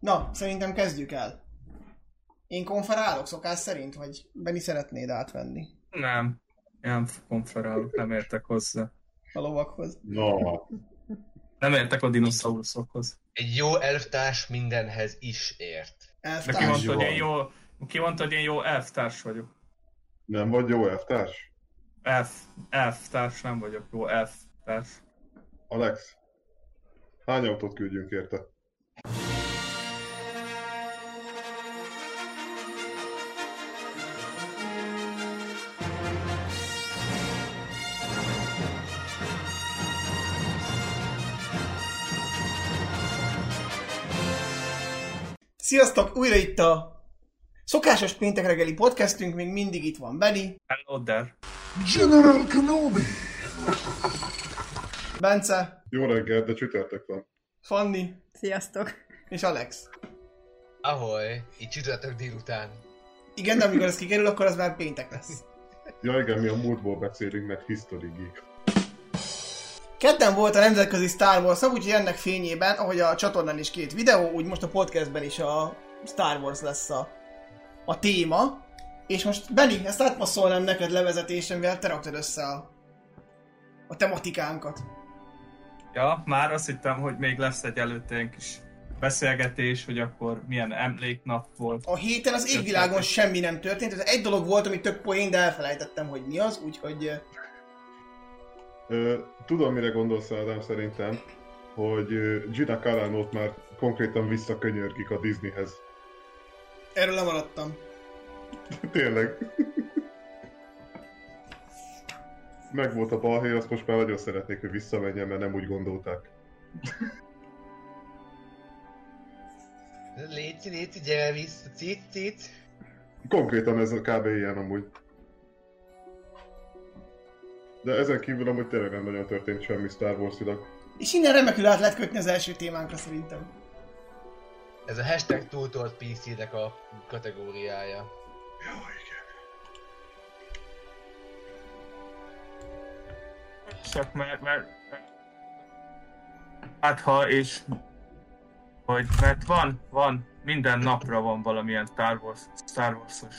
Na, szerintem kezdjük el. Én konferálok szokás szerint, vagy Benni szeretnéd átvenni Nem, nem konferálok, nem értek hozzá. a lovakhoz? No. Nem értek a dinoszauruszokhoz. Egy jó elvtárs mindenhez is ért. De ki mondta, hogy én jó, ki mondta, hogy én jó elftárs vagyok. Nem vagy jó elvtárs? Elf, elftárs nem vagyok, jó elftárs. Alex, hány autót küldjünk érte? Sziasztok, újra itt a szokásos péntek reggeli podcastünk, még mindig itt van Benni, Hello there. General Kenobi! Bence, Jó reggel, de csütörtök van. Fanni Sziasztok! és Alex. Ahoy, így csütörtök délután. Igen, de amikor ez kikerül, akkor az már péntek lesz. Ja igen, mi a múltból beszélünk, meg History Geek. Kedden volt a nemzetközi Star Wars nap, úgyhogy ennek fényében, ahogy a csatornán is két videó, úgy most a podcastben is a Star Wars lesz a, a téma. És most Benni, ezt átpasszolnám neked levezetésen, mivel te raktad össze a, a tematikánkat. Ja, már azt hittem, hogy még lesz egy előtte egy kis beszélgetés, hogy akkor milyen emléknap volt. A héten az égvilágon semmi nem történt, ez egy dolog volt, ami tök poén, de elfelejtettem, hogy mi az, úgyhogy tudom, mire gondolsz, Ádám, szerintem, hogy Gina Carano-t már konkrétan visszakönyörgik a Disneyhez. erről lemaradtam. Tényleg. Meg volt a balhé, azt most már nagyon szeretnék, hogy visszamenjen, mert nem úgy gondolták. Léci, léci, gyere vissza, cit, cit. Konkrétan ez a kb. ilyen amúgy. De ezen kívül amúgy tényleg nem nagyon történt semmi Star wars És innen remekül át lehet kötni az első témánkra szerintem. Ez a hashtag túltolt PC-nek a kategóriája. Jó, igen. Csak mert, mert hát ha és hogy mert van, van, minden napra van valamilyen Star Wars, Star Wars-os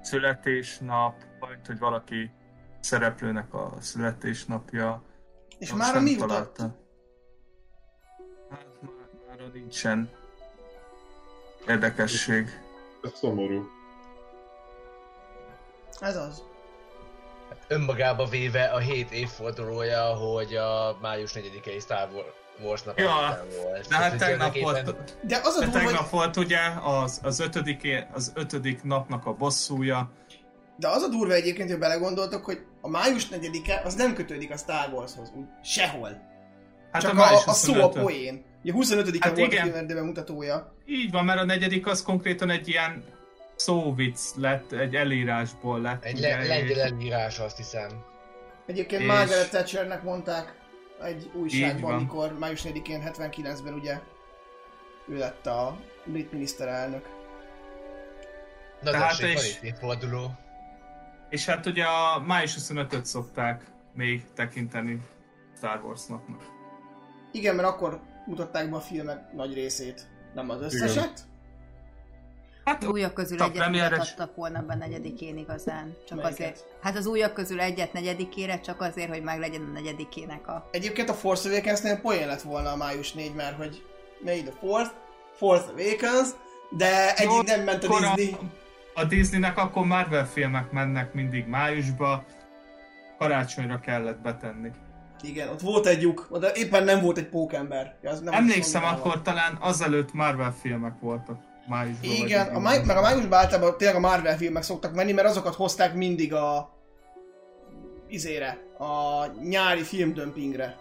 születésnap, vagy hogy valaki szereplőnek a születésnapja. És Azt már nem mi utat? találtam. Hát már, már nincsen érdekesség. Ez szomorú. Ez az. Önmagába véve a hét évfordulója, hogy a május 4-i Star Wars nap Ja, volt. De hát Tehát, tegnap tulajdonképpen- volt, De az a de durva, hogy, tegnap volt ugye az, az, ötödiké, az ötödik napnak a bosszúja. De az a durva egyébként, hogy belegondoltok, hogy a május 4-e az nem kötődik a Star Warshoz, úgy sehol. Hát Csak a a, a, szó a 25 poén. Ugye 25-en Hát volt igen. a film bemutatója. Így van, mert a negyedik az konkrétan egy ilyen szóvic lett, egy elírásból lett. Egy le- lengyel elírás, azt hiszem. Egyébként És- Margaret Thatchernek mondták egy újságban, mikor május 4-én 79-ben ugye ő lett a brit miniszterelnök. Na Tehát és- itt évforduló. És hát ugye a május 25-öt szokták még tekinteni Star Wars napnak. Igen, mert akkor mutatták be a filmek nagy részét. Nem az összeset. Hát Az újak közül egyet premieres- mutattak volna be negyedikén igazán. Csak Melyiket? azért. Hát az újak közül egyet negyedikére, csak azért, hogy meglegyen a negyedikének a... Egyébként a Force Awakens-nél poén lett volna a május 4, mert hogy May the Fourth, Force Awakens, de egyik nem ment a Disney. A Disneynek akkor Marvel filmek mennek mindig májusba, karácsonyra kellett betenni. Igen, ott volt egy lyuk, oda éppen nem volt egy pókember. Ja, az nem Emlékszem, akkor talán azelőtt Marvel filmek voltak májusban. Igen, a máj, meg a májusban általában tényleg a Marvel filmek szoktak menni, mert azokat hozták mindig a izére, a nyári filmdömpingre.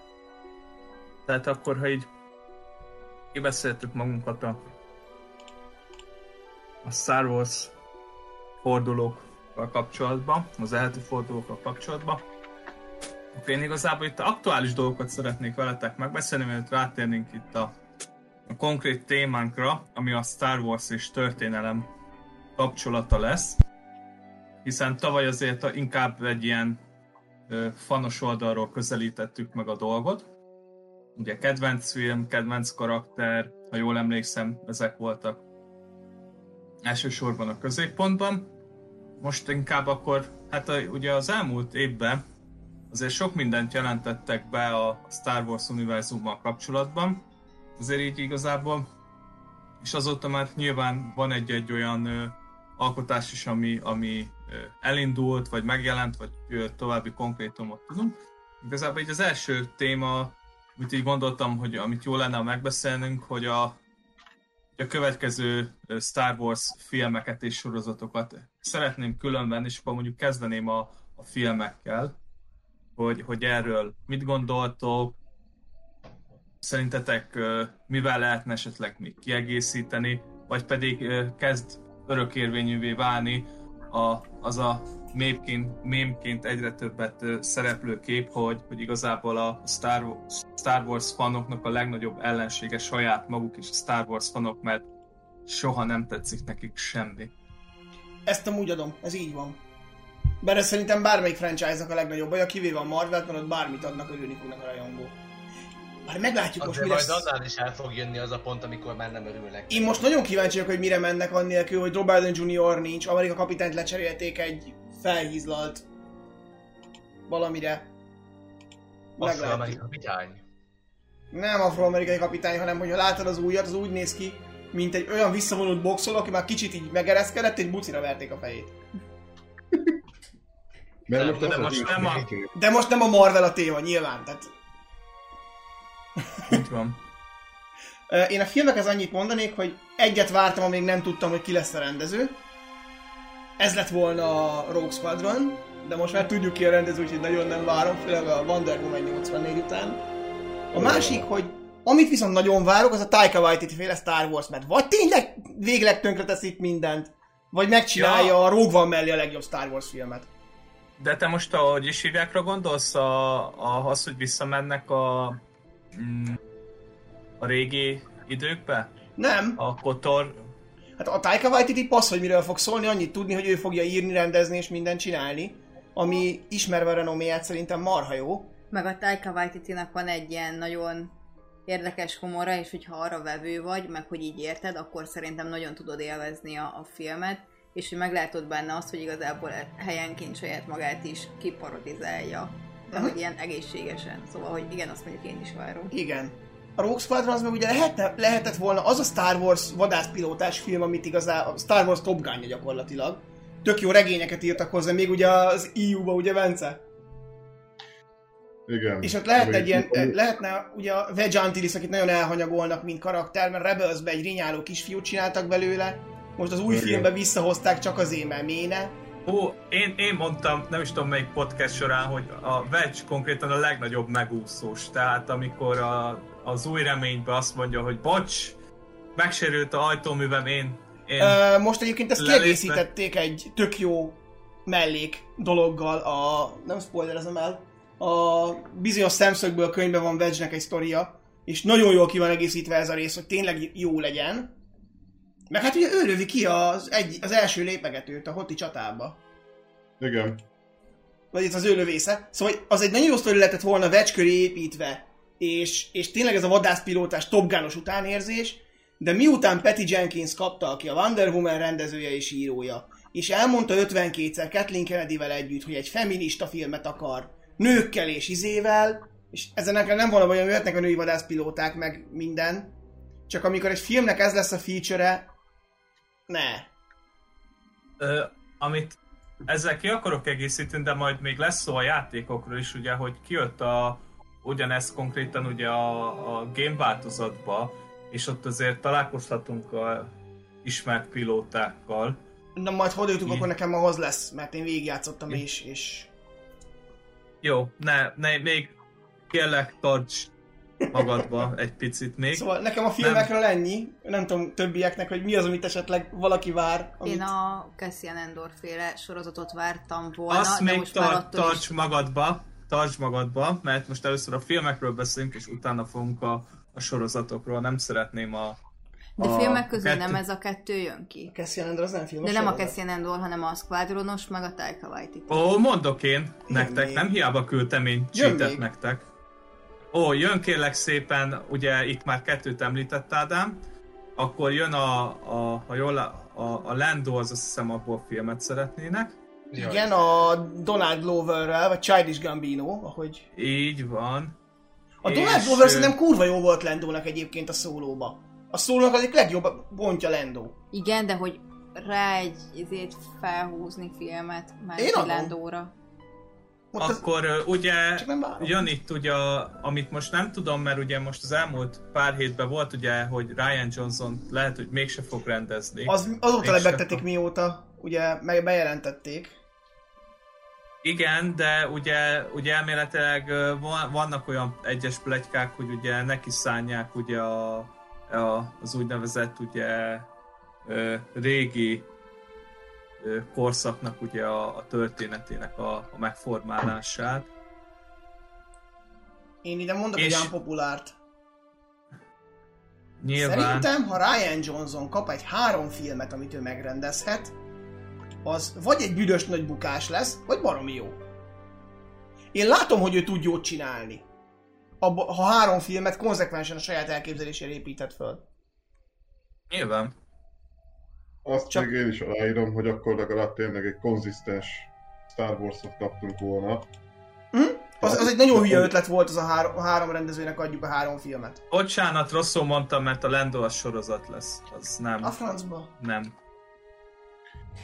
Tehát akkor, ha így kibeszéltük magunkat a, a Star Wars fordulókkal kapcsolatban, az elheti fordulókkal kapcsolatban, akkor én igazából itt aktuális dolgokat szeretnék veletek megbeszélni, mert rátérnénk itt a, a konkrét témánkra, ami a Star Wars és történelem kapcsolata lesz. Hiszen tavaly azért a- inkább egy ilyen ö, fanos oldalról közelítettük meg a dolgot. Ugye kedvenc film, kedvenc karakter, ha jól emlékszem, ezek voltak elsősorban a középpontban. Most inkább akkor, hát a, ugye az elmúlt évben azért sok mindent jelentettek be a Star Wars univerzummal kapcsolatban, azért így igazából, és azóta már nyilván van egy-egy olyan ö, alkotás is, ami, ami ö, elindult, vagy megjelent, vagy ö, további konkrétumot tudunk. Igazából így az első téma, amit így gondoltam, hogy amit jó lenne megbeszélnünk, hogy a, a következő Star Wars filmeket és sorozatokat szeretném különvenni, és akkor mondjuk kezdeném a, a filmekkel, hogy, hogy erről mit gondoltok, szerintetek mivel lehetne esetleg még kiegészíteni, vagy pedig kezd örökérvényűvé válni a, az a mémként, mémként egyre többet szereplő kép, hogy, hogy igazából a Star, Wars- Star Wars fanoknak a legnagyobb ellensége saját maguk is a Star Wars fanok, mert soha nem tetszik nekik semmi. Ezt amúgy adom, ez így van. Bár ez szerintem bármelyik franchise-nak a legnagyobb baj, kivéve a Marvel-t, mert ott bármit adnak, örülni fognak a rajongók. Már meglátjuk most, Azért mi majd lesz. annál is el fog jönni az a pont, amikor már nem örülnek. Én most nagyon kíváncsi vagyok, hogy mire mennek annélkül, hogy Robert Downey Jr. nincs, Amerika kapitányt lecserélték egy felhízlalt valamire. Afroamerikai kapitány. Nem afroamerikai kapitány, hanem hogyha látod az újat, az úgy néz ki, mint egy olyan visszavonult boxoló, aki már kicsit így megereszkedett, és bucira verték a fejét. Mert Nem, most, de azt most nem a- De most nem a Marvel a téma, nyilván. Tehát Így van. Én a filmekhez annyit mondanék, hogy egyet vártam, amíg nem tudtam, hogy ki lesz a rendező. Ez lett volna a Rogue Squadron, de most már tudjuk ki a rendező, úgyhogy nagyon nem várom, főleg a Wonder Woman 84 után. A másik, hogy amit viszont nagyon várok, az a Taika Waititi féle Star Wars, mert vagy tényleg végleg tönkretesz itt mindent, vagy megcsinálja Ja. a Rogue One mellé a legjobb Star Wars filmet. De te most, ahogy is hívjákra gondolsz, a, a, az, hogy visszamennek a, mm, a régi időkbe? Nem, A Kotor... Hát a Taika Waititi passz, hogy miről fog szólni, annyit tudni, hogy ő fogja írni, rendezni és mindent csinálni, ami ismerve a renoméját szerintem marha jó. Meg a Taika Waititi-nak van egy ilyen nagyon érdekes humora, és hogyha arra vevő vagy, meg hogy így érted, akkor szerintem nagyon tudod élvezni a, a filmet, és hogy meglátod benne azt, hogy igazából helyenként saját magát is kiparodizálja, de Mhm. hogy ilyen egészségesen. Szóval, hogy igen, azt mondjuk én is várom. Igen. A Rogue Squadron az meg ugye lehetne, lehetett volna az a Star Wars vadászpilótás film, amit igazán a Star Wars Top Gun-ja gyakorlatilag. Tök jó regényeket írtak hozzá, még ugye az EU-ba, ugye Vence? Igen. És ott lehet Ami- egy ilyen, ami- lehetne ugye a Wedge Antilles, akit nagyon elhanyagolnak, mint karakter, mert Rebelsbe egy rinyáló kisfiút csináltak belőle, most az új Igen. filmbe visszahozták csak azért, mert méne. Ó, én, én mondtam, nem is tudom melyik podcast során, hogy a Wedge konkrétan a legnagyobb megúszós. Tehát amikor a, az új reményben azt mondja, hogy bocs, megsérült a ajtóművem, én, én Ö, most egyébként ezt Lelépve. kiegészítették egy tök jó mellék dologgal, a, nem spoilerezem el, a bizonyos szemszögből könyvben van Wedge-nek egy sztoria, és nagyon jól ki van egészítve ez a rész, hogy tényleg jó legyen. Meg hát ugye ő lövi ki az, egy, az első lépegetőt a hoti csatába. Igen. Vagy itt az ő lövésze. Szóval az egy nagyon jó sztori lehetett volna Wedge köré építve, és, és tényleg ez a vadászpilótás Top Gun-os utánérzés, de miután Patty Jenkins kapta, aki a Wonder Woman rendezője és írója, és elmondta 52-szer Kathleen Kennedy-vel együtt, hogy egy feminista filmet akar, nőkkel és izével, és ezen nem volna hogy jöhetnek a női vadászpilóták, meg minden, csak amikor egy filmnek ez lesz a feature ne. Ö, amit ezzel ki akarok egészíteni, de majd még lesz szó a játékokról is, ugye, hogy kijött a, ugyanez konkrétan ugye a, a game változatba, és ott azért találkozhatunk a ismert pilótákkal. Na majd ha odajutunk, Igen. akkor nekem ahhoz lesz, mert én végigjátszottam Igen. és, és Jó, ne, ne még kérlek tarts magadba egy picit még. Szóval nekem a filmekről ennyi, nem tudom többieknek, hogy mi az, amit esetleg valaki vár. Amit... Én a Cassian Endor féle sorozatot vártam volna, Azt de még most már tar- attól tarts is... magadba, tarts magadba, mert most először a filmekről beszélünk, és utána fogunk a, a sorozatokról. Nem szeretném a... De a filmek közül kettő- nem ez a kettő jön ki. Cassian Andor az nem film, De nem a. Cassian Endor, hanem a Squadronos, meg a Taika Waititi. Ó, mondok én nektek, még. nem hiába küldtem én még. nektek. Ó, jön kérlek szépen, ugye itt már kettőt említett Ádám, akkor jön a, a, a, jól, a, a Lando, az azt hiszem abból filmet szeretnének. Jaj. Igen, a Donald Gloverrel, vagy Childish Gambino, ahogy... Így van. A És, Donald Glover szerintem kurva jó volt Lendónak egyébként a szólóba. A szólónak az egyik legjobb pontja Lendó. Igen, de hogy rá egy izét felhúzni filmet már. Ott az... Akkor ugye jön itt ugye, amit most nem tudom, mert ugye most az elmúlt pár hétben volt ugye, hogy Ryan Johnson lehet, hogy mégse fog rendezni. Az, azóta lebegtetik fog. mióta, ugye meg bejelentették. Igen, de ugye, ugye elméletileg vannak olyan egyes plegykák, hogy ugye neki szánják ugye a, a, az úgynevezett ugye régi korszaknak ugye a, a történetének a, a megformálását. Én ide mondok És- egy populárt. Nyilván Szerintem, ha Ryan Johnson kap egy három filmet, amit ő megrendezhet, az vagy egy büdös nagy bukás lesz, vagy baromi jó. Én látom, hogy ő tud jót csinálni. Abba, ha három filmet konzekvensen a saját elképzelésére épített föl. nyilván. Azt Csak- még én is aláírom, hogy akkor legalább tényleg egy konzisztens Star Wars-ot kaptunk volna. Hm? Az, az egy nagyon hülye ötlet volt, az a három, a három rendezőnek adjuk a három filmet. Bocsánat, rosszul mondtam, mert a Lando az sorozat lesz. Az nem, A francba. nem.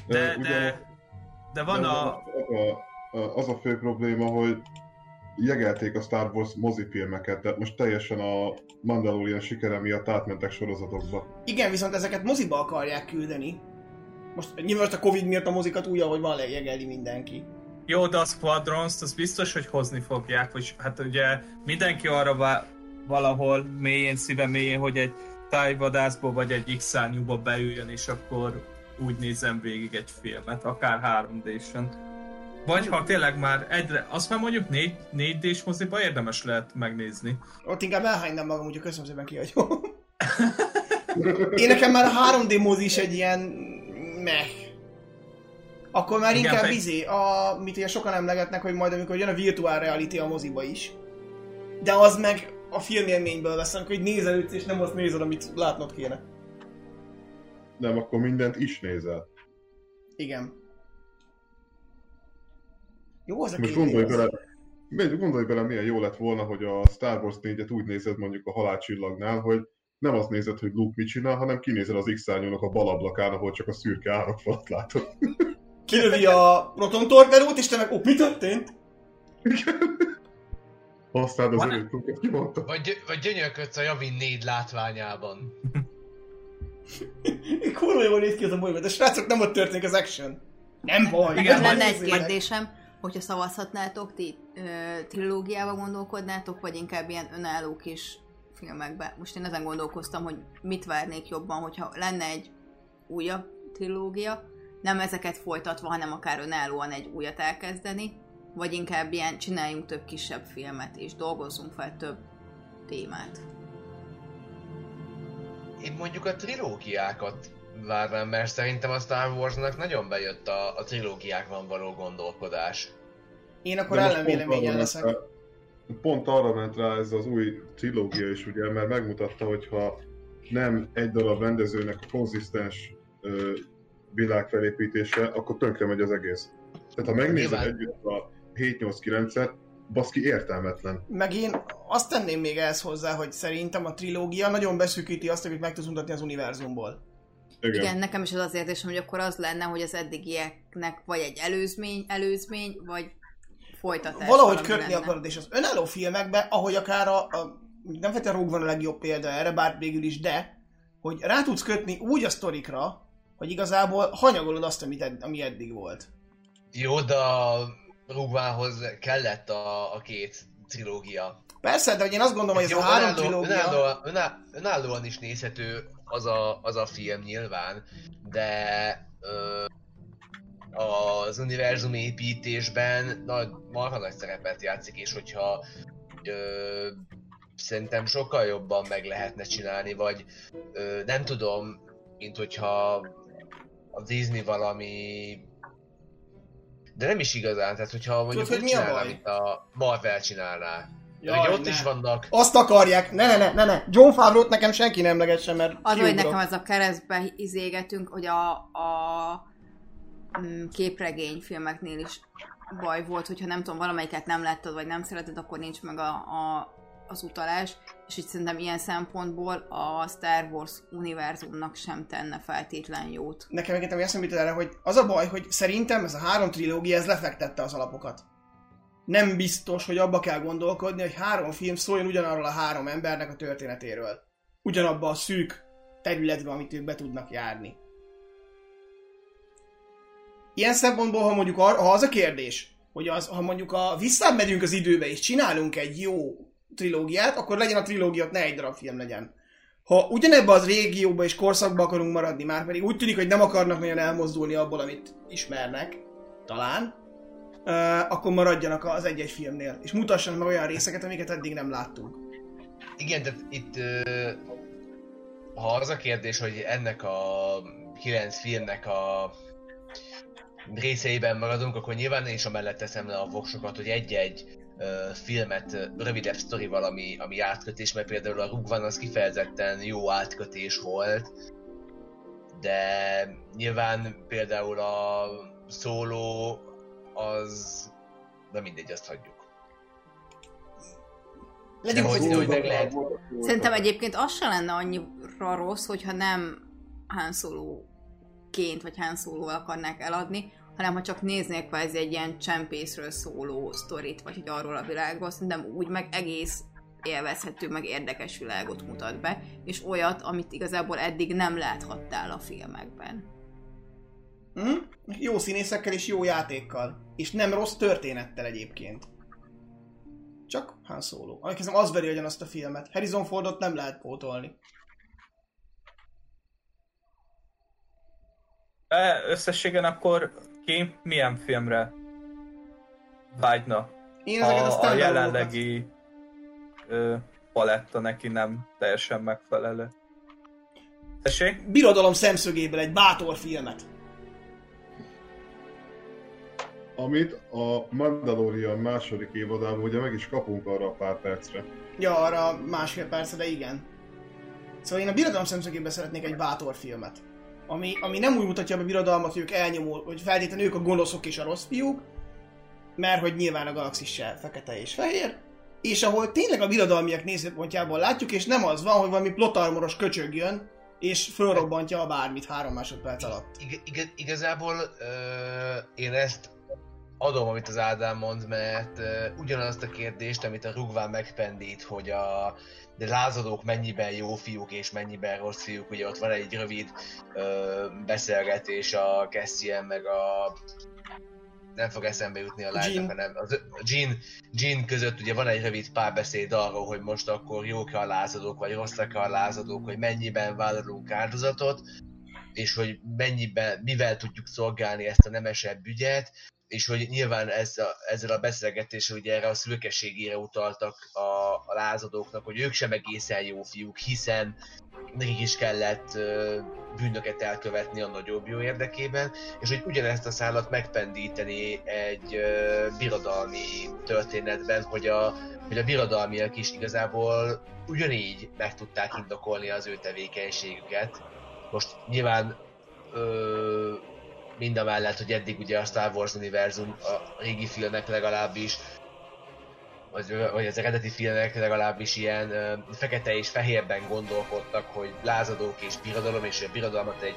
De, ugye- de, de van de a... Az a, az a fő probléma, hogy jegelték a Star Wars mozifilmeket, de most teljesen a Mandalorian sikere miatt átmentek sorozatokba. Igen, viszont ezeket moziba akarják küldeni. Most nyilván most a Covid miatt a mozikat úgy, ahogy van, lejegelni mindenki. Jó, de a Squadrons, az biztos, hogy hozni fogják, vagy hát ugye mindenki arra vá- valahol mélyén, szíve mélyén, hogy egy tájvadászból vagy egy x beüljön, és akkor úgy nézem végig egy filmet, akár 3D-sen. Vagy ha tényleg már egyre, azt már mondjuk 4, 4D-s moziba érdemes lehet megnézni. Ott inkább elhánynám magam, úgyhogy köszönöm szépen kihagyom. Én nekem már a 3D mozi is egy ilyen meh. Akkor már Igen, inkább izé, a, mit ugye sokan emlegetnek, hogy majd amikor jön a virtual reality a moziba is. De az meg a filmélményből vesz, amikor hogy nézel és nem azt nézed, amit látnod kéne. Nem, akkor mindent is nézel. Igen. Jó az a Most gondolj bele, gondolj bele, milyen jó lett volna, hogy a Star Wars 4-et úgy nézed mondjuk a halálcsillagnál, hogy nem azt nézed, hogy Luke mit csinál, hanem kinézel az x a bal ablakán, ahol csak a szürke árokfalat látod. Kilövi a proton torpedót, és te meg, ó, mi történt? Használd az Van- erőt, ki mondta? Vagy, gy- vagy gyönyörködsz a Javin 4 látványában. Kurva jól néz ki az a bolygó, de srácok, nem ott történik az action. Nem baj. Igen, lenne egy kérdésem, hogyha szavazhatnátok, ti ö, trilógiába gondolkodnátok, vagy inkább ilyen önálló kis filmekbe. Most én ezen gondolkoztam, hogy mit várnék jobban, hogyha lenne egy újabb trilógia, nem ezeket folytatva, hanem akár önállóan egy újat elkezdeni, vagy inkább ilyen csináljunk több kisebb filmet, és dolgozzunk fel több témát. Én mondjuk a trilógiákat várnám, mert szerintem a Star Warsnak nagyon bejött a, a trilógiákban való gondolkodás. Én akkor ellenvéleményen pont arra leszek. ment rá- Pont arra ment rá ez az új trilógia is, ugye, mert megmutatta, hogy ha nem egy darab rendezőnek a konzisztens ö, világfelépítése, akkor tönkre megy az egész. Tehát ha megnézed Nyilván. együtt a 7-8-9-et, baszki értelmetlen. Meg én azt tenném még ehhez hozzá, hogy szerintem a trilógia nagyon beszűkíti azt, amit meg tudsz mutatni az univerzumból. Igen. Igen, nekem is az az érzésem, hogy akkor az lenne, hogy az eddigieknek vagy egy előzmény, előzmény, vagy folytatás. Valahogy kötni lenne. akarod, és az önálló filmekbe, ahogy akár a, a nem feltétlenül Rogue van a legjobb példa erre, bár végül is, de, hogy rá tudsz kötni úgy a sztorikra, hogy igazából hanyagolod azt, amit ed- ami eddig volt. Jó, de a Rugvához kellett a, a két trilógia. Persze, de hogy én azt gondolom, hogy ez Jó, a három önálló- trilógia... Önállóan, öná, önállóan is nézhető az a, az a film nyilván, de ö, az univerzum építésben nagy, marha nagy szerepet játszik, és hogyha ö, szerintem sokkal jobban meg lehetne csinálni, vagy ö, nem tudom, mint hogyha a Disney valami de nem is igazán, tehát hogyha mondjuk hogy úgy mi a baj? mint a Marvel csinálná, De ugye ott ne. is vannak. Azt akarják, ne, ne, ne, ne, ne. John Favreau-t nekem senki nem legesse, mert Az, hogy nekem ez a keresztbe izégetünk, hogy a, a mm, képregényfilmeknél is baj volt, hogyha nem tudom, valamelyiket nem láttad, vagy nem szereted, akkor nincs meg a, a, az utalás, és így szerintem ilyen szempontból a Star Wars univerzumnak sem tenne feltétlen jót. Nekem egyébként ami eszembe erre, hogy az a baj, hogy szerintem ez a három trilógia, ez lefektette az alapokat. Nem biztos, hogy abba kell gondolkodni, hogy három film szóljon ugyanarról a három embernek a történetéről. Ugyanabba a szűk területbe, amit ők be tudnak járni. Ilyen szempontból, ha mondjuk ha az a kérdés, hogy az, ha mondjuk a visszamegyünk az időbe és csinálunk egy jó trilógiát, akkor legyen a trilógia, ne egy darab film legyen. Ha ugyanebben az régióban és korszakban akarunk maradni, már pedig úgy tűnik, hogy nem akarnak nagyon elmozdulni abból, amit ismernek, talán, uh, akkor maradjanak az egy-egy filmnél, és mutassanak meg olyan részeket, amiket eddig nem láttunk. Igen, tehát itt, ö, ha az a kérdés, hogy ennek a kilenc filmnek a részeiben maradunk, akkor nyilván én is amellett teszem le a voksokat, hogy egy-egy filmet rövidebb sztorival, ami, ami átkötés, mert például a Rugvan az kifejezetten jó átkötés volt, de nyilván például a szóló az, na mindegy, azt hagyjuk. Legyünk hogy- hogy, hogy meg lehet. Szerintem egyébként az se lenne annyira rossz, hogyha nem Han Solo-ként vagy Han Solo-val akarnák eladni, hanem ha csak néznék kvázi egy ilyen csempészről szóló sztorit, vagy hogy arról a világról, szerintem úgy meg egész élvezhető, meg érdekes világot mutat be, és olyat, amit igazából eddig nem láthattál a filmekben. hm? Jó színészekkel és jó játékkal. És nem rossz történettel egyébként. Csak Han Solo. Emlékezem, az veri azt a filmet. Harrison Fordot nem lehet pótolni. De összességen akkor ki milyen filmre vágyna? Én ezeket a, Ha a standalone-okat- jelenlegi ö, paletta neki nem teljesen megfelelő. Tessék? Birodalom szemszögéből egy bátor filmet. Amit a Mandalorian második évadában ugye meg is kapunk arra a pár percre. Ja, arra másfél perc, de igen. Szóval én a birodalom szemszögében szeretnék egy bátor filmet. Ami, ami nem úgy mutatja be a birodalmat, hogy ők elnyomó, hogy feltétlenül ők a gonoszok és a rossz fiúk, mert hogy nyilván a galaxis se fekete és fehér, és ahol tényleg a birodalmiak nézőpontjából látjuk, és nem az van, hogy valami plotarmoros köcsög jön, és fölrobbantja a bármit három másodperc alatt. Ig- ig- igazából ö, én ezt adom, amit az Ádám mond, mert ö, ugyanazt a kérdést, amit a Rugván megpendít, hogy a de lázadók mennyiben jó fiúk és mennyiben rossz fiúk, ugye ott van egy rövid ö, beszélgetés a Cassian meg a nem fog eszembe jutni a lánynak, hanem az, a Jean, Jean között ugye van egy rövid párbeszéd arról, hogy most akkor jók a lázadók, vagy rosszak a lázadók, hogy mennyiben vállalunk áldozatot, és hogy mennyiben, mivel tudjuk szolgálni ezt a nemesebb ügyet, és hogy nyilván ez a, ezzel a beszélgetéssel ugye erre a szülkeségére utaltak a, a lázadóknak, hogy ők sem egészen jó fiúk, hiszen nekik is kellett ö, bűnöket elkövetni a nagyobb jó érdekében, és hogy ugyanezt a szállat megpendíteni egy ö, birodalmi történetben, hogy a, hogy a birodalmiak is igazából ugyanígy meg tudták indokolni az ő tevékenységüket. Most nyilván ö, mind a mellett, hogy eddig ugye a Star Wars univerzum, a régi filmek legalábbis, vagy, vagy az eredeti filmek legalábbis ilyen ö, fekete és fehérben gondolkodtak, hogy lázadók és birodalom, és a birodalmat egy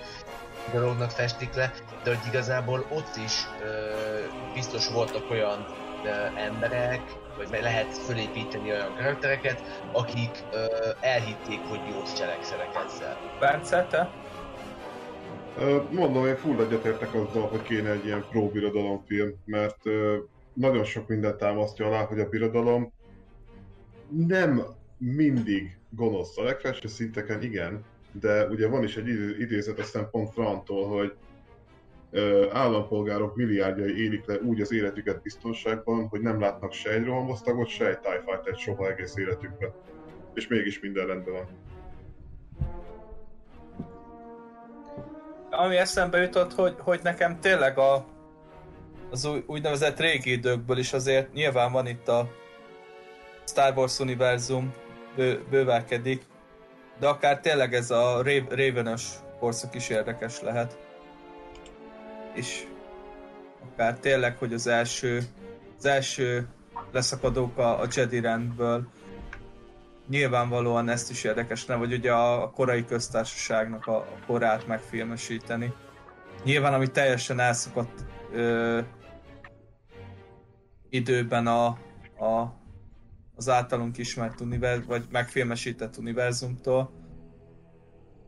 birodalomnak festik le, de hogy igazából ott is ö, biztos voltak olyan ö, emberek, vagy lehet fölépíteni olyan karaktereket, akik ö, elhitték, hogy jót cselekszenek ezzel. Bence, te? Mondom, én full egyetértek azzal, hogy kéne egy ilyen pro-birodalom film, mert nagyon sok mindent támasztja alá, hogy a birodalom nem mindig gonosz. A legfelső szinteken igen, de ugye van is egy idé- idézet, aztán pont Frantól, hogy állampolgárok milliárdjai élik le úgy az életüket biztonságban, hogy nem látnak se egy rohamosztagot, se egy TIE soha egész életükben. És mégis minden rendben van. Ami eszembe jutott, hogy, hogy nekem tényleg a, az új, úgynevezett régi időkből is azért nyilván van itt a Star Wars univerzum bő, bővelkedik, de akár tényleg ez a Rav- Raven-ös korszak is érdekes lehet. És akár tényleg, hogy az első, az első leszakadók a, a Jedi rendből nyilvánvalóan ezt is érdekesne, vagy ugye a, korai köztársaságnak a, a korát megfilmesíteni. Nyilván, ami teljesen elszakadt ö, időben a, a, az általunk ismert univerzum, vagy megfilmesített univerzumtól.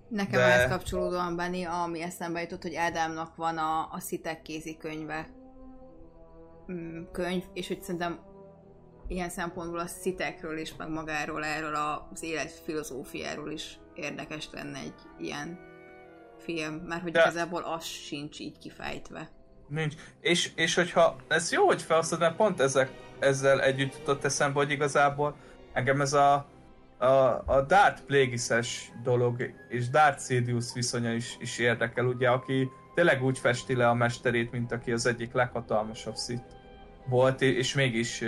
Nekem De- ehhez kapcsolódóan Benni, ami eszembe jutott, hogy Ádámnak van a, a Szitek kézikönyve mm, könyv, és hogy szerintem ilyen szempontból a szitekről is, meg magáról, erről az élet filozófiáról is érdekes lenne egy ilyen film, mert hogy De- igazából az sincs így kifejtve. Nincs. És, és hogyha, ez jó, hogy felhoztad, mert pont ezek, ezzel együtt jutott eszembe, hogy igazából engem ez a, a, a Darth Plagueis-es dolog és Darth Sidious viszonya is, is érdekel, ugye, aki tényleg úgy festi le a mesterét, mint aki az egyik leghatalmasabb szit volt, és mégis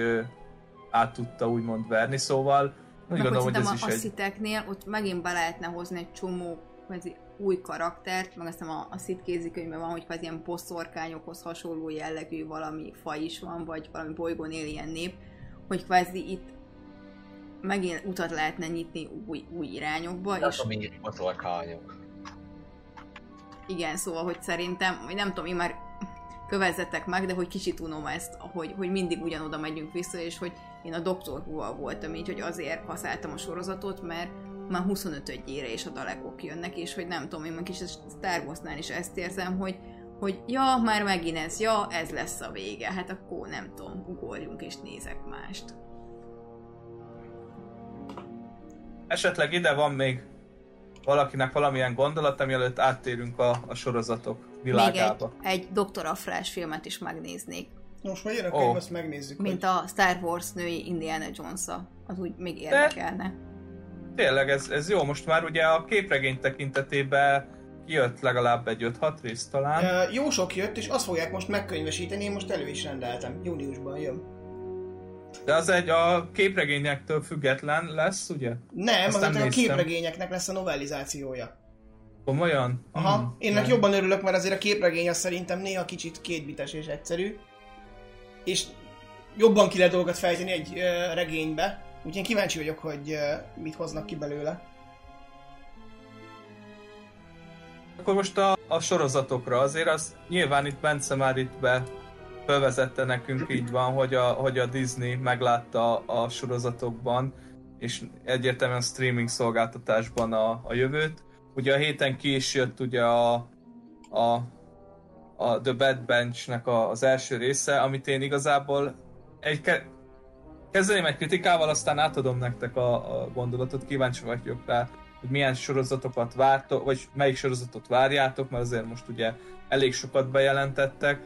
át tudta úgymond verni, szóval úgy Meg gondolom, hogy ez szerintem is a, a egy... sziteknél ott megint be lehetne hozni egy csomó kvázi új karaktert, meg azt hiszem a, a szit kézikönyvben van, hogy kvázi ilyen bosszorkányokhoz hasonló jellegű valami faj is van, vagy valami bolygón él ilyen nép, hogy kvázi itt megint utat lehetne nyitni új, új irányokba, és És ami motorkányok. igen, szóval, hogy szerintem, vagy nem tudom, én már kövezzetek meg, de hogy kicsit unom ezt, hogy, hogy mindig ugyanoda megyünk vissza, és hogy én a who voltam így, hogy azért használtam a sorozatot, mert már 25 ére és a dalekok jönnek, és hogy nem tudom, én meg kis Star Wars-nál is ezt érzem, hogy, hogy ja, már megint ez, ja, ez lesz a vége, hát akkor nem tudom, ugorjunk és nézek mást. Esetleg ide van még valakinek valamilyen gondolata, mielőtt áttérünk a, a sorozatok Még egy, világába. egy Dr. Afrás filmet is megnéznék, Most majd jön a könyv, azt megnézzük. mint hogy... a Star Wars női Indiana jones az úgy még érdekelne. Tényleg, ez, ez jó. Most már ugye a képregény tekintetében kijött legalább egy 5-6 rész talán. Ö, jó sok jött, és azt fogják most megkönyvesíteni, én most elő is rendeltem. Júniusban jön. De az egy a képregényektől független lesz, ugye? Nem, Azt az a képregényeknek lesz a novellizációja. Komolyan? Aha, Hmm. én ennek jobban örülök, mert azért a képregény az szerintem néha kicsit kétbites és egyszerű. És jobban ki lehet dolgokat fejteni egy ö, regénybe. Úgyhogy én kíváncsi vagyok, hogy ö, mit hoznak ki belőle. Akkor most a, a sorozatokra azért az nyilván itt Bence már itt be felvezette nekünk így van, hogy a, hogy a Disney meglátta a, a sorozatokban és egyértelműen streaming szolgáltatásban a, a jövőt. Ugye a héten ki is jött ugye a, a, a The Bad Bench-nek a, az első része, amit én igazából egy ke- kezdeném egy kritikával, aztán átadom nektek a, a gondolatot, kíváncsi vagyok rá, hogy milyen sorozatokat vártok, vagy melyik sorozatot várjátok, mert azért most ugye elég sokat bejelentettek,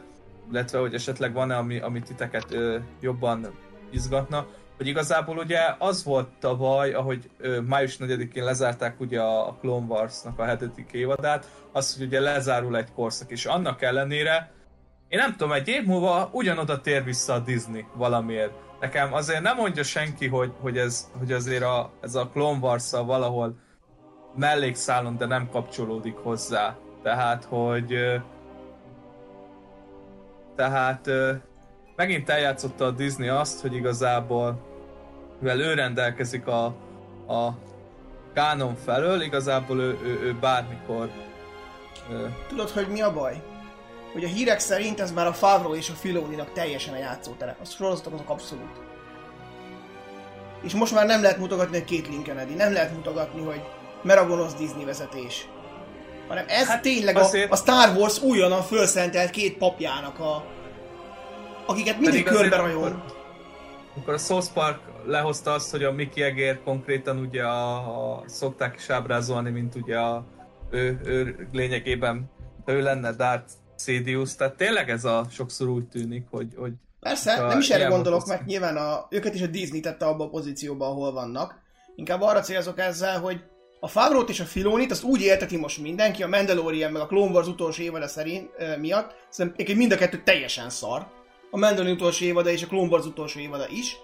illetve hogy esetleg van-e, ami, ami titeket ö, jobban izgatna, hogy igazából ugye az volt tavaly, ahogy ö, május 4-én lezárták ugye a, a Clone Wars-nak a hetedik évadát, az, hogy ugye lezárul egy korszak, és annak ellenére én nem tudom, egy év múlva ugyanoda tér vissza a Disney valamiért. Nekem azért nem mondja senki, hogy, hogy, ez, hogy azért a, ez a Clone wars valahol mellékszálon, de nem kapcsolódik hozzá. Tehát, hogy... Tehát megint eljátszotta a Disney azt, hogy igazából, mivel ő rendelkezik a, a kánon felől, igazából ő, ő, ő bármikor ö, Tudod, hogy mi a baj? Hogy a hírek szerint ez már a Favreau és a Filoninak teljesen a játszótere. A sorozatok azok abszolút. És most már nem lehet mutogatni, hogy két Kennedy, nem lehet mutogatni, hogy mer a gonosz Disney vezetés. Hanem ez Hát tényleg azért- a, a Star Wars újonnan felszentelt két papjának a... Akiket mindig körbe rajol. Amikor a South Park lehozta azt, hogy a Mickey Egér konkrétan ugye a, a szokták is ábrázolni, mint ugye a ő, ő lényegében ő lenne Darth Sidious, tehát tényleg ez a sokszor úgy tűnik, hogy, hogy Persze, nem is erre gondolok, motosz- mert nyilván a, őket is a Disney tette abba a pozícióba, ahol vannak. Inkább arra célzok ezzel, hogy a Favreau-t és a Filonit azt úgy élteti most mindenki, a Mandalorian meg a Clone Wars utolsó évada szerint ö, miatt, szerintem mind a kettő teljesen szar. A Mandalorian utolsó évada és a Clone Wars utolsó évada is.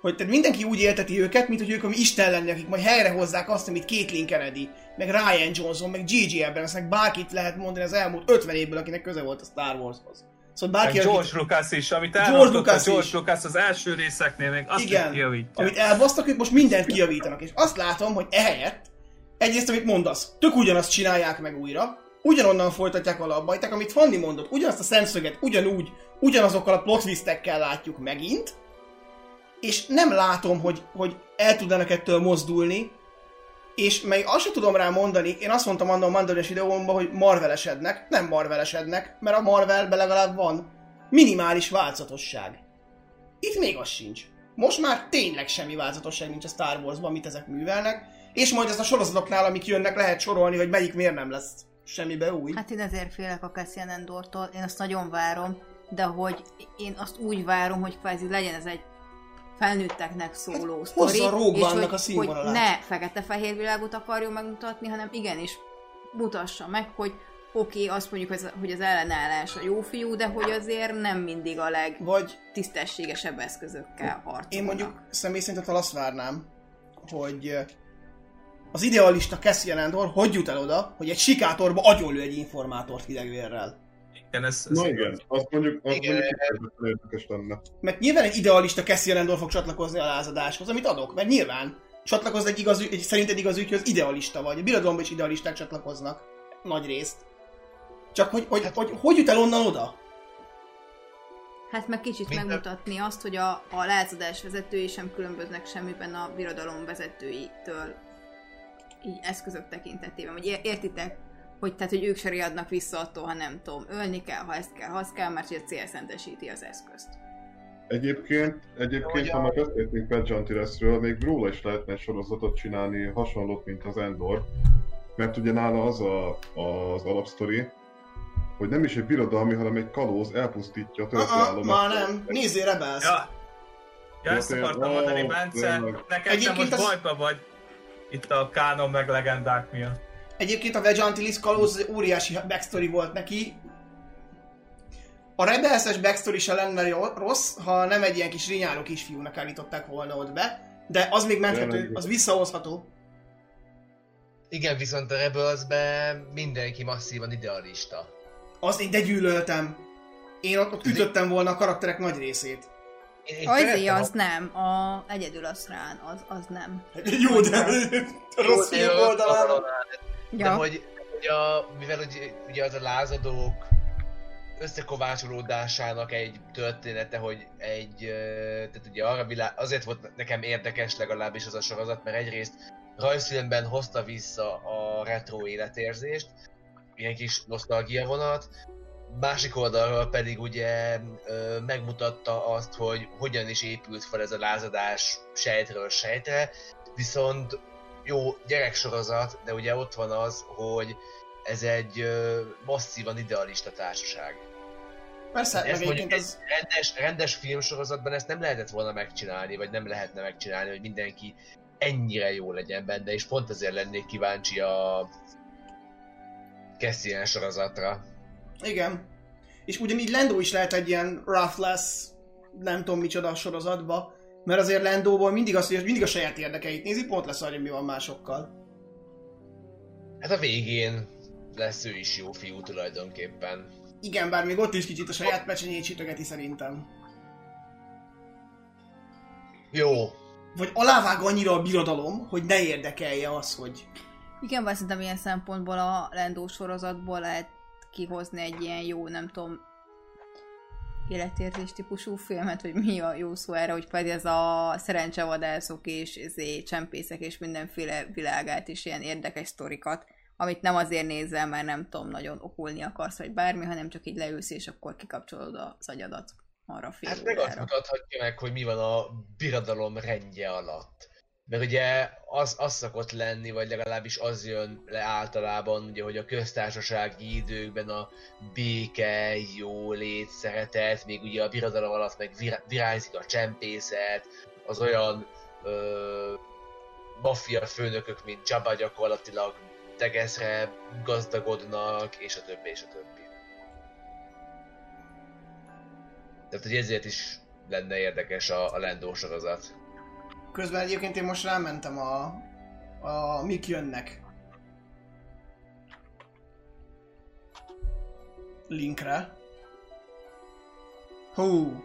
Hogy tehát mindenki úgy élteti őket, mint hogy ők ami Isten lenni, akik majd helyrehozzák azt, amit Caitlyn Kennedy, meg Ryan Johnson, meg G.G. Abrams, meg bárkit lehet mondani az elmúlt 50 évből, akinek köze volt a Star Warshoz. Szóval bárki, George Lucas is, amit George Lucas George is. Lucas az első részeknél még azt Igen, kijavítja. amit elbasztak, ők most mindent kijavítanak, és azt látom, hogy ehelyett, egyrészt, amit mondasz, tök ugyanazt csinálják meg újra, ugyanonnan folytatják alapba, amit Fanni mondott, ugyanazt a szemszöget, ugyanúgy, ugyanazokkal a plot látjuk megint, és nem látom, hogy, hogy el tudnának ettől mozdulni, és még azt sem tudom rá mondani, én azt mondtam annak a Mandalorian videómban, hogy marvelesednek, nem marvelesednek, mert a Marvelben legalább van minimális változatosság. Itt még az sincs. Most már tényleg semmi változatosság nincs a Star Warsban, amit ezek művelnek, és majd ezt a sorozatoknál, amik jönnek, lehet sorolni, hogy melyik miért nem lesz semmibe új. Hát én ezért félek a Cassian Endortól, én azt nagyon várom, de hogy én azt úgy várom, hogy kvázi legyen ez egy felnőtteknek szóló Hát, sztori, és hogy, a színvonalát. hogy ne fekete-fehér világot akarjon megmutatni, hanem igenis mutassa meg, hogy oké, okay, azt mondjuk, hogy az- ellenállás a jó fiú, de hogy azért nem mindig a Vagy legtisztességesebb eszközökkel harcolnak. én mondjuk személy szerint azt várnám, hogy az idealista Cassian Andor hogy jut el oda, hogy egy sikátorba agyonlő egy informátort hidegvérrel. Igen, ez, ez Na igen, azt mondjuk, azt Igen. mondjuk érdekes lenne. Mert nyilván egy idealista Cassian Andor fog csatlakozni a lázadáshoz, amit adok, mert nyilván csatlakozni egy igaz, egy, szerint egy igaz ügyhöz idealista vagy. A birodalomban is idealisták csatlakoznak. Nagy részt. Csak hogy hogy, hogy, hogy jut el onnan oda? Hát meg kicsit Minden- megmutatni azt, hogy a, a lázadás vezetői sem különböznek semmiben a birodalom vezetőitől így eszközök tekintetében. Hogy ér- értitek, hogy, tehát, hogy ők se riadnak vissza attól, ha nem tudom, ölni kell, ha ezt kell, ha azt kell, mert hogy a cél szentesíti az eszközt. Egyébként, egyébként Hogy ha már beszéltünk Pat Jantilesről, még róla is lehetne egy sorozatot csinálni, hasonlót, mint az Endor. Mert ugye nála az a, az alapsztori, hogy nem is egy birodalmi, hanem egy kalóz elpusztítja a történelmet. már nem. Nézzél Rebels. Ja, ja ezt Jó, akartam mondani, Bence, neked te most az- bajba vagy itt a kánon meg legendák miatt. Egyébként a Wedge Antilles kalóz óriási backstory volt neki. A Rebelses backstory se lenne rossz, ha nem egy ilyen kis rinyáló kisfiúnak állították volna ott be, de az még menthető, az visszahozható. Igen, viszont a Rebelsben mindenki masszívan idealista. Az én de gyűlöltem. Én ott, ott ütöttem volna a karakterek nagy részét. Azért szeretem a- az nem, a egyedül az rán, az, az nem. Jó, de rossz Jó, fiúk oldalán. De Ja. hogy, hogy a, mivel ugye, ugye az a lázadók összekovácsolódásának egy története, hogy egy, tehát ugye arra világ, azért volt nekem érdekes legalábbis az a sorozat, mert egyrészt rajzfilmben hozta vissza a retro életérzést, ilyen kis nosztalgia vonat, másik oldalról pedig ugye megmutatta azt, hogy hogyan is épült fel ez a lázadás sejtről sejtre, viszont jó gyereksorozat, de ugye ott van az, hogy ez egy ö, masszívan idealista társaság. Persze, Ezt mondjuk az... rendes, rendes filmsorozatban ezt nem lehetett volna megcsinálni, vagy nem lehetne megcsinálni, hogy mindenki ennyire jó legyen benne, és pont ezért lennék kíváncsi a Cassian sorozatra. Igen. És ugyanígy Lando is lehet egy ilyen roughless, nem tudom micsoda sorozatba, mert azért Landóból mindig az, hogy mindig a saját érdekeit nézi, pont lesz arra, mi van másokkal. Hát a végén lesz ő is jó fiú tulajdonképpen. Igen, bár még ott is kicsit a saját pecsenyét sütögeti szerintem. Jó, Vagy alávág annyira a birodalom, hogy ne érdekelje az, hogy... Igen, bár szerintem ilyen szempontból a Lendó sorozatból lehet kihozni egy ilyen jó, nem tudom, életérzés típusú filmet, hogy mi a jó szó erre, hogy pedig ez a szerencsevadászok és ezé, csempészek és mindenféle világát is ilyen érdekes sztorikat, amit nem azért nézel, mert nem tudom, nagyon okulni akarsz, vagy bármi, hanem csak így leülsz, és akkor kikapcsolod az agyadat arra a fél Hát meg azt mutathatja meg, hogy mi van a birodalom rendje alatt. Mert ugye az, az szokott lenni, vagy legalábbis az jön le általában, ugye, hogy a köztársasági időkben a béke, jólét, szeretet, még ugye a birodalom alatt meg vir- virágzik a csempészet, az olyan ö, maffia főnökök, mint Jabba gyakorlatilag tegeszre gazdagodnak, és a többi, és a többi. Tehát, hogy ezért is lenne érdekes a, a Lendó sorozat. Közben egyébként én most rámentem a, a mik jönnek linkre. Hú.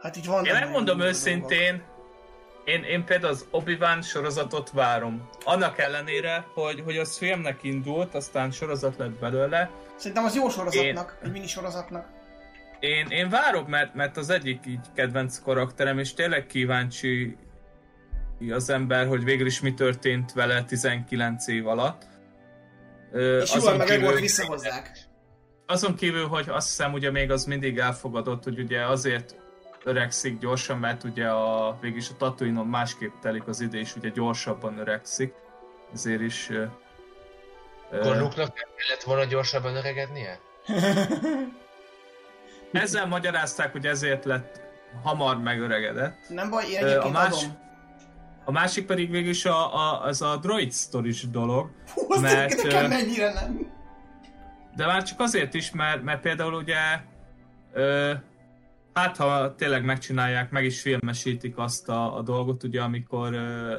Hát itt van. Én megmondom őszintén, én, én például az Obi-Wan sorozatot várom. Annak ellenére, hogy, hogy az filmnek indult, aztán sorozat lett belőle. Szerintem az jó sorozatnak, egy mini sorozatnak. Én, én várok, mert, mert az egyik így kedvenc karakterem, és tényleg kíváncsi az ember, hogy végül is mi történt vele 19 év alatt. Ö, És jól meg volt visszahozzák. azon kívül, hogy azt hiszem ugye még az mindig elfogadott, hogy ugye azért öregszik gyorsan, mert ugye a, végig is a tatooine másképp telik az idő, és ugye gyorsabban öregszik. Ezért is... Akkor Luke-nak kellett volna gyorsabban öregednie? ezzel magyarázták, hogy ezért lett hamar megöregedett. Nem baj, én a más- adom. A másik pedig végül is a, a, az a droid stories dolog, Hú, mert, nekem mennyire nem. de már csak azért is, mert, mert például ugye ö, hát ha tényleg megcsinálják, meg is filmesítik azt a, a dolgot, ugye amikor ö,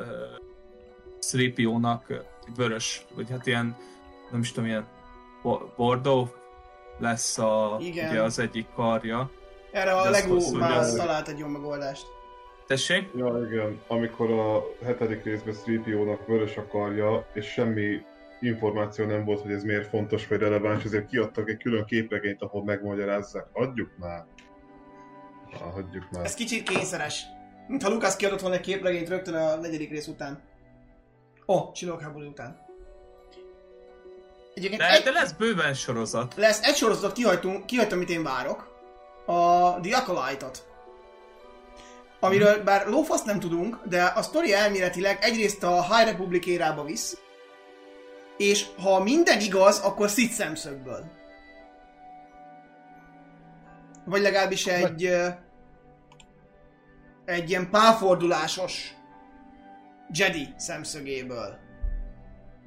Sripiónak vörös, vagy hát ilyen, nem is tudom, ilyen bo- Bordeaux lesz a, Igen. ugye az egyik karja. Erre a Lego már az- talált egy jó megoldást. Tessék? Ja, igen. Amikor a hetedik részben 3PO-nak vörös a karja, és semmi információ nem volt, hogy ez miért fontos vagy releváns, ezért kiadtak egy külön képregényt, ahol megmagyarázzák. Adjuk már. Ah, hagyjuk már. Ez kicsit kényszeres. Mintha Lucas kiadott volna egy képregényt rögtön a negyedik rész után. Ó, oh, csillagháború után. Egyébként De, egy, de lesz bőven sorozat. lesz egy sorozatot kihagytunk, kihagytam, amit én várok. A The Acolyte-ot. Amiről bár lófaszt nem tudunk, de a sztori elméletileg egyrészt a High Republic érába visz, és ha minden igaz, akkor Sith szemszögből. Vagy legalábbis egy... ö, egy ilyen pálfordulásos Jedi szemszögéből.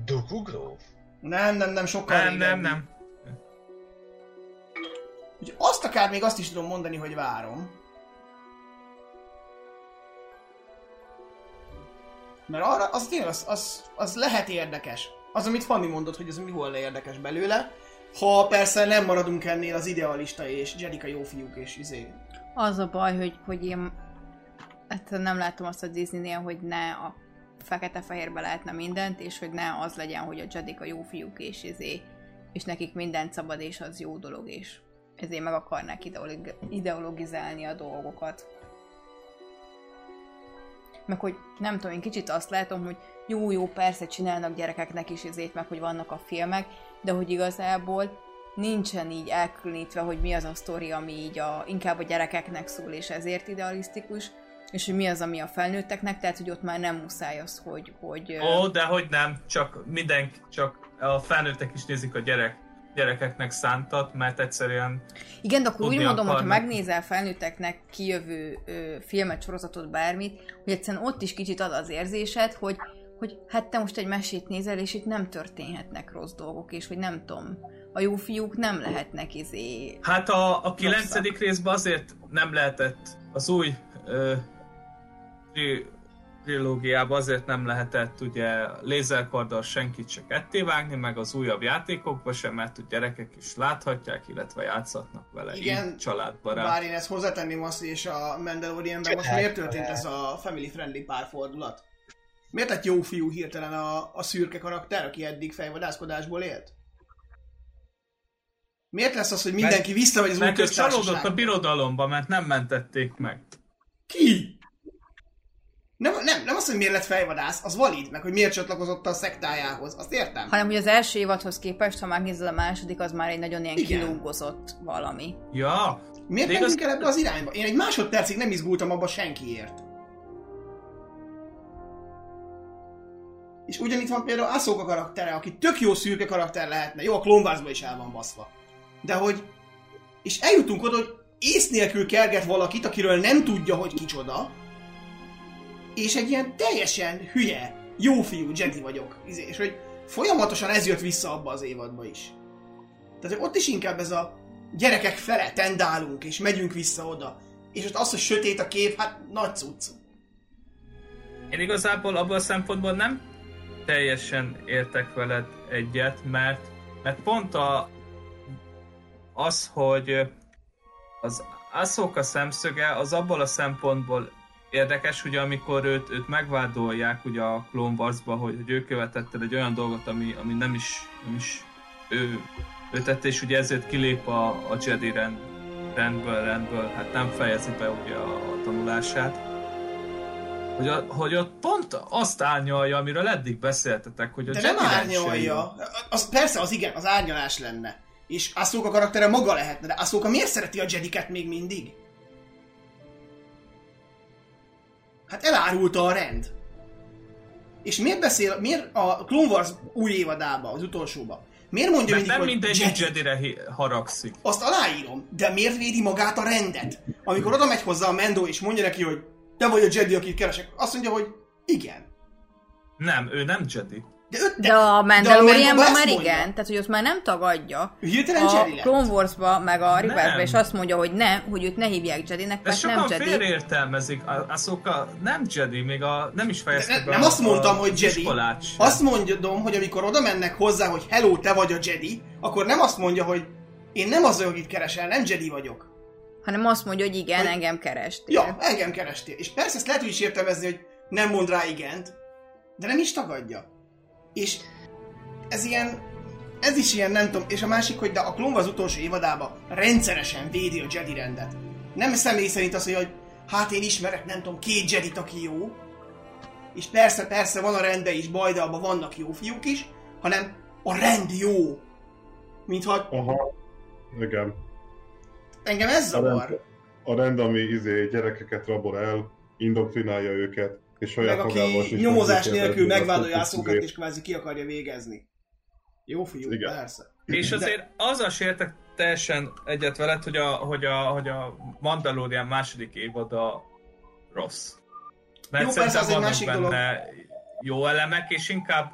Dooku Grove? Nem, nem, nem, sokkal Nem, nem, régebbi. nem. Úgyhogy azt akár még azt is tudom mondani, hogy várom. Mert arra, az tényleg, az, az, az lehet érdekes. Az, amit Fanni mondott, hogy ez mi volna érdekes belőle. Ha persze nem maradunk ennél az idealista és Jedika jó fiúk és izé. Az a baj, hogy, hogy én hát nem látom azt a Disneynél, hogy ne a fekete-fehérbe lehetne mindent, és hogy ne az legyen, hogy a Jedik a jó fiúk és izé, és nekik mindent szabad, és az jó dolog, és ezért meg akarnák ideolog- ideologizálni a dolgokat. Meg hogy nem tudom, én kicsit azt látom, hogy jó, jó, persze csinálnak gyerekeknek is izét, meg hogy vannak a filmek, de hogy igazából nincsen így elkülönítve, hogy mi az a sztori, ami így a, inkább a gyerekeknek szól, és ezért idealisztikus, és hogy mi az, ami a felnőtteknek, tehát hogy ott már nem muszáj az, hogy... hogy Ó, de hogy nem, csak mindenki, csak a felnőttek is nézik a gyerek, gyerekeknek szántat, mert egyszerűen Igen, de akkor úgy mondom, hogy ha megnézel felnőtteknek kijövő ö, filmet, sorozatot, bármit, hogy egyszerűen ott is kicsit ad az érzésed, hogy, hogy hát te most egy mesét nézel, és itt nem történhetnek rossz dolgok, és hogy nem tudom, a jó fiúk nem lehetnek izé... Hát a, a kilencedik részben azért nem lehetett, az új ö, trilógiában azért nem lehetett ugye lézerkarddal senkit se ketté vágni, meg az újabb játékokban sem, mert a gyerekek is láthatják, illetve játszhatnak vele. Igen, Így családbarát. Bár én ezt hozzátenném azt, és a Mandalorianben most miért történt ez a family friendly párfordulat? Miért lett jó fiú hirtelen a, a szürke karakter, aki eddig fejvadászkodásból élt? Miért lesz az, hogy mindenki visszamegy az új Mert csalódott a birodalomba, mert nem mentették meg. Ki? Nem, nem, nem az, hogy miért lett fejvadász, az valid, meg hogy miért csatlakozott a szektájához, azt értem. Hanem, hogy az első évadhoz képest, ha megnézed a második, az már egy nagyon ilyen Igen. kilógozott valami. Ja, Miért De mentünk igaz- el ebbe az irányba? Én egy másodpercig nem izgultam abba senkiért. És ugyanitt van például Ahsoka karaktere, aki tök jó szürke karakter lehetne. Jó, a Clone Warsban is el van baszva. De hogy... És eljutunk oda, hogy ész nélkül kerget valakit, akiről nem tudja, hogy kicsoda. És egy ilyen teljesen hülye, jó fiú Jedi vagyok. Izé, És hogy folyamatosan ez jött vissza abba az évadba is. Tehát hogy ott is inkább ez a gyerekek fele tendálunk, és megyünk vissza oda. És ott az, hogy sötét a kép, hát nagy cucc. Én igazából abban a szempontból nem teljesen értek veled egyet, mert, mert pont a, az, hogy az Ahsoka szemszöge az abból a szempontból érdekes, ugye amikor őt, őt megvádolják ugye a Clone Wars-ba, hogy, hogy ő követette egy olyan dolgot, ami, ami nem is, nem is ő, ő tette, és ugye ezért kilép a, a Jedi rend, rendből, rendből, hát nem fejezi be ugye a, a tanulását. Hogy, a, hogy ott pont azt árnyalja, amiről eddig beszéltetek, hogy a De Jedi nem árnyalja. Az, persze, az igen, az árnyalás lenne. És Ahsoka karaktere maga lehetne, de Ahsoka miért szereti a Jediket még mindig? Hát elárulta a rend. És miért beszél, miért a Clone Wars új évadába, az utolsóba, miért mondja Mert mindig, nem mindegy Jedi? Jedire haragszik. Azt aláírom, de miért védi magát a rendet? Amikor oda megy hozzá a Mendo és mondja neki, hogy te vagy a Jedi, akit keresek, azt mondja, hogy igen. Nem, ő nem Jedi. De, ő, De a Mandalorianban már mondja. igen, tehát hogy ott már nem tagadja. Hirtelen A Jedi. Clone Wars-ba, meg a Nem. és azt mondja, hogy ne, hogy őt ne hívják Jedinek, De mert sokan nem Jedi. félreértelmezik, A- Ahsoka nem Jedi, még a, nem is fejezte De be nem a- azt mondtam, a- hogy Jedi. Azt mondom, hogy amikor oda mennek hozzá, hogy hello, te vagy a Jedi, akkor nem azt mondja, hogy én nem az, akit keresel, nem Jedi vagyok. Hanem azt mondja, hogy igen, Hogy- engem kerestél. Ja, engem kerestél. És persze ezt lehet úgy is értelmezni, hogy nem mond rá igent, de nem is tagadja. És ez ilyen, ez is ilyen, nem tudom, és a másik, hogy de a Clone Wars utolsó évadában rendszeresen védi a Jedi rendet. Nem személy szerint mondja, hogy hát én ismerek, nem tudom, két Jedit, aki jó, és persze, persze van a rende is baj, de abban vannak jó fiúk is, hanem a rend jó. Mintha Aha, igen. engem ez A zavar. rend, a rend ami izé, gyerekeket rabol el, indoktrinálja őket, és saját Meg aki nyomozás nélkül megvádolja azt szókat és kvázi ki akarja végezni. Jó fiú, Igen. persze. És De- azért azzal se értek teljesen egyet veled, hogy a, hogy a, hogy a Mandalorian második évada rossz. Mert Jó, szerintem persze, az egy vannak másik benne dolog. jó elemek, és inkább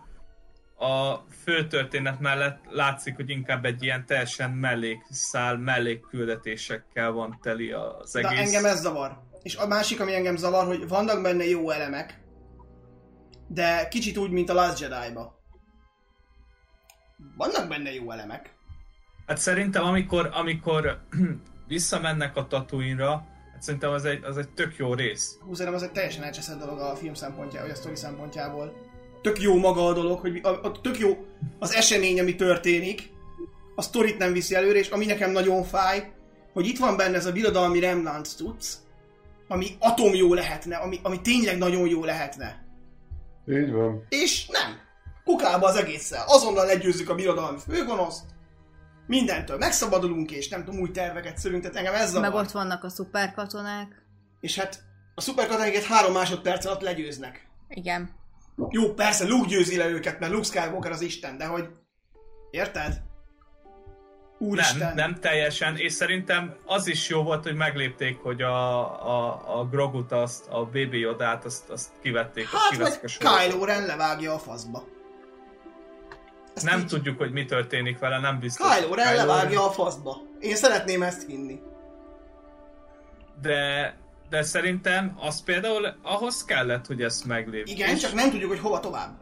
a fő történet mellett látszik, hogy inkább egy ilyen teljesen mellékszál, mellékküldetésekkel van teli az De egész. engem ez zavar. És a másik, ami engem zavar, hogy vannak benne jó elemek, de kicsit úgy, mint a Last Jedi-ba. Vannak benne jó elemek. Hát szerintem amikor, amikor visszamennek a Tatooine-ra, hát szerintem az egy, az egy tök jó rész. Hú, szerintem az egy teljesen elcseszett dolog a film szempontjából, vagy a sztori szempontjából. Tök jó maga a dolog, hogy a, a, tök jó az esemény, ami történik, a sztorit nem viszi előre, és ami nekem nagyon fáj, hogy itt van benne ez a birodalmi Remnant tudsz, ami atom jó lehetne, ami, ami tényleg nagyon jó lehetne. Így van. És nem. Kukába az egésszel. Azonnal legyőzzük a birodalmi főgonoszt, mindentől megszabadulunk, és nem tudom, új terveket szülünk, tehát engem ez zavar. Meg ott vannak a szuperkatonák. És hát a szuperkatonáikat három másodperc alatt legyőznek. Igen. Jó, persze Luke győzi le őket, mert Luke Skywalker az Isten, de hogy... Érted? Úristen. Nem, nem teljesen, és szerintem az is jó volt, hogy meglépték, hogy a, a, a Grogut, azt, a BB Yodát, azt, azt kivették, azt Hát, kiveszik a vagy sorozatból. Kylo Ren levágja a faszba. Ezt Nem így- tudjuk, hogy mi történik vele, nem biztos. Kylo Ren levágja a faszba. Én szeretném ezt hinni. De, de szerintem az például ahhoz kellett, hogy ezt meglépjék. Igen, csak nem tudjuk, hogy hova tovább.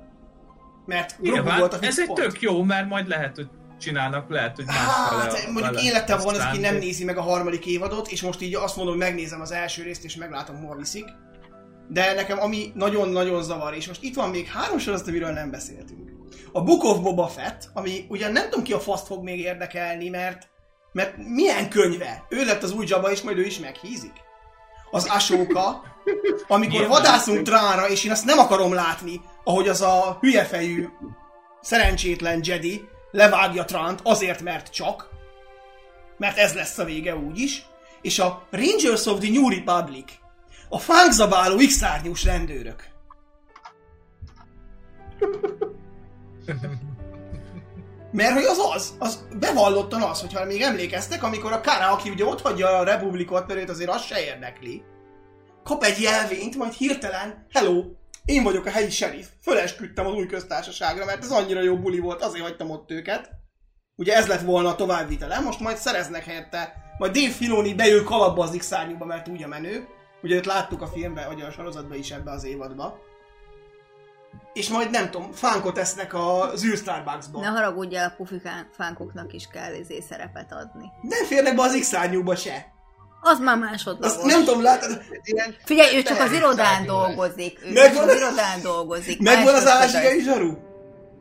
Mert Nyilván, volt a ez egy tök jó, mert majd lehet, hogy csinálnak, lehet, hogy más Hát, vele- mondjuk vele én lettem volna aki nem nézi meg a harmadik évadot, és most így azt mondom, hogy megnézem az első részt, és meglátom, hova viszik. De nekem ami nagyon-nagyon zavar, és most itt van még három sorozat, amiről nem beszéltünk. A Book of Boba Fett, ami ugyan nem tudom ki a faszt fog még érdekelni, mert, mert milyen könyve? Ő lett az új Jabba, és majd ő is meghízik. Az Ashoka, amikor Nyilván. vadászunk Tránra, és én azt nem akarom látni, ahogy az a hülyefejű, szerencsétlen Jedi levágja Tránt azért, mert csak, mert ez lesz a vége úgyis, és a Rangers of the New Republic, a fánkzabáló x rendőrök. Mert hogy az az, az bevallottan az, hogyha még emlékeztek, amikor a Kara, aki ugye ott hagyja a republikot, mert őt azért az se érdekli, kap egy jelvényt, majd hirtelen, hello, én vagyok a helyi sheriff, fölesküdtem az új köztársaságra, mert ez annyira jó buli volt, azért hagytam ott őket. Ugye ez lett volna a továbbvitele, most majd szereznek helyette, majd Dave Filoni beül kalapba az x mert úgy a menő. Ugye őt láttuk a filmben, vagy a sorozatban is ebbe az évadba. és majd nem tudom, fánkot esznek az űr Starbucksba. Ne haragudjál, a pufi fán- fánkoknak is kell izé szerepet adni. Nem férnek be az x se. Az már másodlagos. Azt nem tudom, látod, Ilyen, Figyelj, ő csak az irodán dolgozik. Ő Megvan csak az az- irodán dolgozik. megvan az Másodlagos. ázsiai zsaru?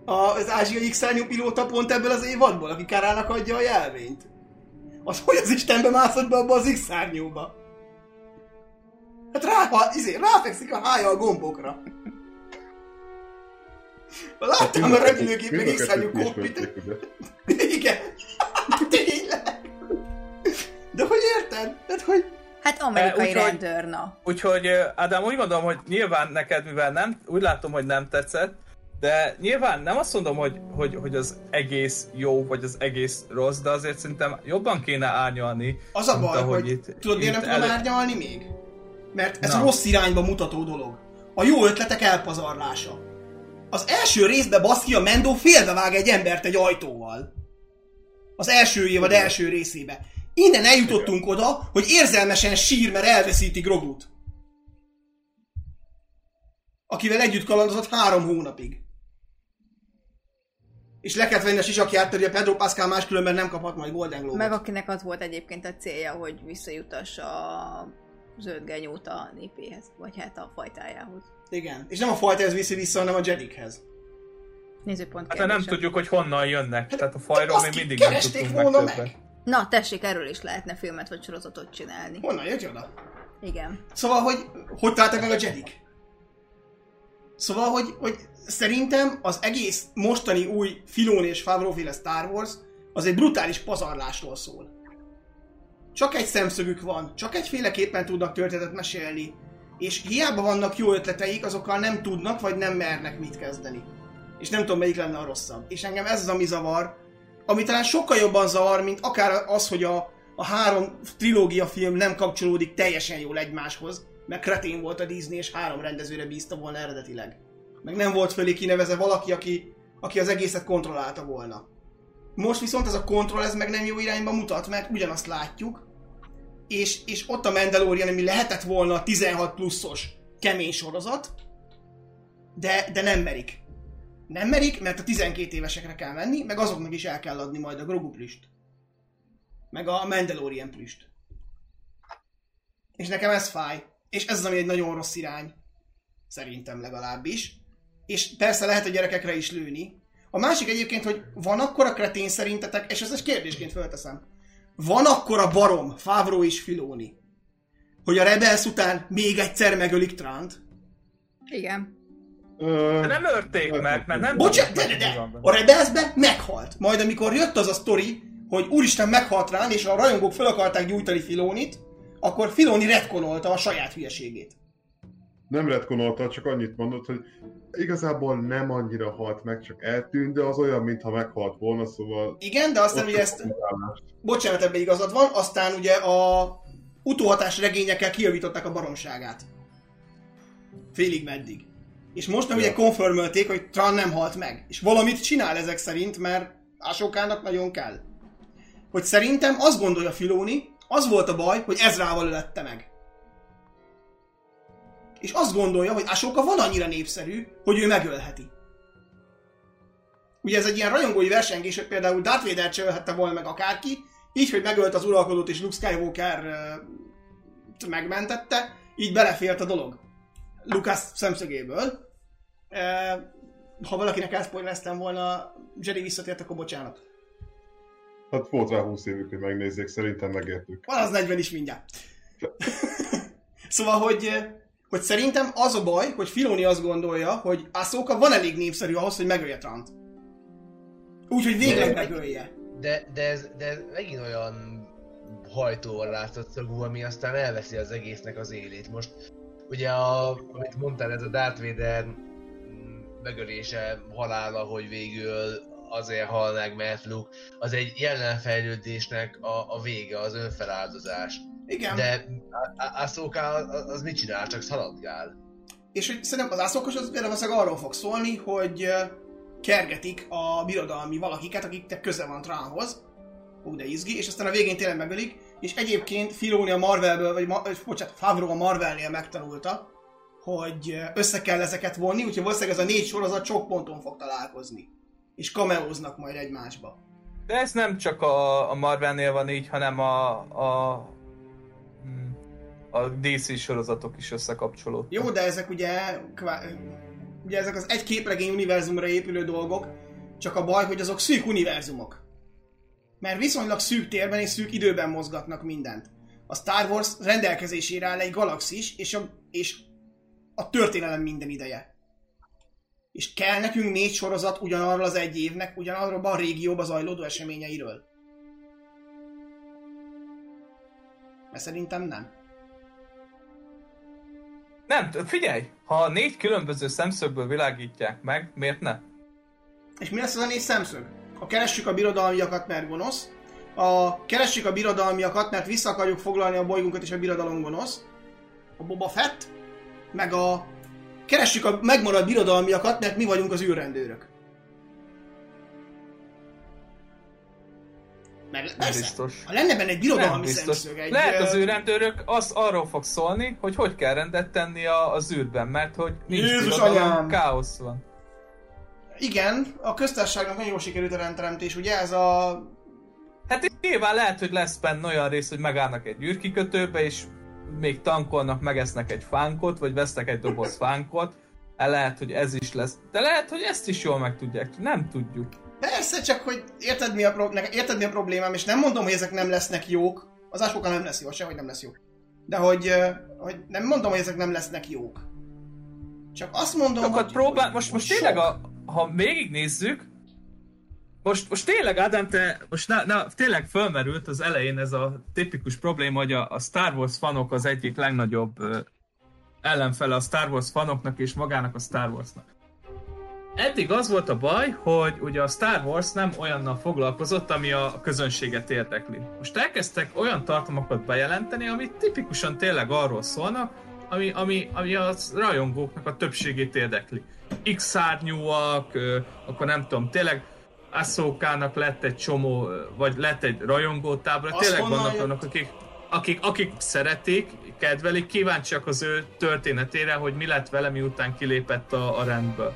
A, az ázsiai x pilóta pont ebből az évadból, aki Karának adja a jelvényt. Az hogy az Istenbe mászott be abba az x -szárnyúba? Hát rá, ha, izé, ráfekszik a hája a gombokra. Láttam a repülőgép meg Mind a x kettőt kokpit. ismerték, ugye? Igen. De hogy érted? Tehát, hogy... Hát amerikai úgyhogy- rendőr, na. Úgyhogy Ádám, úgy gondolom, hogy nyilván neked, mivel nem, úgy látom, hogy nem tetszett, de nyilván nem azt mondom, hogy, hogy, hogy az egész jó, vagy az egész rossz, de azért szerintem jobban kéne árnyalni. Az a baj, ahogy hogy itt- tudod miért nem tudom elő- árnyalni még? Mert ez Na. a rossz irányba mutató dolog. A jó ötletek elpazarlása. Az első részben baszki a Mendo félbevág egy embert egy ajtóval. Az első évad első részébe. Innen eljutottunk oda, hogy érzelmesen sír, mert elveszíti Grogut. Akivel együtt kalandozott három hónapig. És le kellett venni a sisakját, hogy a Pedro Pascal máskülönben nem kaphat majd Golden Globe-ot. Meg akinek az volt egyébként a célja, hogy visszajutassa a zöld genyót a népéhez, vagy hát a fajtájához. Igen. És nem a fajtához viszi vissza, hanem a Jedikhez. Nézőpont Hát de nem kérdése. tudjuk, hogy honnan jönnek, tehát a fajról még mindig nem tudtunk meg meg. Na, tessék, erről is lehetne filmet vagy sorozatot csinálni. Honnan jött oda? Igen. Szóval, hogy hogy találtak meg a Jedik? Szóval, hogy, hogy szerintem az egész mostani új Filoni és Favreau-féle Star Wars az egy brutális pazarlásról szól. Csak egy szemszögük van, csak egyféleképpen tudnak történetet mesélni, és hiába vannak jó ötleteik, azokkal nem tudnak, vagy nem mernek mit kezdeni. És nem tudom, melyik lenne a rosszabb. És engem ez az, ami zavar, ami talán sokkal jobban zavar, mint akár az, hogy a, a három trilógia film nem kapcsolódik teljesen jól egymáshoz, mert kretén volt a Disney, és három rendezőre bízta volna eredetileg. Meg nem volt fölé kinevezve valaki, aki, aki az egészet kontrollálta volna. Most viszont ez a kontroll, ez meg nem jó irányba mutat, mert ugyanazt látjuk, és, és ott a Mandalorian, ami lehetett volna a 16 pluszos kemény sorozat, de, de nem merik. Nem merik, mert a 12 évesekre kell menni, meg azoknak is el kell adni majd a Grogu plüst. Meg a Mandalorian plüst. És nekem ez fáj. És ez az, ami egy nagyon rossz irány. Szerintem legalábbis. És persze lehet a gyerekekre is lőni. A másik egyébként, hogy van akkor a kretén szerintetek, és ezt egy kérdésként fölteszem. Van akkor a barom, Favreau és Filoni, hogy a Rebels után még egyszer megölik Trant? Igen. De nem ölték meg, mert nem... Bocsánat, de, de, de, a Rebelsbe meghalt. Majd amikor jött az a sztori, hogy úristen meghalt rán, és a rajongók fel akarták gyújtani Filonit, akkor Filoni retkonolta a saját hülyeségét. nem retkonolta, csak annyit mondott, hogy igazából nem annyira halt meg, csak eltűnt, de az olyan, mintha meghalt volna, szóval... Igen, de aztán ugye ezt, utálást. bocsánat, ebben igazad van, aztán ugye a utóhatás regényekkel kijavították a baromságát. Félig meddig. És most meg ugye konfirmölték, hogy Tran nem halt meg. És valamit csinál ezek szerint, mert Ásokának nagyon kell. Hogy szerintem azt gondolja Filoni, az volt a baj, hogy Ezrával ölette meg. És azt gondolja, hogy Asoka van annyira népszerű, hogy ő megölheti. Ugye ez egy ilyen rajongói versengés, hogy például Darth Vader se ölhette volna meg akárki, így, hogy megölt az uralkodót és Luke Skywalker megmentette, így belefért a dolog. Lucas szemszögéből. Ha valakinek elszpoilereztem volna, Jedi visszatért, akkor bocsánat. Hát volt rá 20 évük, hogy megnézzék, szerintem megértük. Van az 40 is mindjárt. szóval, hogy, hogy szerintem az a baj, hogy Filoni azt gondolja, hogy Ahsoka van elég népszerű ahhoz, hogy megölje Trant. Úgyhogy végleg De- megölje. De, de, ez, de ez megint olyan hajtóval látott szagú, ami aztán elveszi az egésznek az élét. Most ugye, a, amit mondtál, ez a Darth Vader megölése, halála, hogy végül azért hal meg, mert Luke, az egy jelenfejlődésnek a, a vége, az önfeláldozás. Igen. De Ahsoka az, mit csinál? Csak szaladgál. És hogy szerintem az ászokos az például valószínűleg arról fog szólni, hogy kergetik a birodalmi valakiket, akiknek köze van Tránhoz. Ú, de izgi, és aztán a végén tényleg megölik, és egyébként Filoni a Marvelből, vagy ma, bocsánat, Favreau a Marvelnél megtanulta, hogy össze kell ezeket vonni, úgyhogy valószínűleg ez a négy sorozat sok ponton fog találkozni. És kameóznak majd egymásba. De ez nem csak a, a Marvelnél van így, hanem a, a, mm, a DC sorozatok is összekapcsolódtak. Jó, de ezek ugye, kvá... ugye ezek az egy képregény univerzumra épülő dolgok, csak a baj, hogy azok szűk univerzumok. Mert viszonylag szűk térben és szűk időben mozgatnak mindent. A Star Wars rendelkezésére áll egy galaxis, és a, és a történelem minden ideje. És kell nekünk négy sorozat ugyanarról az egy évnek, ugyanarról a régióban zajlódó eseményeiről. Mert szerintem nem. Nem, figyelj! Ha négy különböző szemszögből világítják meg, miért ne? És mi lesz az a négy szemszög? A keressük a birodalmiakat, mert gonosz. A keressük a birodalmiakat, mert vissza akarjuk foglalni a bolygónkat és a birodalom gonosz. A Boba Fett. Meg a keressük a megmaradt birodalmiakat, mert mi vagyunk az űrrendőrök. Meg, persze, biztos. ha lenne benne egy birodalmi szemszög, egy... Lehet az űrrendőrök, az arról fog szólni, hogy hogy kell rendet tenni a, az űrben, mert hogy nincs Jézus birodalom, anyám! káosz van. Igen, a köztársaságnak nagyon jól sikerült a rendteremtés, ugye ez a... Hát nyilván lehet, hogy lesz benne olyan rész, hogy megállnak egy űrkikötőbe, és még tankolnak, megesznek egy fánkot, vagy vesznek egy doboz fánkot. El lehet, hogy ez is lesz. De lehet, hogy ezt is jól meg tudják. Nem tudjuk. Persze, csak hogy érted mi a, pro... ne- érted mi a problémám, és nem mondom, hogy ezek nem lesznek jók. Az ásokkal nem lesz jó, sehogy nem lesz jó. De hogy, hogy nem mondom, hogy ezek nem lesznek jók. Csak azt mondom, Akkor hogy... próbál, most, most tényleg, a, ha végignézzük, most, most tényleg, Ádám, te, most na, na, tényleg fölmerült az elején ez a tipikus probléma, hogy a, a Star Wars fanok az egyik legnagyobb ö, ellenfele a Star Wars fanoknak és magának a Star Warsnak. Eddig az volt a baj, hogy ugye a Star Wars nem olyannal foglalkozott, ami a közönséget érdekli. Most elkezdtek olyan tartalmakat bejelenteni, amit tipikusan tényleg arról szólnak, ami, ami, ami a rajongóknak a többségét érdekli. X-szárnyúak, ö, akkor nem tudom, tényleg Ahsokának lett egy csomó, vagy lett egy rajongótábor, Az tényleg vannak jött? olyanok, akik, akik, akik szeretik, kedvelik, kíváncsiak az ő történetére, hogy mi lett vele, miután kilépett a, a rendből.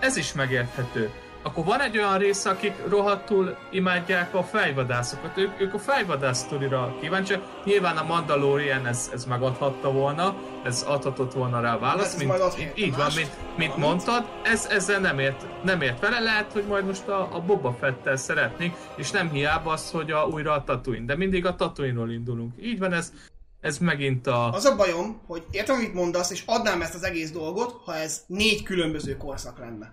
Ez is megérthető. Akkor van egy olyan része, akik rohadtul imádják a fejvadászokat. Ők, ők a fejvadász sztorira kíváncsiak. Nyilván a Mandalorian ez, ez megadhatta volna, ez adhatott volna rá Hát választ, mint, így van, mint, mint mondtad, ez, ezzel nem ért, nem ért vele, lehet, hogy majd most a, a Boba Fettel szeretnénk, és nem hiába az, hogy a, újra a Tatooine, de mindig a Tatooine-ról indulunk. Így van, ez, ez megint a... Az a bajom, hogy értem, amit mondasz, és adnám ezt az egész dolgot, ha ez négy különböző korszak lenne.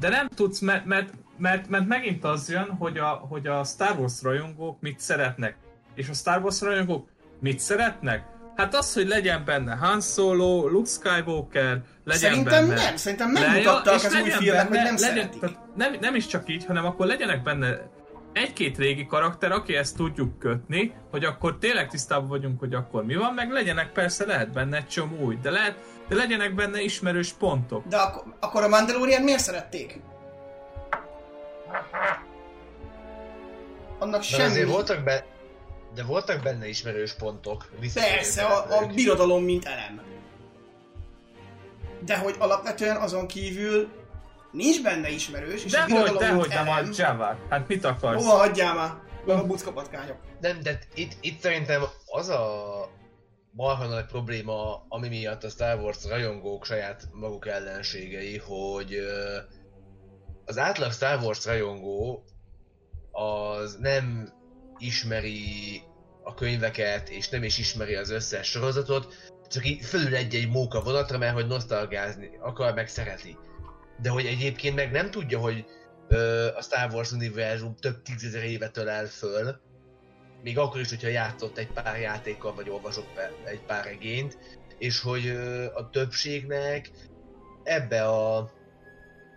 De nem tudsz, mert, mert, mert, mert megint az jön, hogy a, hogy a Star Wars rajongók mit szeretnek. És a Star Wars rajongók mit szeretnek? Hát az, hogy legyen benne Han Solo, Luke Skywalker, legyen Szerintem benne nem, szerintem Leia, megmutatták és az új filmek, hogy nem legyen, szeretik. Tehát nem, nem is csak így, hanem akkor legyenek benne egy-két régi karakter, aki ezt tudjuk kötni, hogy akkor tényleg tisztában vagyunk, hogy akkor mi van, meg legyenek persze, lehet benne egy csomó új, de, lehet, de legyenek benne ismerős pontok. De akkor, akkor a Mandalorian miért szerették? Annak De semmi... azért voltak be... De voltak benne ismerős pontok. Persze, a, a birodalom mint elem. De hogy alapvetően azon kívül nincs benne ismerős, és a Dehogy, birodalom dehogy mint nem a Javák. Hát mit akarsz? Hova hagyjál már? A buckapatkányok. Nem, de itt, itt szerintem az a marha nagy probléma, ami miatt a Star Wars rajongók saját maguk ellenségei, hogy az átlag Star Wars rajongó az nem ismeri a könyveket, és nem is ismeri az összes sorozatot, csak így fölül egy-egy móka vonatra, mert hogy nosztalgázni akar, meg szereti. De hogy egyébként meg nem tudja, hogy ö, a Star Wars univerzum több tízezer évet ölel föl, még akkor is, hogyha játszott egy pár játékkal, vagy olvasott egy pár regényt, és hogy ö, a többségnek ebbe a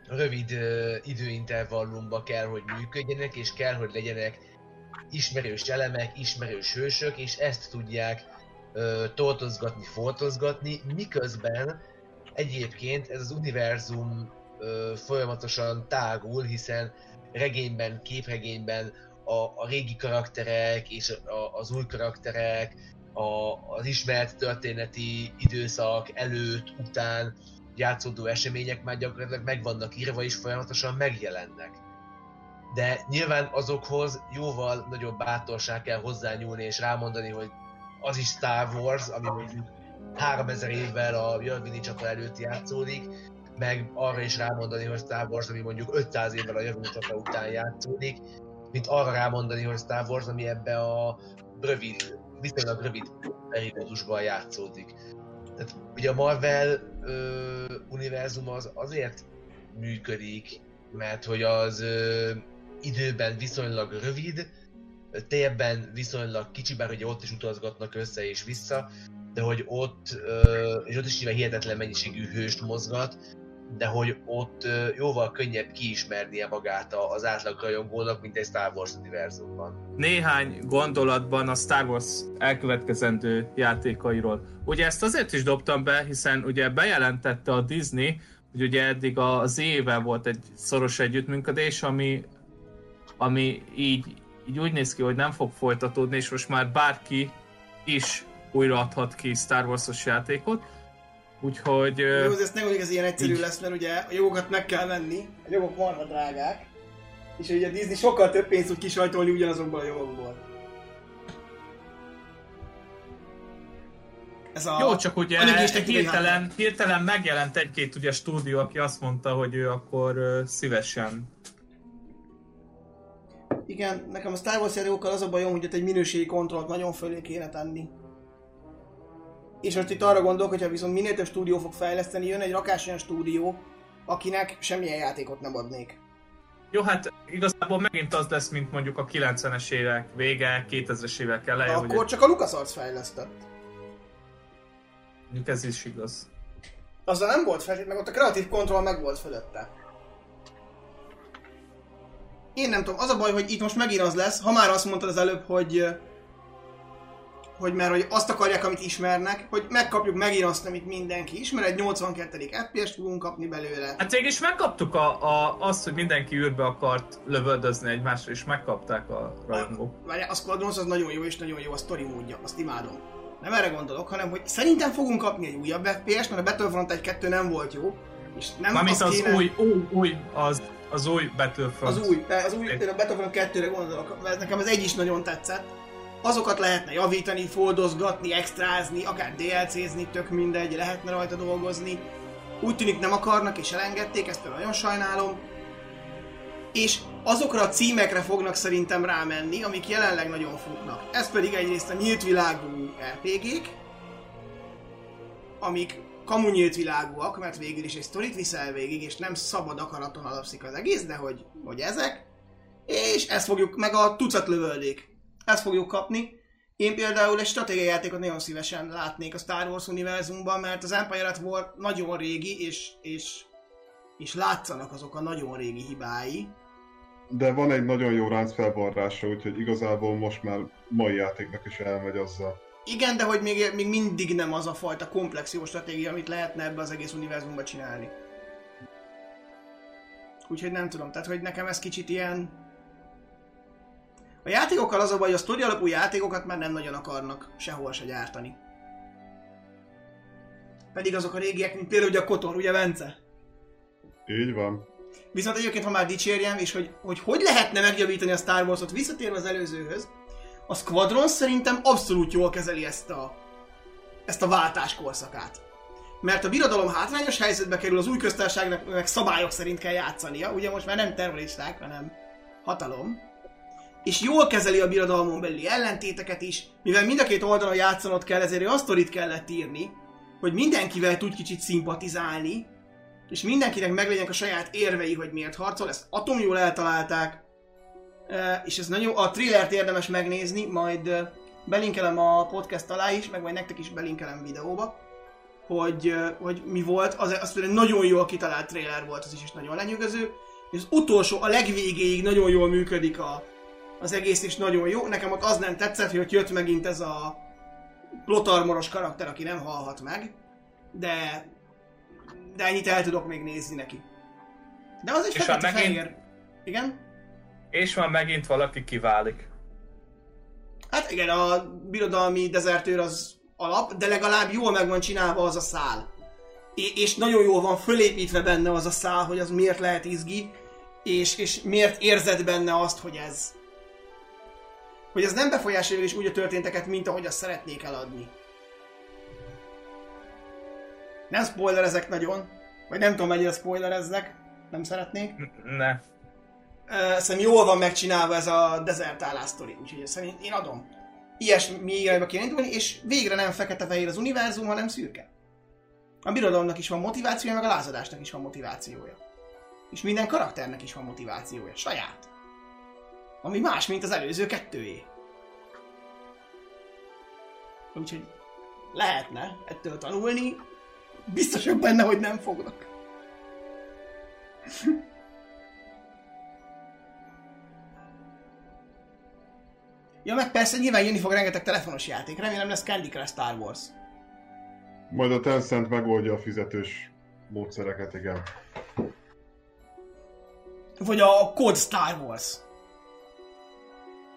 rövid ö, időintervallumba kell, hogy működjenek, és kell, hogy legyenek ismerős elemek, ismerős hősök, és ezt tudják ö, toltozgatni, foltozgatni, miközben egyébként ez az univerzum ö, folyamatosan tágul, hiszen regényben, képregényben a, a régi karakterek és a, az új karakterek, a, az ismert történeti időszak előtt, után játszódó események már gyakorlatilag meg vannak írva és folyamatosan megjelennek. De nyilván azokhoz jóval nagyobb bátorság kell hozzányúlni és rámondani, hogy az is Star Wars, ami mondjuk 3000 évvel a Jörgini csata előtt játszódik, meg arra is rámondani, hogy Star Wars, ami mondjuk 500 évvel a Jörgini csata után játszódik, mint arra rámondani, hogy Star Wars, ami ebbe a rövid, viszonylag rövid periódusban játszódik. Tehát ugye a Marvel ö, univerzum az azért működik, mert hogy az ö, időben viszonylag rövid, térben viszonylag kicsi, bár ugye ott is utazgatnak össze és vissza, de hogy ott, ö, és ott is nyilván hihetetlen mennyiségű hőst mozgat, de hogy ott jóval könnyebb kiismernie magát az átlag rajongónak, mint egy Star Wars univerzumban. néhány gondolatban a Star Wars elkövetkezendő játékairól. Ugye ezt azért is dobtam be, hiszen ugye bejelentette a Disney, hogy ugye eddig az éve volt egy szoros együttműködés, ami, ami így, így úgy néz ki, hogy nem fog folytatódni, és most már bárki is újraadhat ki Star Wars-os játékot. Úgyhogy... Jó, ez nem hogy ez ilyen egyszerű így. lesz, mert ugye a jogokat meg kell venni, a jogok marha drágák, és ugye a Disney sokkal több pénzt tud kisajtolni ugyanazokból a jogokból. Ez a... Jó, csak ugye hirtelen, hirtelen megjelent egy-két ugye stúdió, aki azt mondta, hogy ő akkor ö, szívesen Igen, nekem a Star Wars játékokkal az a bajom, hogy ott egy minőségi kontrollt nagyon fölé kéne tenni. És most itt arra gondolok, hogyha viszont minél több stúdió fog fejleszteni, jön egy rakás olyan stúdió, akinek semmilyen játékot nem adnék. Jó, hát igazából megint az lesz, mint mondjuk a 90-es évek vége, 2000-es évek eleje, akkor hogy csak a LucasArts fejlesztett. ez is igaz. Azzal nem volt fel, meg ott a kreatív kontroll meg volt fölötte. Én nem tudom, az a baj, hogy itt most megint az lesz, ha már azt mondtad az előbb, hogy hogy mert hogy azt akarják, amit ismernek, hogy megkapjuk megint azt, amit mindenki ismer, egy 82. FPS-t fogunk kapni belőle. Hát végig is megkaptuk a, a, azt, hogy mindenki űrbe akart lövöldözni egymásra, és megkapták a rajongók. Várjál, a Squadrons az nagyon jó, és nagyon jó a story módja, azt imádom. Nem erre gondolok, hanem hogy szerintem fogunk kapni egy újabb FPS-t, mert a Battlefront 1-2 nem volt jó, és nem Mármint az kéne... új, új, új, az, az új Battlefront. Az új, az új, én a Battlefront 2-re gondolok, mert nekem az egy is nagyon tetszett. Azokat lehetne javítani, foldozgatni, extrázni, akár DLC-zni, tök mindegy, lehetne rajta dolgozni. Úgy tűnik nem akarnak és elengedték, ezt nagyon sajnálom. És azokra a címekre fognak szerintem rámenni, amik jelenleg nagyon futnak. Ez pedig egyrészt a nyílt világú RPG-k, amik kamu nyílt világúak, mert végül is egy sztorit viszel végig, és nem szabad akaraton alapszik az egész, de hogy, hogy ezek. És ezt fogjuk, meg a tucat lövöldék. Ezt fogjuk kapni. Én például egy stratégiai játékot nagyon szívesen látnék a Star Wars univerzumban, mert az Empire at War nagyon régi, és, és, és látszanak azok a nagyon régi hibái. De van egy nagyon jó ráncfelvarrása, úgyhogy igazából most már mai játéknak is elmegy azzal. Igen, de hogy még, még mindig nem az a fajta komplex jó stratégia, amit lehetne ebbe az egész univerzumba csinálni. Úgyhogy nem tudom, tehát hogy nekem ez kicsit ilyen... A játékokkal az a baj, hogy a sztori alapú játékokat már nem nagyon akarnak sehol se gyártani. Pedig azok a régiek, mint például ugye a Kotor, ugye Vence? Így van. Viszont egyébként, ha már dicsérjem, és hogy, hogy hogy lehetne megjavítani a Star Wars-ot visszatérve az előzőhöz, a Squadron szerintem abszolút jól kezeli ezt a, ezt a váltás korszakát. Mert a birodalom hátrányos helyzetbe kerül, az új köztársaságnak meg szabályok szerint kell játszania, ugye most már nem terroristák, hanem hatalom. És jól kezeli a birodalmon belüli ellentéteket is, mivel mind a két oldalon játszanod kell, ezért azt sztorit kellett írni, hogy mindenkivel tud kicsit szimpatizálni, és mindenkinek meglegyenek a saját érvei, hogy miért harcol, ezt atom jól eltalálták, és ez nagyon, a trailert érdemes megnézni, majd belinkelem a podcast alá is, meg majd nektek is belinkelem videóba, hogy, hogy mi volt, az, az például nagyon jól kitalált trailer volt, az is, és nagyon lenyűgöző, és az utolsó, a legvégéig nagyon jól működik a, az egész, és nagyon jó. Nekem ott az nem tetszett, hogy jött megint ez a plotarmoros karakter, aki nem halhat meg, de, de ennyit el tudok még nézni neki. De az is És fekete megint- fehér. Igen? És már megint valaki kiválik. Hát igen, a birodalmi dezertőr az alap, de legalább jól meg van csinálva az a szál. És nagyon jól van fölépítve benne az a szál, hogy az miért lehet izgi, és, és miért érzed benne azt, hogy ez hogy ez nem befolyásolja is úgy a történteket, mint ahogy azt szeretnék eladni. Nem spoilerezek nagyon, vagy nem tudom mennyire spoilereznek, nem szeretnék. Ne. Szerintem jól van megcsinálva ez a Desert Island sztori, úgyhogy szerintem én adom. Ilyesmi irányba kéne indulni, és végre nem fekete-fehér az univerzum, hanem szürke. A birodalomnak is van motivációja, meg a lázadásnak is van motivációja. És minden karakternek is van motivációja, saját. Ami más, mint az előző kettőjé. Úgyhogy lehetne ettől tanulni, biztosak benne, hogy nem fognak. Ja, meg persze nyilván jönni fog rengeteg telefonos játék. Remélem lesz Candy Crush Star Wars. Majd a Tencent megoldja a fizetős módszereket, igen. Vagy a Code Star Wars.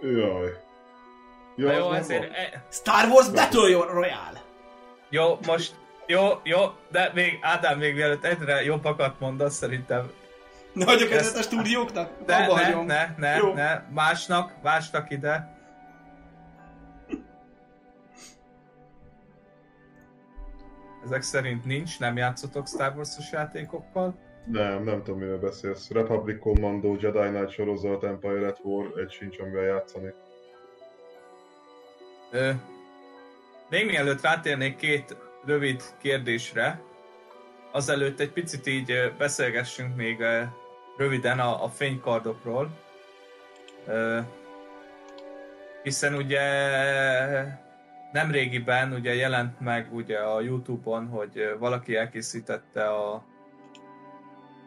Jaj. Jó, az nem ezért... van. E, Star Wars Battle Royale. jó, most... Jó, jó, de még Ádám még mielőtt egyre jobbakat mondasz, szerintem Ne hagyjuk Ezt- ezt a stúdióknak? Ne, Abba ne, hagyom. ne, ne, Jó. ne, másnak, másnak ide. Ezek szerint nincs, nem játszotok Star Wars-os játékokkal. Nem, nem tudom, miről beszélsz. Republic Commando, Jedi Knight sorozat, Empire at War, egy sincs, amivel játszani. Ö, még mielőtt rátérnék két rövid kérdésre, azelőtt egy picit így beszélgessünk még röviden a, a fénykardokról. Ö, hiszen ugye nemrégiben ugye jelent meg ugye a Youtube-on, hogy valaki elkészítette a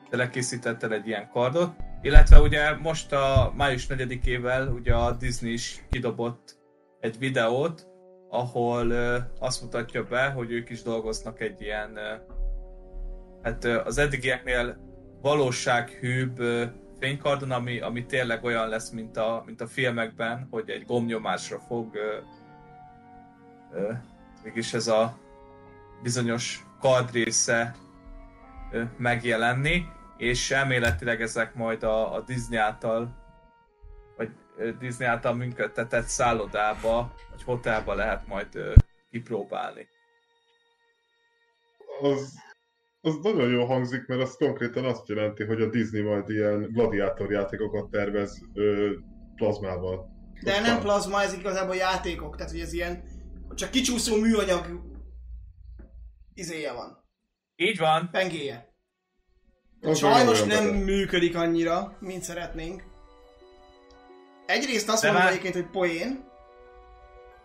telekészítette egy ilyen kardot, illetve ugye most a május 4-ével ugye a Disney is kidobott egy videót, ahol azt mutatja be, hogy ők is dolgoznak egy ilyen, hát az eddigieknél valósághűbb fénykardon, ami, ami tényleg olyan lesz, mint a, mint a filmekben, hogy egy gomnyomásra fog ö, ö, mégis ez a bizonyos kardrésze ö, megjelenni, és elméletileg ezek majd a, a Disney által Disney által működtetett szállodába, vagy hotelba lehet majd ö, kipróbálni. Az, az nagyon jól hangzik, mert az konkrétan azt jelenti, hogy a Disney majd ilyen gladiátor játékokat tervez ö, plazmával. De Aztán- nem plazma, ez igazából játékok, tehát hogy ez ilyen, csak kicsúszó műanyag izéje van, Így van, pengéje. Sajnos nem működik annyira, mint szeretnénk. Egyrészt azt De mondom már- egyébként, hogy poén.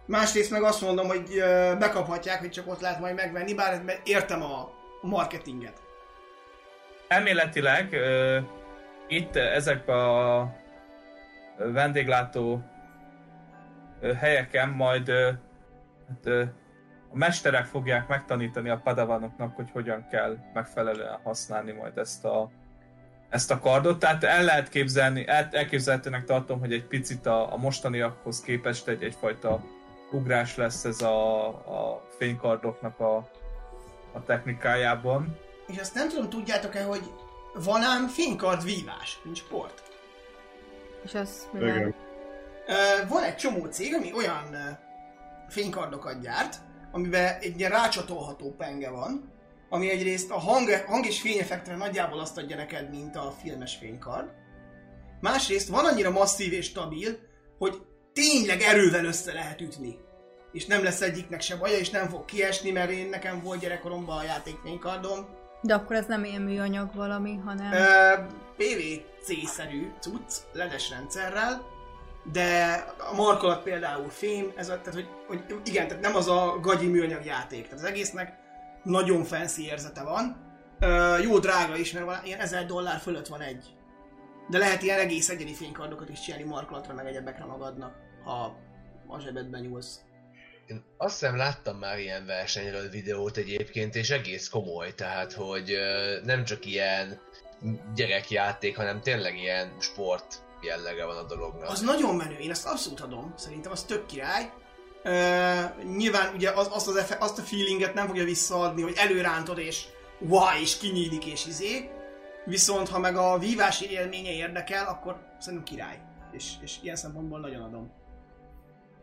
Másrészt meg azt mondom, hogy bekaphatják, hogy csak ott lehet majd megvenni, bár értem a marketinget. elméletileg ö, itt ö, ezekben a vendéglátó helyeken majd ö, hát, ö, a mesterek fogják megtanítani a padavanoknak, hogy hogyan kell megfelelően használni majd ezt a, ezt a kardot. Tehát el lehet képzelni, el, elképzelhetőnek tartom, hogy egy picit a, a mostaniakhoz képest egy, egyfajta ugrás lesz ez a, a fénykardoknak a, a technikájában. És azt nem tudom, tudjátok-e, hogy van ám fénykard vívás, mint sport. És az? Igen. Van egy csomó cég, ami olyan fénykardokat gyárt, amiben egy ilyen rácsatolható penge van, ami egyrészt a hang, hang és fényeffektre nagyjából azt adja neked, mint a filmes fénykard. Másrészt van annyira masszív és stabil, hogy tényleg erővel össze lehet ütni. És nem lesz egyiknek se baja, és nem fog kiesni, mert én nekem volt gyerekkoromban a játékfénykardom. De akkor ez nem ilyen műanyag valami, hanem... Ö, PVC-szerű cucc, ledes rendszerrel, de a markolat például fém, ez a, tehát hogy, hogy igen, tehát nem az a gagyi műanyag játék, tehát az egésznek nagyon fancy érzete van. Ö, jó drága is, mert van, ilyen 1000 dollár fölött van egy. De lehet ilyen egész egyedi fénykardokat is csinálni markolatra, meg egyebekre magadnak, ha a zsebedben nyúlsz. Én azt hiszem láttam már ilyen versenyről videót egyébként, és egész komoly, tehát hogy nem csak ilyen gyerekjáték, hanem tényleg ilyen sport jellege van a dolognak. Az nagyon menő, én ezt abszolút adom. Szerintem az tök király. Uh, nyilván ugye az, azt, az efe, azt a feelinget nem fogja visszaadni, hogy előrántod és wow, és kinyílik és izé. Viszont ha meg a vívási élménye érdekel, akkor szerintem király. És, és ilyen szempontból nagyon adom.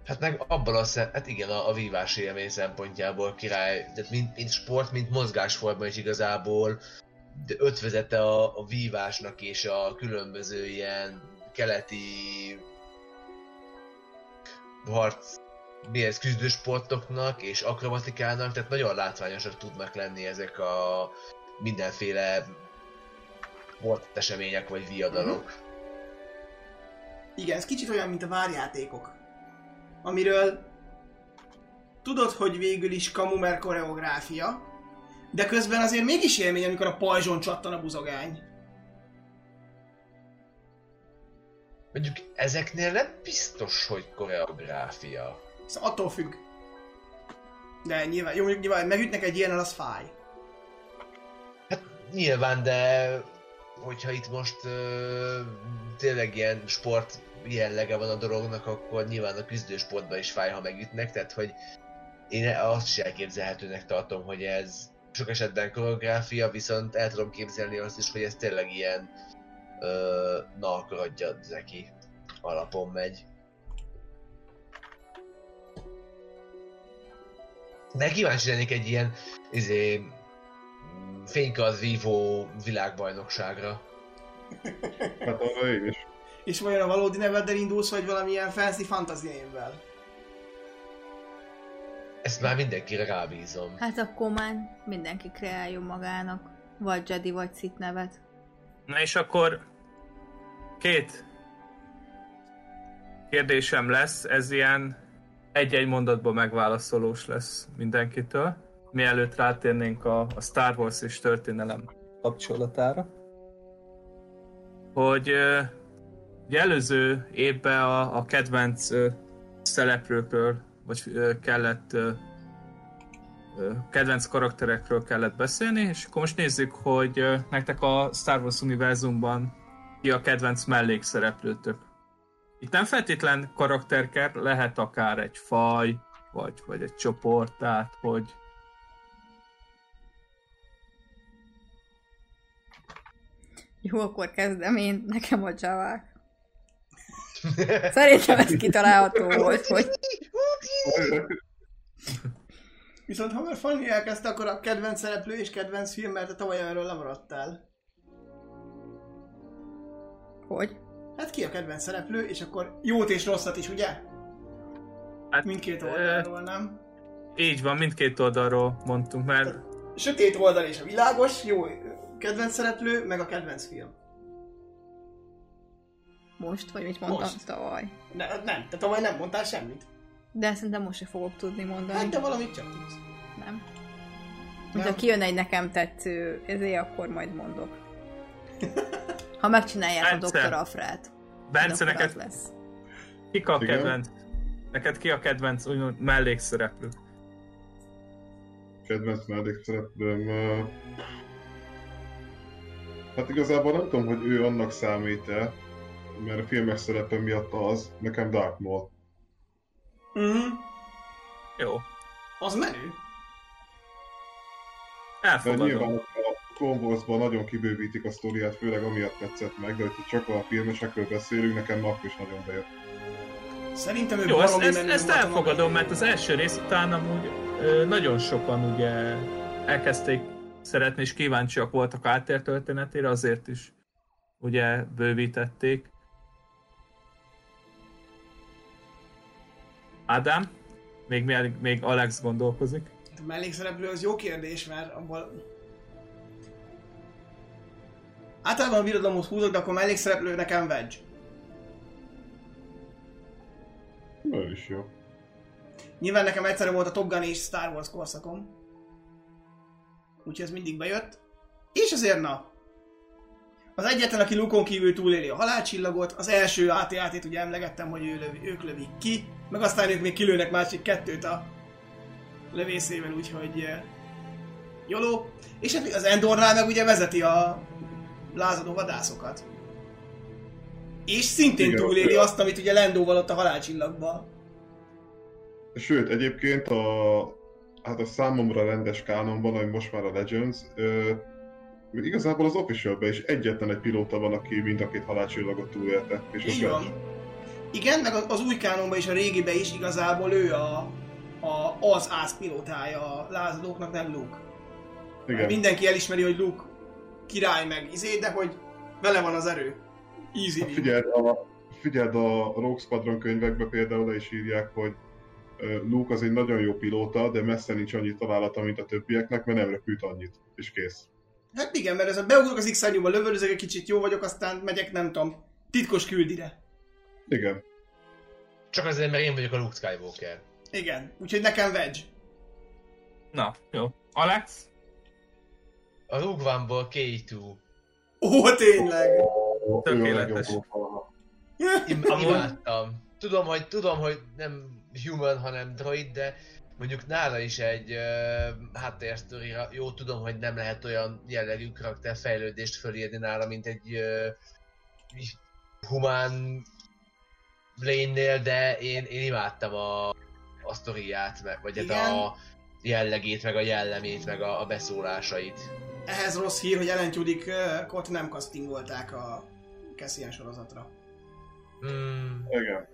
Hát meg abban a szem, hát igen, a, a vívás élmény szempontjából király, tehát mint, mint sport, mint mozgásforma is igazából de ötvezete a, a vívásnak és a különböző ilyen keleti harc mi ez, küzdősportoknak és akrobatikának, tehát nagyon látványosak tudnak lenni ezek a mindenféle sportesemények vagy viadalok. Igen, ez kicsit olyan, mint a várjátékok. Amiről tudod, hogy végül is kamu, mert koreográfia, de közben azért mégis élmény, amikor a pajzson csattan a buzogány. Mondjuk ezeknél nem biztos, hogy koreográfia. Ez attól függ. De nyilván, jó, mondjuk nyilván megütnek egy ilyen, az fáj. Hát nyilván, de hogyha itt most ö, tényleg ilyen sport jellege van a dolognak, akkor nyilván a küzdősportban is fáj, ha megütnek, tehát hogy én azt is elképzelhetőnek tartom, hogy ez sok esetben koreográfia, viszont el tudom képzelni azt is, hogy ez tényleg ilyen ö, na akkor adjad neki alapon megy. De kíváncsi lennék egy ilyen izé, fénykard vívó világbajnokságra. Hát arra én is. És vajon a valódi neveddel indulsz, vagy valamilyen fancy fantasy névvel? Ezt már mindenkire rábízom. Hát akkor már mindenki kreáljon magának. Vagy Jedi, vagy Sith nevet. Na és akkor két kérdésem lesz, ez ilyen egy-egy mondatban megválaszolós lesz mindenkitől, mielőtt rátérnénk a, a Star Wars és történelem kapcsolatára. Hogy ugye előző évben a, a kedvenc szereplőkről, vagy kellett kedvenc karakterekről kellett beszélni, és akkor most nézzük, hogy nektek a Star Wars univerzumban ki a kedvenc mellékszereplőtök. Itt nem feltétlen karakterker, lehet akár egy faj, vagy, vagy egy csoport, tehát hogy Jó, akkor kezdem én, nekem a javák. Szerintem ez kitalálható volt, hogy Viszont ha már Fanny elkezdte, akkor a kedvenc szereplő és kedvenc film, mert te tavaly erről lemaradtál. hogy? Hát ki a kedvenc szereplő, és akkor jót és rosszat is, ugye? hát, Mindkét oldalról, nem? így van, mindkét oldalról mondtunk, mert Sötét oldal és a világos, jó kedvenc szereplő, meg a kedvenc film. Most, vagy mit mondtam Most. tavaly. Ne, nem, te tavaly nem mondtál semmit. De szerintem most se fogok tudni mondani. Hát de valamit csak tudsz. Nem. De Nem. ha kijön egy nekem tetsző, ezért akkor majd mondok. Ha megcsinálják a Bence. Dr. Afrát. Bence, neked lesz. ki a Igen? kedvenc? Neked ki a kedvenc úgymond mellékszereplő? Kedvenc mellékszereplőm... ö, Hát igazából nem tudom, hogy ő annak számít-e, mert a filmes szerepe miatt az, nekem Dark Maul. Mhm. Jó, Az menő. De elfogadom. nyilván a Clone Wars-ban nagyon kibővítik a sztoriát, főleg amiatt tetszett meg, de hogyha csak a filmesekről beszélünk, nekem akkor is nagyon bejött. Szerintem ő Jó, ezt, ezt, ezt elfogadom, mert az első rész után amúgy ö, nagyon sokan ugye elkezdték szeretni, és kíváncsiak voltak a áttér történetére, azért is ugye bővítették. Ádám? Még, még, még Alex gondolkozik. A mellékszereplő az jó kérdés, mert abból... Általában a birodalomot húzok, de akkor mellékszereplő nekem Wedge. Ő is jó. Nyilván nekem egyszerre volt a Top Gun és Star Wars korszakom. Úgyhogy ez mindig bejött. És azért na, az egyetlen, aki Lukon kívül túléli a halálcsillagot, az első AT-AT-t ugye emlegettem, hogy ő lövi, ők lövik ki, meg aztán ők még kilőnek másik kettőt a lövészével, úgyhogy eh, joló. És hát az Endornál meg ugye vezeti a lázadó vadászokat. És szintén Igen, túléli ő- azt, amit ugye Lendóval ott a halálcsillagban. Sőt, egyébként a, hát a számomra rendes kánonban, ami most már a Legends, ö, igazából az official is egyetlen egy pilóta van, aki mind a két halálcsillagot túlélte. És Így van. Igen, meg az- új kánonban és a régiben is igazából ő a, a az ászpilótája a lázadóknak, nem Luke. Igen. Mindenki elismeri, hogy Luke király meg izé, de hogy vele van az erő. Easy Hát figyeld, a, figyeld a Rogue Squadron könyvekbe például le is írják, hogy Luke az egy nagyon jó pilóta, de messze nincs annyi találata, mint a többieknek, mert nem repült annyit, és kész. Hát igen, mert ez a beugrok az x lövöldözök egy kicsit, jó vagyok, aztán megyek, nem tudom, titkos küldire. Igen. Csak azért, mert én vagyok a Luke Skywalker. Igen, úgyhogy nekem Wedge. Na, jó. Alex? A Rogue One-ból K2. Ó, tényleg. Tökéletes. imádtam. Tudom, hogy, tudom, hogy nem human, hanem droid, de mondjuk nála is egy uh, háttérsztorira, jó tudom, hogy nem lehet olyan jellegű karakterfejlődést fölírni nála, mint egy uh, humán lénnél, de én, én imádtam a, a sztoriát, meg, vagy hát Igen. a jellegét, meg a jellemét, meg a, a beszólásait. Ehhez rossz hír, hogy Ellen Tudyk-ot nem castingolták a Cassian sorozatra. Hmm. Igen.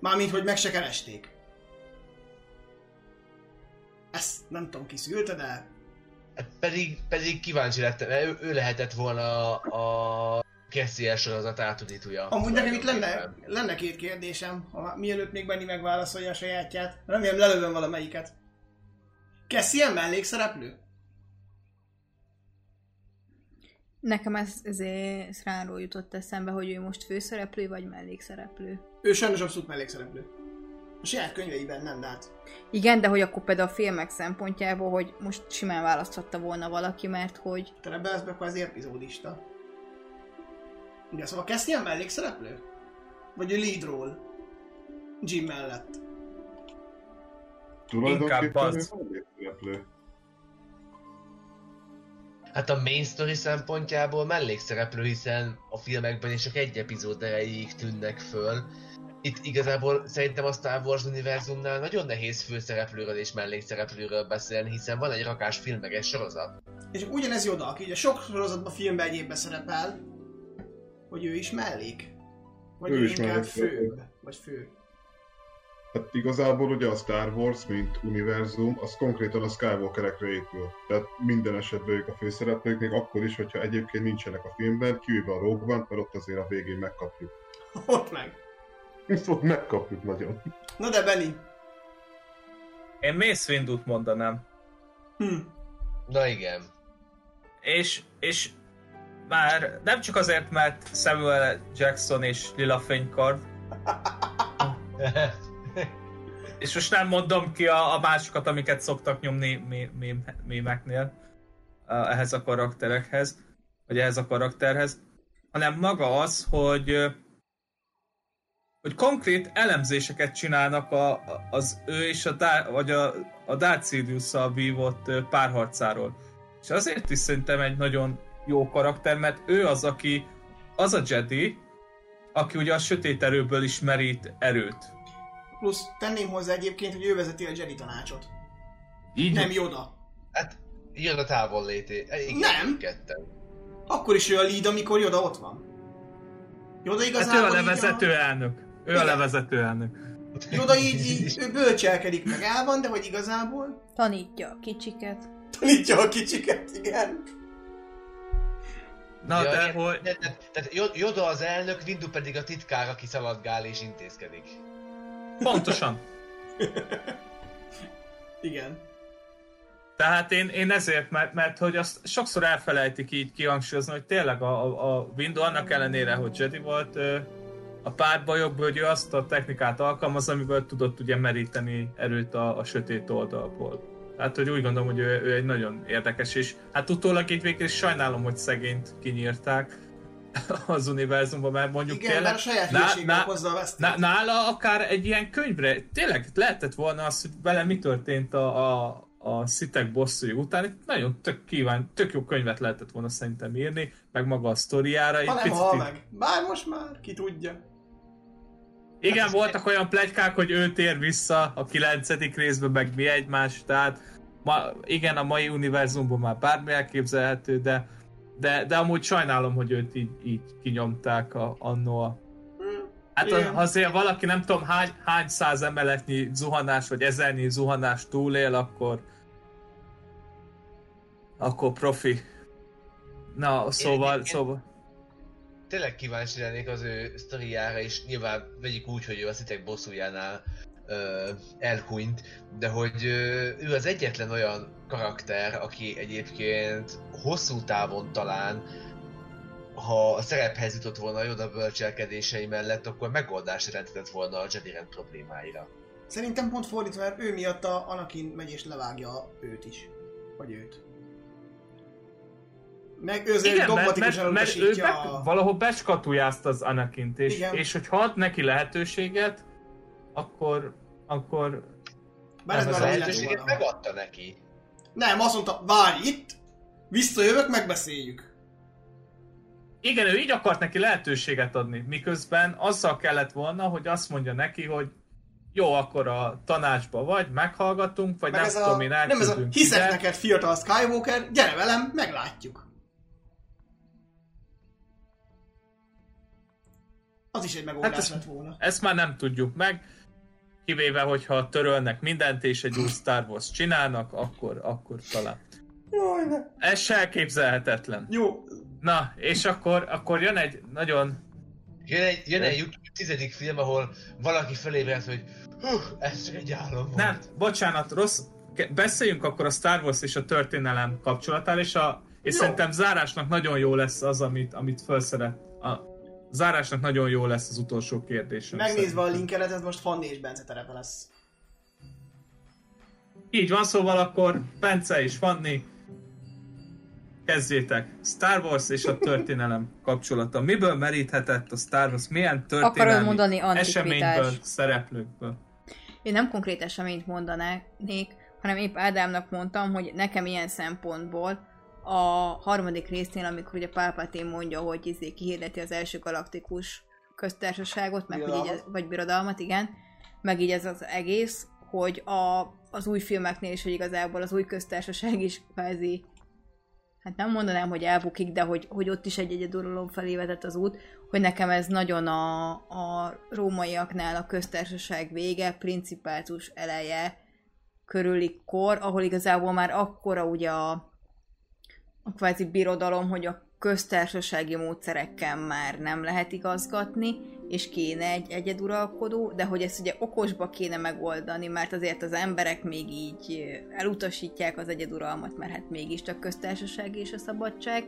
Mármint, hogy meg se keresték. Ezt nem tudom ki szülte, de Hát pedig, pedig kíváncsi lettem, mert ő, ő lehetett volna a Cassian sorozat átudítója. amúgy nekem itt lenne, lenne két kérdésem, ha, mielőtt még Benni megválaszolja a sajátját. Remélem lelövöm valamelyiket. Cassian mellékszereplő? Nekem ez, ezért Szránról jutott eszembe, hogy ő most főszereplő vagy mellékszereplő. Ő sajnos abszolút mellékszereplő. A saját könyveiben nem, de hát Igen, de hogy akkor például a filmek szempontjából, hogy most simán választhatta volna valaki, mert hogy te rebelsz be, akkor az epizódista. Igen, szóval Cassian mellékszereplő? Vagy ő lead role? Jim mellett. Tulajdonképpen ő az. mellékszereplő. Hát a main story szempontjából mellékszereplő, hiszen a filmekben is csak egy epizód erejéig tűnnek föl. Itt igazából szerintem a Star Wars univerzumnál nagyon nehéz főszereplőről és mellékszereplőről beszélni, hiszen van egy rakás filmeges sorozat. És ugyanez Yoda, aki ugye sok sorozatban, filmben egyébben szerepel, hogy ő is mellék. Vagy Ő ő, is inkább főbb. Vagy fő. Hát igazából ugye a Star Wars, mint univerzum, az konkrétan a Skywalkerekre épül. Tehát minden esetben ők a főszereplők, még akkor is, hogyha egyébként nincsenek a filmben, kivéve a Rogue One, mert ott azért a végén megkapjuk. Ott meg. Ott megkapjuk nagyon. Na de Benny. Én Mace Windu-t mondanám. Hm. Na igen. És, és már nem csak azért, mert Samuel Jackson és Lila Fénykard, és most nem mondom ki a, a másokat, amiket szoktak nyomni mé- mém- mémeknél uh, ehhez a karakterekhez, vagy ehhez a karakterhez, hanem maga az, hogy hogy konkrét elemzéseket csinálnak a, az ő és a, Dá- vagy a, a Darth vívott párharcáról. És azért is szerintem egy nagyon jó karakter, mert ő az, aki az a Jedi, aki ugye a sötét erőből is merít erőt. Plusz tenném hozzá egyébként, hogy ő vezeti a Jedi tanácsot. Így Nem Yoda. Hát jön a távol lété. Igen, Nem. Ketten. Akkor is ő a lead, amikor Yoda ott van. Yoda Hát ő igazából a levezető elnök. Ő a Igen. levezető elnök. Yoda így, így ő bölcselkedik, meg el van, de hogy igazából tanítja a kicsiket. tanítja a kicsiket, igen. Na, Ja, de hogy... Tehát Yo- Yoda az elnök, Windu pedig a titkár, aki szaladgál és intézkedik. Pontosan. Igen. Tehát én, én ezért, mert, mert hogy azt sokszor elfelejtik így kihangsúlyozni, hogy tényleg a, a, a Window annak ellenére, hogy Jedi volt, a párbajokból, hogy ő azt a technikát alkalmaz, amiből tudott ugye meríteni erőt a, a sötét oldalból. Tehát, hogy úgy gondolom, hogy ő, ő egy nagyon érdekes, és hát utólag így végül sajnálom, hogy szegényt kinyírták az univerzumban, mert mondjuk Igen, tényleg... mert a saját Ná- ná- hozza a. Ná, nála akár egy ilyen könyvre, tényleg lehetett volna az, hogy vele mi történt a, a, a szitek bosszúi után itt nagyon tök kíván, tök jó könyvet lehetett volna szerintem írni, meg maga a sztoriára. Ha Egy nem hal meg. Bár most már, ki tudja. Igen, Hát voltak olyan plegykák, hogy ő tér vissza a kilencedik részben, meg mi egymás, tehát ma, igen, a mai univerzumban már bármi elképzelhető, de, de, de amúgy sajnálom, hogy őt így, így kinyomták a, annó a Hát az, azért valaki nem tudom hány, hány száz emeletnyi zuhanás, vagy ezernyi zuhanás túlél, akkor akkor profi. Na, szóval, egyébként- szóval... Tényleg kíváncsi lennék az ő sztoriára, és nyilván vegyük úgy, hogy ő a szitek bosszújánál ö, elhunyt, de hogy ö, ő az egyetlen olyan karakter, aki egyébként hosszú távon talán ha a szerephez jutott volna a Yoda bölcselkedései mellett, akkor megoldást jelentett volna a Jedi rend problémáira. Szerintem pont fordítva, mert ő miatt a Anakin megy és levágja őt is. Vagy őt. Meg ő azért Igen, mert, mert, mert ő be, a... valahol beskatujázta az Anakint, és, Igen. és hogyha ad neki lehetőséget, akkor, akkor Bár ez már a Lehetőséget megadta neki. Nem, azt mondta, várj itt, visszajövök, megbeszéljük. igen, ő így akart neki lehetőséget adni, miközben azzal kellett volna, hogy azt mondja neki, hogy jó, akkor a tanácsba vagy, meghallgatunk, vagy Meg nem tudom a, én nem ez a hiszek ide. neked fiatal Skywalker, gyere velem, meglátjuk. Az is egy megoldás Hát ez- lett volna. Ezt már nem tudjuk meg, kivéve, hogyha törölnek mindent, és egy új Star Wars csinálnak, akkor, akkor talán. Jaj, ne. Ez se elképzelhetetlen. Jó, Na, és akkor, akkor jön egy nagyon... Jön egy, jön egy YouTube tizedik film, ahol valaki felébredt, hogy hú, ez csak egy álom volt. Nem, bocsánat, rossz. Beszéljünk akkor a Star Wars és a történelem kapcsolatáról, és, a, és Jó. szerintem zárásnak nagyon jó lesz az, amit, amit felszeret. A zárásnak nagyon jó lesz az utolsó kérdésem. megnézve a szerintem. linkedet, ez most Fanni és Bence terepe lesz. Így van, szóval akkor Bence és Fanni, kezdjétek. Star Wars és a történelem kapcsolata. Miből meríthetett a Star Wars? Milyen történelmi Akarod mondani eseményből, szereplőkből? Én nem konkrét eseményt mondanék, hanem épp Ádámnak mondtam, hogy nekem ilyen szempontból a harmadik résznél, amikor ugye Palpatine mondja, hogy izé kihirdeti az első galaktikus köztársaságot, meg hogy így, vagy birodalmat, igen, meg így ez az egész, hogy a, az új filmeknél is, hogy igazából az új köztársaság is kvázi hát nem mondanám, hogy elbukik, de hogy, hogy ott is egy egyeduralom felé vezet az út, hogy nekem ez nagyon a, a rómaiaknál a köztársaság vége, principátus eleje körüli kor, ahol igazából már akkora ugye a, a kvázi birodalom, hogy a köztársasági módszerekkel már nem lehet igazgatni, és kéne egy egyeduralkodó, de hogy ezt ugye okosba kéne megoldani, mert azért az emberek még így elutasítják az egyeduralmat, mert hát mégiscsak köztársaság és a szabadság,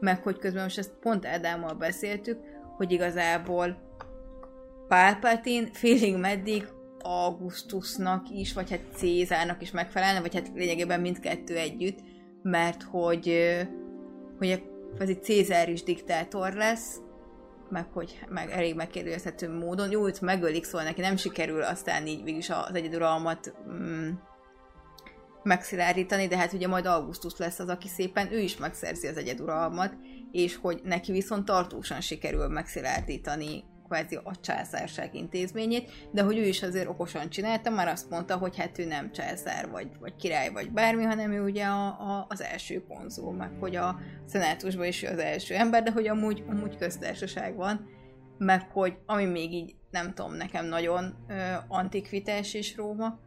meg hogy közben most ezt pont Ádámmal beszéltük, hogy igazából Pálpatine félig meddig Augustusnak is, vagy hát Cézárnak is megfelelne, vagy hát lényegében mindkettő együtt, mert hogy, hogy kvázi Cézár is diktátor lesz, meg hogy meg elég megkérdőjelezhető módon. Jó, itt megölik, szóval neki nem sikerül aztán így végig az egyeduralmat mm, megszilárdítani, de hát ugye majd Augustus lesz az, aki szépen ő is megszerzi az egyeduralmat, és hogy neki viszont tartósan sikerül megszilárdítani kvázi a császárság intézményét, de hogy ő is azért okosan csinálta, már azt mondta, hogy hát ő nem császár, vagy, vagy király, vagy bármi, hanem ő ugye a, a, az első konzul, meg hogy a szenátusban is az első ember, de hogy amúgy, amúgy köztársaság van, meg hogy ami még így nem tudom, nekem nagyon ö, antikvitás is Róma,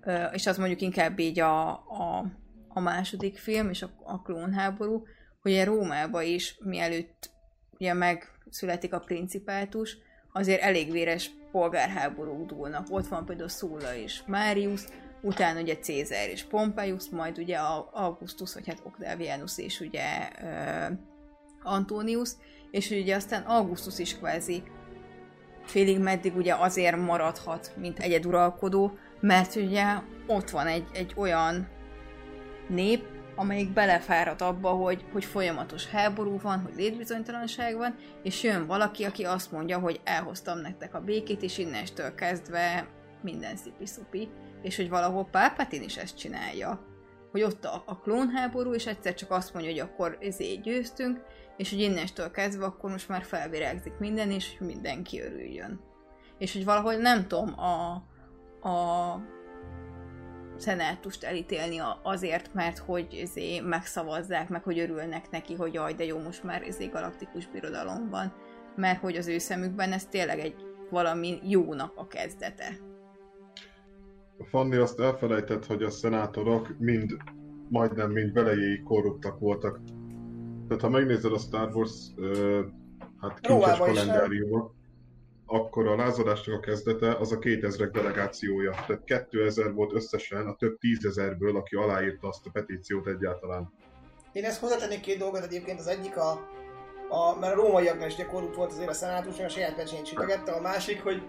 ö, és az mondjuk inkább így a, a, a második film, és a, a klónháború, hogy a Rómába is, mielőtt ugye megszületik a principátus, azért elég véres polgárháborúk dúlnak. Ott van például Sulla és Marius, utána ugye Cézár és Pompeius, majd ugye Augustus, vagy hát Octavianus és ugye uh, Antonius, és ugye aztán Augustus is kvázi félig meddig ugye azért maradhat, mint egyeduralkodó, mert ugye ott van egy, egy olyan nép, amelyik belefárad abba, hogy, hogy folyamatos háború van, hogy létbizonytalanság van, és jön valaki, aki azt mondja, hogy elhoztam nektek a békét, és innestől kezdve minden szipi-szupi. és hogy valahol Palpatine is ezt csinálja. Hogy ott a, a klónháború, és egyszer csak azt mondja, hogy akkor ezért győztünk, és hogy innestől kezdve akkor most már felvirágzik minden, és mindenki örüljön. És hogy valahogy nem tudom a, a szenátust elítélni a- azért, mert hogy ezé megszavazzák, meg hogy örülnek neki, hogy jaj, de jó, most már ezé galaktikus birodalom van, mert hogy az ő szemükben ez tényleg egy valami jónak a kezdete. Fanni azt elfelejtett, hogy a szenátorok mind, majdnem mind velejéig korruptak voltak. Tehát ha megnézed a Star Wars ö, hát kincses kalendáriumot, akkor a lázadásnak a kezdete az a 2000 delegációja. Tehát 2000 volt összesen a több tízezerből, aki aláírta azt a petíciót egyáltalán. Én ezt hozzátennék két dolgot egyébként, az egyik a, a mert a rómaiaknál is korrupt volt azért a szenátus, a saját pecsényt sütögette, a másik, hogy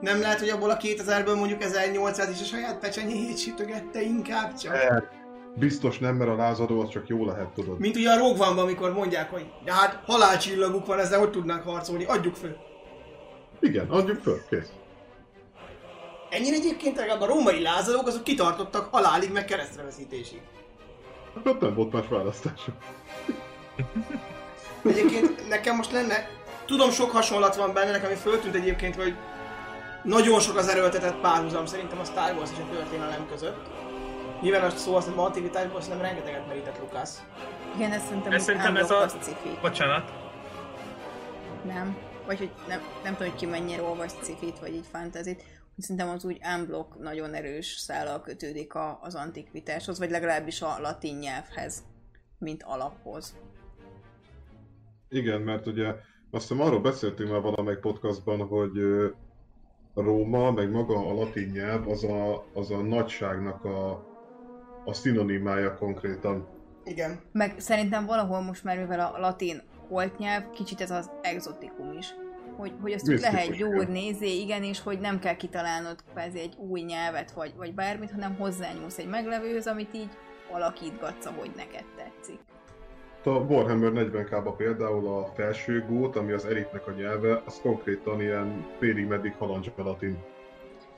nem lehet, hogy abból a 2000-ből mondjuk 1800 is a saját pecsenyét sütögette inkább csak. Biztos nem, mert a lázadó az csak jó lehet, tudod. Mint ugye a Rogue amikor mondják, hogy de hát halálcsillaguk van, ezzel hogy tudnánk harcolni, adjuk föl. Igen, adjuk föl, kész. Ennyire egyébként legalább a római lázadók azok kitartottak halálig meg keresztreveszítésig. Hát ott nem volt más választásuk. Egyébként nekem most lenne, tudom sok hasonlat van benne, nekem ami föltűnt egyébként, hogy nagyon sok az erőltetett párhuzam szerintem a Star Wars és a történelem között. Nyilván a szó azt, hogy antikvitásból szerintem rengeteget merített Lucas. Igen, ez szerintem, Ez ez szerintem ez a- cifi. Bocsánat. Nem. Vagy hogy nem, nem tudom, hogy ki mennyire olvas cifit, vagy így fantazit. Szerintem az úgy unblock nagyon erős szállal kötődik a, az antikvitáshoz, vagy legalábbis a latin nyelvhez, mint alaphoz. Igen, mert ugye azt hiszem arról beszéltünk már valamelyik podcastban, hogy Róma, meg maga a latin nyelv, az a, az a nagyságnak a, a szinonimája konkrétan. Igen. Meg szerintem valahol most már, mivel a latin holt nyelv, kicsit ez az exotikum is. Hogy, hogy azt úgy lehet gyúrni, nézé, igen, és hogy nem kell kitalálnod kvázi egy új nyelvet, vagy, vagy bármit, hanem hozzányúlsz egy meglevőhöz, amit így alakítgatsz, ahogy neked tetszik. A Warhammer 40k például a felső gót, ami az elitnek a nyelve, az konkrétan ilyen félig meddig halandzsa latin.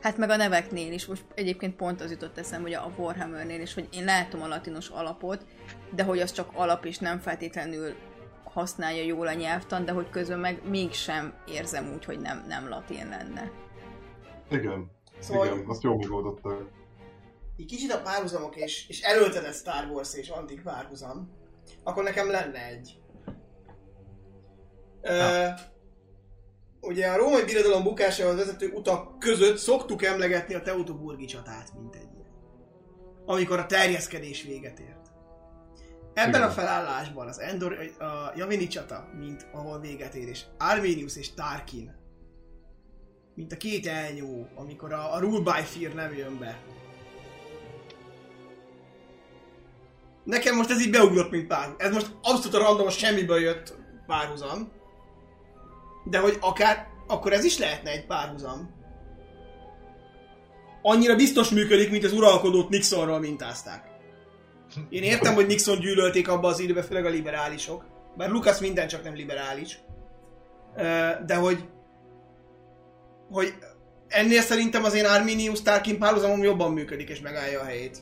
Hát meg a neveknél is, most egyébként pont az jutott eszem, hogy a Warhammernél is, hogy én látom a latinos alapot, de hogy az csak alap és nem feltétlenül használja jól a nyelvtan, de hogy közben meg mégsem érzem úgy, hogy nem, nem latin lenne. Igen, Szóval igen, azt jól megoldották. így kicsit a párhuzamok és, és erőltetett Star Wars és antik párhuzam, akkor nekem lenne egy. Ö, ugye a római birodalom bukásához vezető utak között szoktuk emlegetni a Teutoburgi csatát, mint egy ilyen. Amikor a terjeszkedés véget ért. Ebben Igen. a felállásban az Endor, a Javini csata, mint ahol véget ér, és Arminius és Tarkin, mint a két elnyó, amikor a, a Rule by Fear nem jön be. Nekem most ez így beugrott, mint pár. Ez most abszolút a random, semmiből jött párhuzam. De hogy akár, akkor ez is lehetne egy párhuzam. Annyira biztos működik, mint az uralkodót Nixonról mintázták. Én értem, hogy Nixon gyűlölték abba az időben, főleg a liberálisok. Bár Lucas minden csak nem liberális. De hogy hogy ennél szerintem az én Arminius Tarkin párhuzamom jobban működik és megállja a helyét.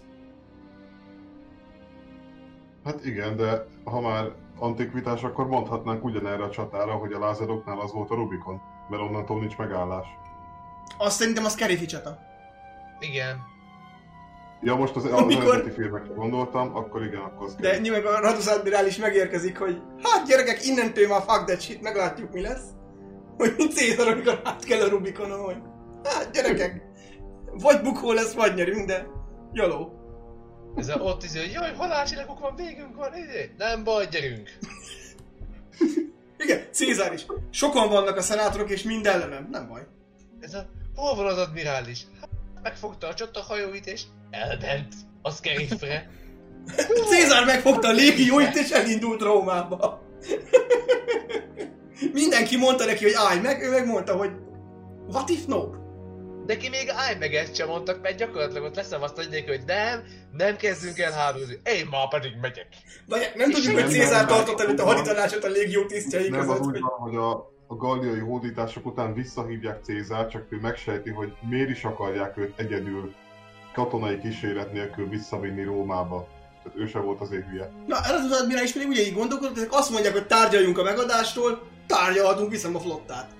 Hát igen, de ha már antikvitás, akkor mondhatnánk ugyanerre a csatára, hogy a lázadóknál az volt a Rubikon, mert onnantól nincs megállás. Azt szerintem az Kerifi csata. Igen. Ja, most az, az Amikor- eredeti filmekre gondoltam, akkor igen, akkor az De kell. nyilván a Radus Admirális megérkezik, hogy hát gyerekek, innentől már fuck that shit, meglátjuk mi lesz. Hogy mint Cézar, amikor át kell a Rubikonon, hogy hát gyerekek, vagy bukó lesz, vagy nyerünk, de joló. Ez a, ott izé, hogy jaj, halálcsillagok van, végünk van, izé. Nem baj, gyerünk. Igen, Cézár is. Sokan vannak a szenátorok, és mind ellenem. Nem baj. Ez a, hol van az admirális? Hát, megfogta a csatahajóit és elbent. A Scarifre. Cézár megfogta a légióit, és elindult Rómába. Mindenki mondta neki, hogy állj meg, ő megmondta, hogy what if no? Neki még állj meg ezt sem mondtak, mert gyakorlatilag ott leszavazta neki, hogy nem, nem kezdünk el háborúzni. Én már pedig megyek. Vagy nem tudjuk, nem, hogy Cézár nem, tartott nem, előtt a nem. haditanácsot a légió tisztjei Nem, között. úgy Hogy... van, hogy a, a galliai hódítások után visszahívják Cézár, csak ő megsejti, hogy miért is akarják őt egyedül katonai kíséret nélkül visszavinni Rómába. Tehát ő se volt az hülye. Na, erre az admirális pedig ugye így gondolkodott, ezek azt mondják, hogy tárgyaljunk a megadástól, tárgyalhatunk, viszem a flottát.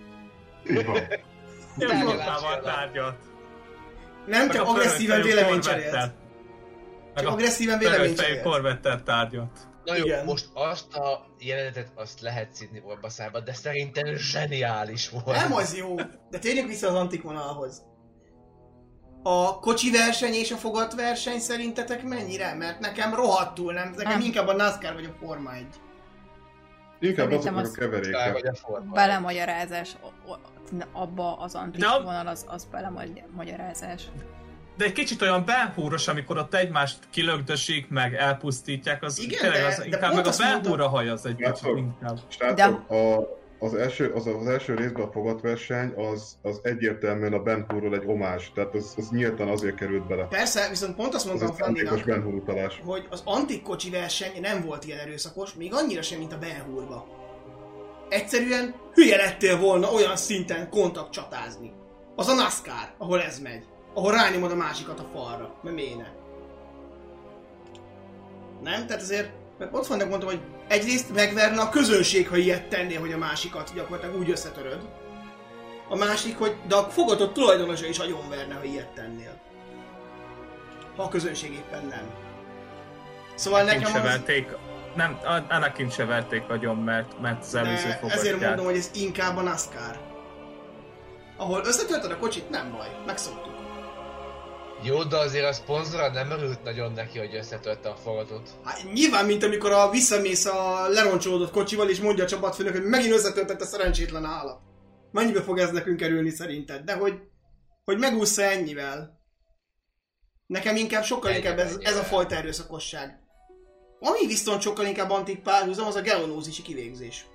Így van. Tárgyalás flottával tárgyalt. Nem csak agresszíven törött fejű vélemény cserélt. Csak a agresszíven törött vélemény fejű cserélt. korvettet tárgyalt. Na jó, Igen. most azt a jelenetet azt lehet szidni orbaszába, de szerintem zseniális volt. Nem az jó, de térjünk vissza az antik vonalhoz. A kocsi verseny és a fogat verseny szerintetek mennyire? Mert nekem rohadtul nem, nekem Nem. inkább a NASCAR vagy a Forma 1. Inkább Szerintem azoknak a az- Kár, keveréke. vagy a forma. Belemagyarázás abba az antik De a- vonal, az, az belemagyarázás. De egy kicsit olyan belhúros, amikor ott egymást kilögdösik, meg elpusztítják, az Igen, tényleg de- az de inkább meg a belhúra hajaz egy kicsit inkább. Srácok, a, az, első, az, az első részben a fogatverseny az, az egyértelműen a Ben Hurról egy omás, tehát az, az nyíltan azért került bele. Persze, viszont pont azt Az mondtam Fanninak, Ben Hur utalás. hogy az antik kocsi verseny nem volt ilyen erőszakos, még annyira sem, mint a Ben Hurba. Egyszerűen hülye lettél volna olyan szinten kontakt csatázni. Az a NASCAR, ahol ez megy. Ahol rányomod a másikat a falra, mert méne. Nem? Tehát azért, mert ott vannak mondtam, hogy egyrészt megverne a közönség, ha ilyet tennél, hogy a másikat gyakorlatilag úgy összetöröd. A másik, hogy de a fogatott tulajdonosa is agyonverne, ha ilyet tennél. Ha a közönség éppen nem. Szóval Anakin nekem az... verték, nem, Anakin se verték agyon, mert, mert az előző De ezért mondom, hogy ez inkább a NASCAR. Ahol összetörted a kocsit, nem baj, megszoktuk. Jó, de azért a szponzora nem örült nagyon neki, hogy összetörte a fogatot. Hát nyilván, mint amikor a visszamész a leroncsolódott kocsival, és mondja a csapatfőnök, hogy megint összetörtett a szerencsétlen állat. Mennyibe fog ez nekünk kerülni szerinted? De hogy, hogy megúszza ennyivel. Nekem inkább sokkal Ennyi- inkább ez, ez a fajta erőszakosság. Ami viszont sokkal inkább antik párhuzam, az a geonózisi kivégzés.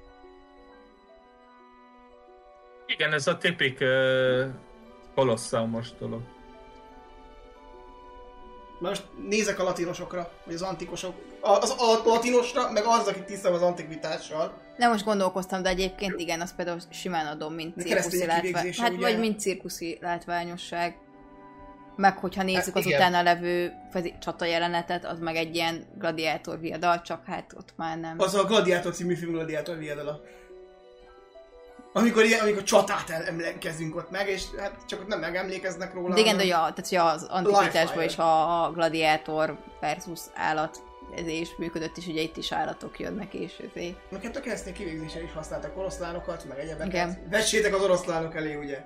Igen, ez a tipik uh, kolosszalmos dolog. Most nézek a latinosokra, vagy az antikosok. Az, a latinosra, meg az, aki tisztában az antikvitással. Nem most gondolkoztam, de egyébként igen, azt például simán adom, mint cirkuszi látvány. Hát ugye? vagy mint cirkuszi látványosság. Meg hogyha nézzük Hát az igen. utána levő csata jelenetet, az meg egy ilyen gladiátor viadal, csak hát ott már nem. Az a Gladiátor című film Gladiátor viadala. Amikor, ilyen, amikor csatát emlékezünk ott meg, és hát csak ott nem megemlékeznek róla. De igen, de hanem- hogy a, tehát, hogy az antikvitásban is a, a gladiátor versus állat ez is működött, és ugye itt is állatok jönnek, és ezért. Meg hát a keresztény kivégzéssel is használtak oroszlánokat, meg egyebeket. Igen. Vessétek az oroszlánok elé, ugye?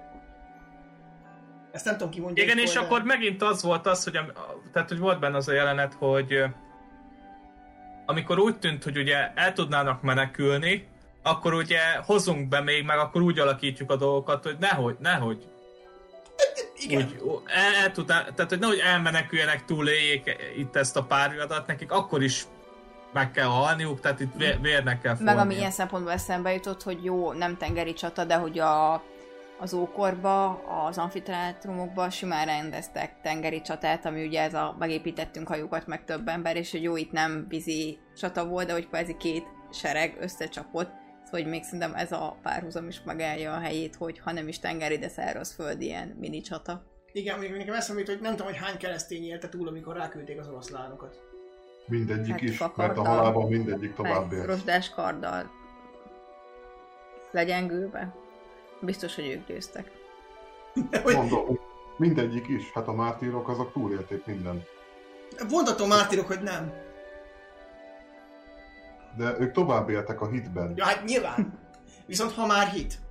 Ezt nem tudom ki mondja. Igen, és de- akkor megint az volt az, hogy, tehát, hogy volt benne az a jelenet, hogy amikor úgy tűnt, hogy ugye el tudnának menekülni, akkor ugye hozunk be még, meg akkor úgy alakítjuk a dolgokat, hogy nehogy, nehogy. Igen. Úgy, el, el tudná, tehát, hogy nehogy elmeneküljenek, túléljék itt ezt a párjadat, nekik akkor is meg kell halniuk, tehát itt vé- vérnek kell Meg ami ilyen szempontból eszembe jutott, hogy jó, nem tengeri csata, de hogy a, az ókorba, az amfiteátrumokba simán rendeztek tengeri csatát, ami ugye ez a megépítettünk hajókat meg több ember, és hogy jó, itt nem vízi csata volt, de hogy kvázi két sereg összecsapott, hogy még szerintem ez a párhuzam is megállja a helyét, hogy ha nem is tengeri, de szárazföld ilyen mini csata. Igen, mondjuk nekem eszembe jut, hogy nem tudom, hogy hány keresztény élte túl, amikor ráküldték az oroszlánokat. Mindegyik Hát is, fakarddal. mert a halálban mindegyik tovább Meg él. rozsdás karddal legyengülve. Biztos, hogy ők győztek. Mondom, mindegyik is, hát a mártírok azok túlélték mindent. mondhatom mártirok, hogy nem. De ők tovább éltek a hitben. Ja, hát nyilván. Viszont ha már hit.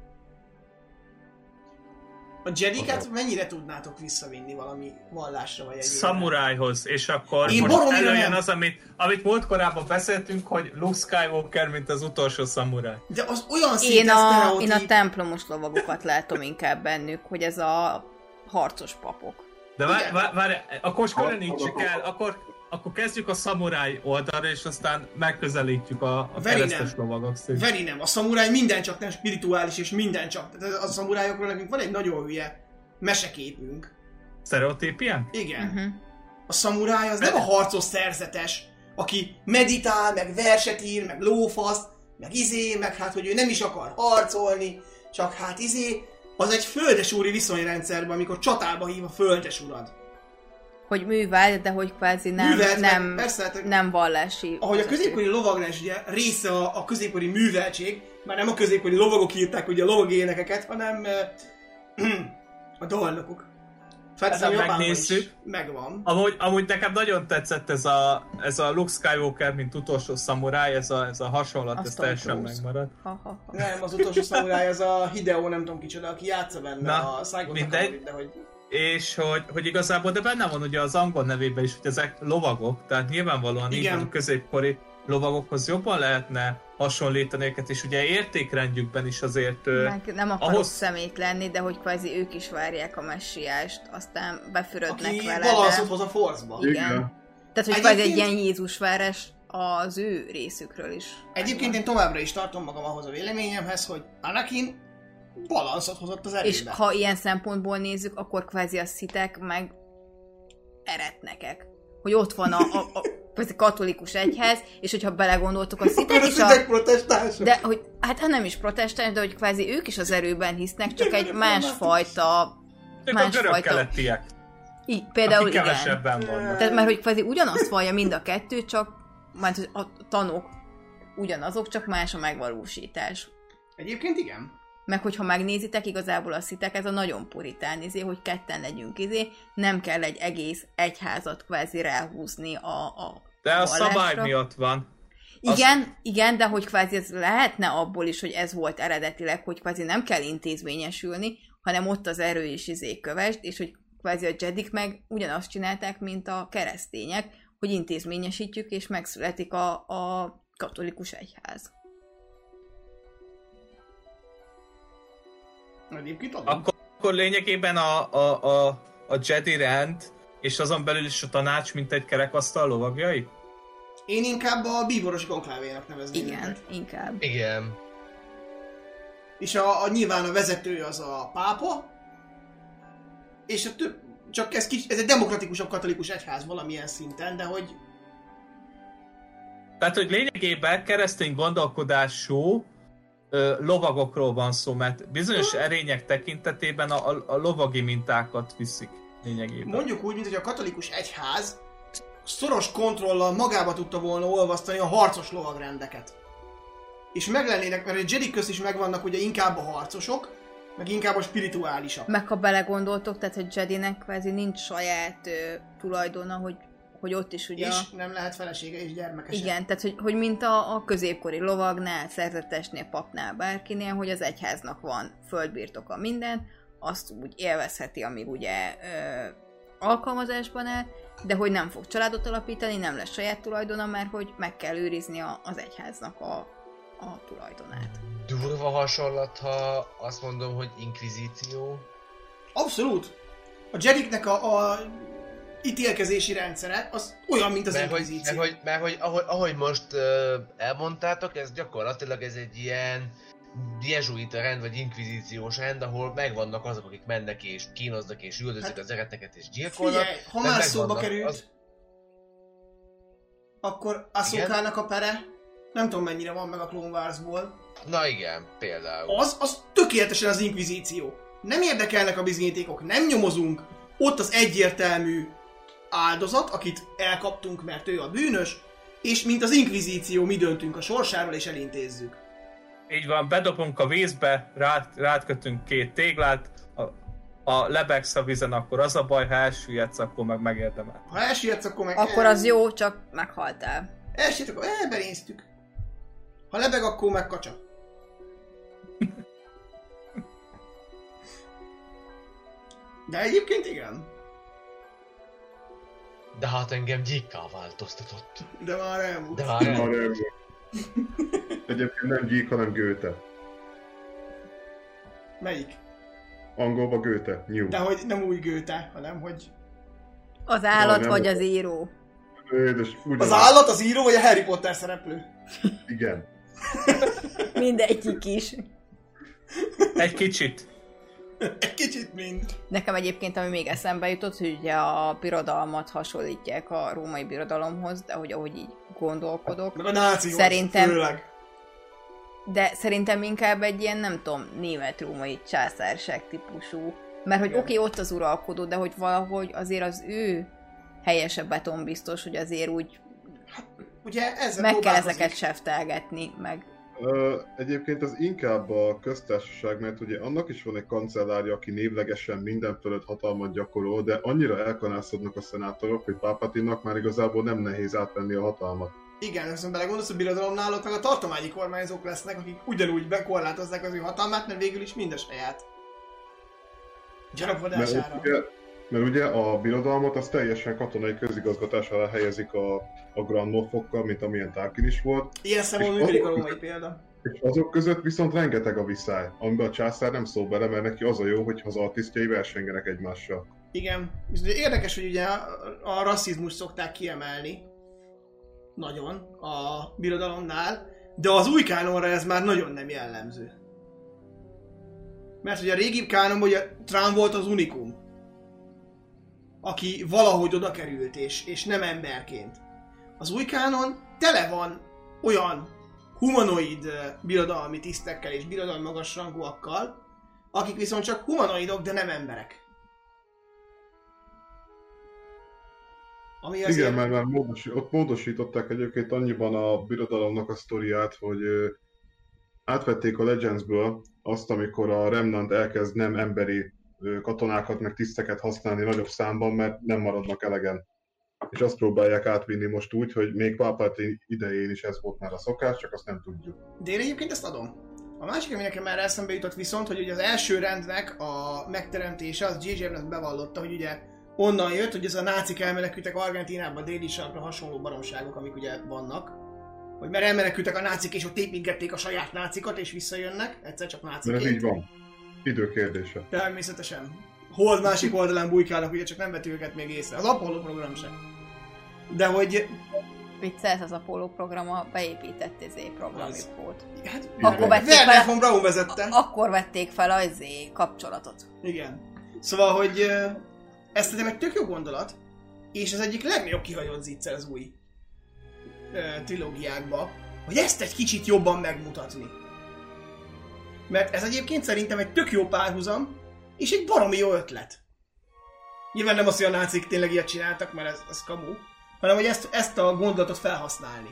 A Jediket Oké. mennyire tudnátok visszavinni valami vallásra vagy egy Szamurájhoz, és akkor Én most előjön nem. az, amit, amit múlt korábban beszéltünk, hogy Luke Skywalker, mint az utolsó szamuráj. De az olyan Én a, sztereotíp. én a templomos lovagokat látom inkább bennük, hogy ez a harcos papok. De várj, vár, vár, akkor most különítsük el, akkor, akkor kezdjük a szamuráj oldalra, és aztán megközelítjük a, a Veri keresztes nem. lovagok szint. Veri nem, a szamuráj minden csak nem spirituális, és minden csak. Tehát a szamurájokról nekünk van egy nagyon hülye meseképünk. Sztereotípien? Igen. Uh-huh. A szamuráj az nem a harcos szerzetes, aki meditál, meg verset ír, meg lófasz, meg izé, meg hát, hogy ő nem is akar harcolni, csak hát izé, az egy földesúri viszonyrendszerben, amikor csatába hív a földesurad. Hogy művel, de hogy kvázi nem, Művelt, nem, persze, hát- nem vallási. Ahogy a középkori lovagnál is ugye része a, a középkori műveltség, már nem a középkori lovagok írták ugye a lovagi énekeket, hanem uh, a dalnokok. Felteszem, Hát, megnézzük. megvan. Amúgy, amúgy nekem nagyon tetszett ez a, ez a Luke Skywalker, mint utolsó szamuráj, ez a, ez a hasonlat, Azt ez teljesen Cruise. megmaradt. Ha, ha, ha. Nem, az utolsó szamuráj, az a Hideo, nem tudom kicsoda, aki játsza benne Na, a Saigon mindegy. De hogy... És hogy, hogy igazából, de benne van ugye az angol nevében is, hogy ezek lovagok, tehát nyilvánvalóan így Igen. van a középkori lovagokhoz jobban lehetne hasonlítani őket, és ugye értékrendjükben is azért Meg nem akarok ahhoz- szemét lenni, de hogy kvázi ők is várják a messiást, aztán befürödnek Aki vele. de... hoz a Force-ba. Igen. Igen. Tehát, hogy kvázi egy ilyen Jézusvárás az ő részükről is. Egyébként én továbbra is tartom magam ahhoz a véleményemhez, hogy Anakin balanszot hozott az És erébe. ha ilyen szempontból nézzük, akkor kvázi a szitek meg eretnekek. Hogy ott van a, a, a kvázi katolikus egyház, és hogyha belegondoltuk a szitek a is a... szitek protestánsok. De hogy, hát ha nem is protestáns, de hogy kvázi ők is az erőben hisznek, csak egy másfajta... ők a görög másfajta- keletiek, Így, például igen. kevesebben vannak. Tehát mert hogy kvázi ugyanazt vallja mind a kettő, csak mert hogy a tanok ugyanazok, csak más a megvalósítás. Egyébként igen. Meg hogyha megnézitek, igazából a szitek ez a nagyon puritán izé, hogy ketten legyünk izé, nem kell egy egész egyházat kvázi ráhúzni a, a De a vallásra. szabály miatt van. Igen, igen, de hogy kvázi ez lehetne abból is, hogy ez volt eredetileg, hogy kvázi nem kell intézményesülni, hanem ott az erő is izé kövest, és hogy kvázi a jedik meg ugyanazt csinálták, mint a keresztények, hogy intézményesítjük, és megszületik a, a katolikus egyház. Egyébként adom. Akkor, akkor lényegében a, a, a, a Jedi rend, és azon belül is a tanács, mint egy kerekasztal lovagjai? Én inkább a bíborosi konklávénak nevezném Igen, őket. inkább. Igen. És a, a, nyilván a vezető az a pápa, és a több, csak ez, kicsi, ez egy demokratikusabb katolikus egyház valamilyen szinten, de hogy Tehát, hogy lényegében keresztény gondolkodású ö, lovagokról van szó, mert bizonyos erények tekintetében a, a, a lovagi mintákat viszik lényegében. mondjuk úgy, mint hogy a katolikus egyház szoros kontrollal magába tudta volna olvasztani a harcos lovagrendeket. És meg lennének, mert a Jedi közt is megvannak ugye inkább a harcosok, meg inkább a spirituálisak. Meg ha belegondoltok, tehát hogy Jedinek kvázi nincs saját ö, tulajdona, hogy, hogy ott is ugye... a- És nem lehet felesége és gyermeke sem. Igen, tehát hogy, hogy mint a, a középkori lovagnál, szerzetesnél, papnál, bárkinél, hogy az egyháznak van földbirtoka minden, azt úgy élvezheti, amíg ugye ö, alkalmazásban áll, de hogy nem fog családot alapítani, nem lesz saját tulajdona, mert hogy meg kell őrizni a, az egyháznak a, a tulajdonát. Durva hasonlat, ha azt mondom, hogy inkvizíció. Abszolút. A Jediknek a, a ítélkezési rendszere az olyan, mint az Mert hogy, inkvizíció. mert hogy, mert hogy ahogy, ahogy most uh, elmondtátok, ez gyakorlatilag ez egy ilyen jezsuita rend, vagy inkvizíciós rend, ahol megvannak azok, akik mennek és kínoznak és üldözik Hát, az ereteket és gyilkolnak. Figyelj, ha már szóba került, az- akkor Ahsokának a pere, nem tudom mennyire van meg a Clone Wars-ból, Na igen, például. az, az tökéletesen az inkvizíció. Nem érdekelnek a bizonyítékok, nem nyomozunk, ott az egyértelmű áldozat, akit elkaptunk, mert ő a bűnös, és mint az inkvizíció mi döntünk a sorsáról és elintézzük. Így van, bedobunk a vízbe, rád, rátkötünk két téglát, a, a lebegsz a vízen, akkor az a baj, ha elsüllyedsz, akkor meg megérdemel. Ha elsietsz, akkor meg... Akkor az jó, csak meghaltál. Elsít, akkor elberéztük. Ha lebeg, akkor meg kacsa. De egyébként igen. De hát engem gyíkká változtatott. De már elmúlt. De már Már el... elmúlt. Egyébként nem gyík, hanem Göte. Melyik? Angolba Göte. New. De hogy nem úgy gőte, hanem hogy... Az állat nem vagy az író. Édes, ugyanaz. Az állat, az író, vagy a Harry Potter szereplő? Igen. Mindegyik is. Egy kicsit. Egy kicsit mind. Nekem egyébként, ami még eszembe jutott, hogy ugye a birodalmat hasonlítják a római birodalomhoz, de hogy ahogy így gondolkodok. Meg a nácihoz, Szerintem- főleg. De szerintem inkább egy ilyen, nem tudom, német-római császárság típusú. Mert hogy oké, okay, ott az uralkodó, de hogy valahogy azért az ő helyesebb betonbiztos, hogy azért úgy Ugye ezzel meg kell ezeket seftelgetni, meg Ö, egyébként az inkább a köztársaság, mert ugye annak is van egy kancellárja, aki névlegesen minden fölött hatalmat gyakorol, de annyira elkanászodnak a szenátorok, hogy Pápatinnak már igazából nem nehéz átvenni a hatalmat. Igen, viszont belegondolsz, a birodalomnál ott meg a tartományi kormányzók lesznek, akik ugyanúgy bekorlátozzák az ő hatalmát, mert végül is mind a saját gyarapodására. ugye, mert ugye a birodalmat az teljesen katonai közigazgatás alá helyezik a, a Grand Moffokkal, mint amilyen Tarkin is volt, Ilyen és működik a római példa. és azok között viszont rengeteg a viszály, amiben a császár nem szól bele, mert neki az a jó, hogy az artisztjai versengenek egymással. Igen. Ugye érdekes, hogy ugye a, a rasszizmus szokták kiemelni. Nagyon. A birodalomnál. De az új kánonra ez már nagyon nem jellemző. Mert ugye a régi kánonban ugye Trump volt az unikum. Aki valahogy oda került, és, és nem emberként. Az új kánon tele van olyan humanoid birodalmi tisztekkel és birodalmi magasrangúakkal, akik viszont csak humanoidok, de nem emberek. Ami azért... Igen, mert már módosi, ott módosították egyébként annyiban a birodalomnak a sztoriát, hogy átvették a Legendsből azt, amikor a Remnant elkezd nem emberi katonákat meg tiszteket használni nagyobb számban, mert nem maradnak elegen. És azt próbálják átvinni most úgy, hogy még Palpatine idején is ez volt már a szokás, csak azt nem tudjuk. De én egyébként ezt adom. A másik, ami nekem már eszembe jutott viszont, hogy ugye az első rendnek a megteremtése, az J.J. Abrams bevallotta, hogy ugye onnan jött, hogy ez a nácik elmenekültek Argentinába, déli sarkra hasonló baromságok, amik ugye vannak. Hogy mert elmenekültek a nácik, és ott építgették a saját nácikat, és visszajönnek, egyszer csak Mert ez náciként. így van. Idő kérdése. Természetesen. Hold másik oldalán bujkálnak, ugye csak nem vettük őket még észre. Az Apollo program sem. De hogy... viccelsz az Apollo program a beépített izé programjuk Az. volt. Hát, Akkor vették Werner fel- von Braun vezette. Akkor vették fel az izé kapcsolatot. Igen. Szóval, hogy ez szerintem egy tök jó gondolat, és az egyik legnagyobb kihagyott zicser az új ö, trilógiákba, hogy ezt egy kicsit jobban megmutatni. Mert ez egyébként szerintem egy tök jó párhuzam, és egy baromi jó ötlet. Nyilván nem az, hogy a nácik tényleg ilyet csináltak, mert ez, ez kamu, hanem hogy ezt, ezt a gondolatot felhasználni.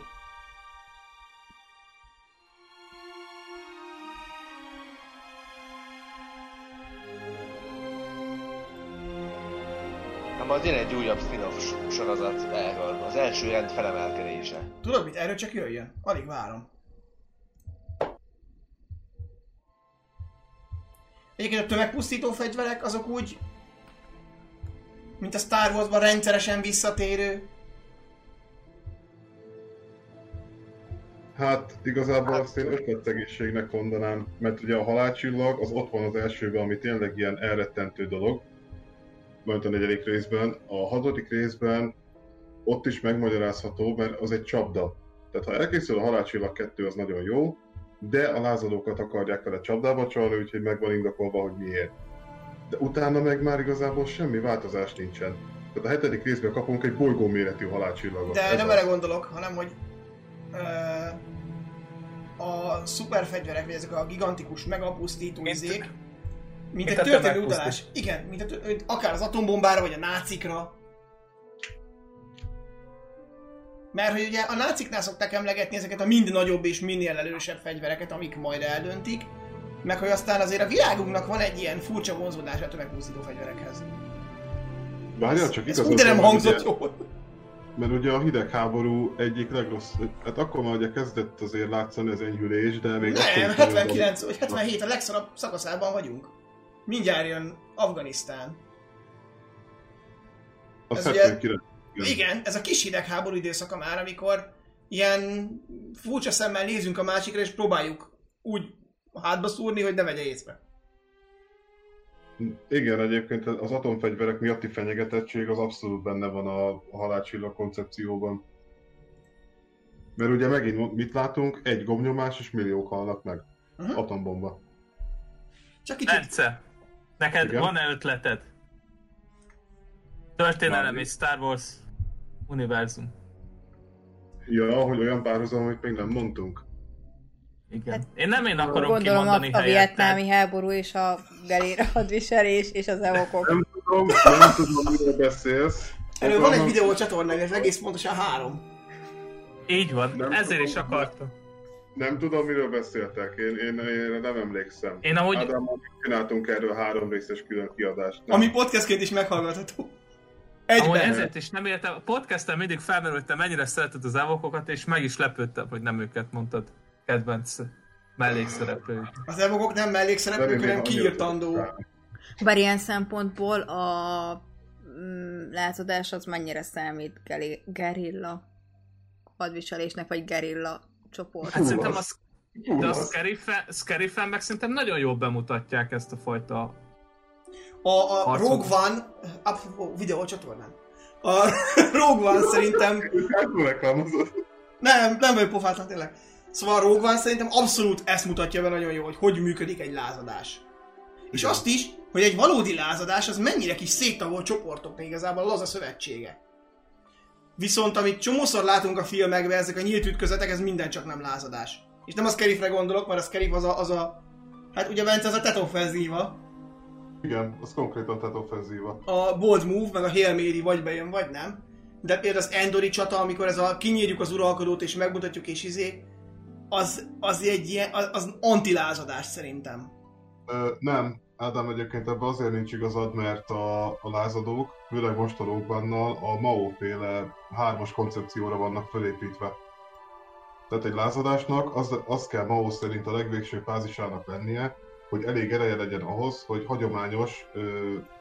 Majd jön egy újabb spin-off sorozat erről. Az első rend felemelkedése. Tudod mit? Erről csak jöjjön. Alig várom. Egyébként a tömegpusztító fegyverek azok úgy, mint a Star Wars-ban rendszeresen visszatérő. Hát igazából azt én ötletszegészségnek mondanám, mert ugye a halálcsillag az ott van az elsőben, ami tényleg ilyen elrettentő dolog, majd a negyedik részben. A hatodik részben ott is megmagyarázható, mert az egy csapda. Tehát ha elkészül a halálcsillag 2, az nagyon jó, de a lázadókat akarják vele csapdába csalni, úgyhogy meg van indokolva, hogy miért. De utána meg már igazából semmi változás nincsen. Tehát a hetedik részben kapunk egy bolygó méretű halálcsillagot. De Ez nem az. erre gondolok, hanem hogy ö, a szuperfegyverek, vagy ezek a gigantikus megapusztító Mint- izék, mint, mint egy történelmi utalás. Igen, mint a, akár az atombombára, vagy a nácikra. Mert hogy ugye a náciknál szokták emlegetni ezeket a mind nagyobb és minél erősebb fegyvereket, amik majd eldöntik, meg hogy aztán azért a világunknak van egy ilyen furcsa vonzódása a tömegpusztító fegyverekhez. Várjál, csak ez igazad nem hangzott jól. Mert ugye a hidegháború egyik legrossz, hát akkor már ugye kezdett azért látszani az enyhülés, de még nem, akkor 79 vagy 77 a legszorabb szakaszában vagyunk. Mindjárt jön Afganisztán. Az 79 Jön. Igen, ez a kis hidegháború időszaka már, amikor ilyen furcsa szemmel nézünk a másikra, és próbáljuk úgy hátba szúrni, hogy ne vegye észre. Igen, egyébként az atomfegyverek miatti fenyegetettség az abszolút benne van a halálcsillag koncepcióban. Mert ugye megint mit látunk? Egy gomnyomás és milliók halnak meg. Uh-huh. Atombomba. Csak kicsit... Bence, neked Igen? van-e ötleted? Történelem és Star Wars univerzum. Ja, hogy olyan párhuzam, amit még nem mondtunk. Igen. Én nem én akarom Gondolom a, kimondani a helyetted. vietnámi háború és a gelér hadviselés és az evokok. Nem tudom, nem tudom, miről beszélsz. Erről van egy videó a csatornán, ez egész pontosan három. Így van, Nem ezért is tudom. akartam. Nem tudom, miről beszéltek, én, én, én nem emlékszem. Én amúgy- Ádámmal csináltunk erről három részes külön kiadást. Nem? Ami podcastként is meghallgatható. Amúgy Egyben. ezért is nem értem. A podcasten mindig felmerültem, mennyire szereted az evokokat, és meg is lepődtem, hogy nem őket mondtad kedvenc mellékszereplők. Az evokok nem mellékszereplők, hanem szeretem. Bár ilyen szempontból a mm, látszódás az mennyire számít geri- gerilla hadviselésnek, vagy gerilla csoport. Hát szerintem az, de a Scary Fan, Scary Fan meg szerintem nagyon jól bemutatják ezt a fajta... A, a. Rogue One, apropó, videó a csatornán. A Rogue One szerintem, nem, nem vagyok pofátlan tényleg. Szóval a Rogue One szerintem abszolút ezt mutatja be nagyon jó, hogy hogy működik egy lázadás. És azt is, hogy egy valódi lázadás az mennyire kis széttagolt csoportoknak igazából a laza szövetsége. Viszont amit csomószor látunk a filmekben, ezek a nyílt ütközetek, ez minden csak nem lázadás. És nem a Scarifre gondolok, mert a Scarif az a, az a hát ugye Bence az a tetoffenzíva, Igen, az konkrétan tehát offenzíva. a Bold Move, meg a Hail Mary vagy bejön, vagy nem. De például az Endori csata, amikor ez a kinyírjuk az uralkodót és megmutatjuk és izé, az, az egy ilyen, az, az antilázadás szerintem. Ö, nem, Ádám egyébként ebben azért nincs igazad, mert a, a lázadók, főleg most a a Mao féle hármas koncepcióra vannak felépítve. Tehát egy lázadásnak az, az kell Mao szerint a legvégső fázisának lennie, hogy elég ereje legyen ahhoz, hogy hagyományos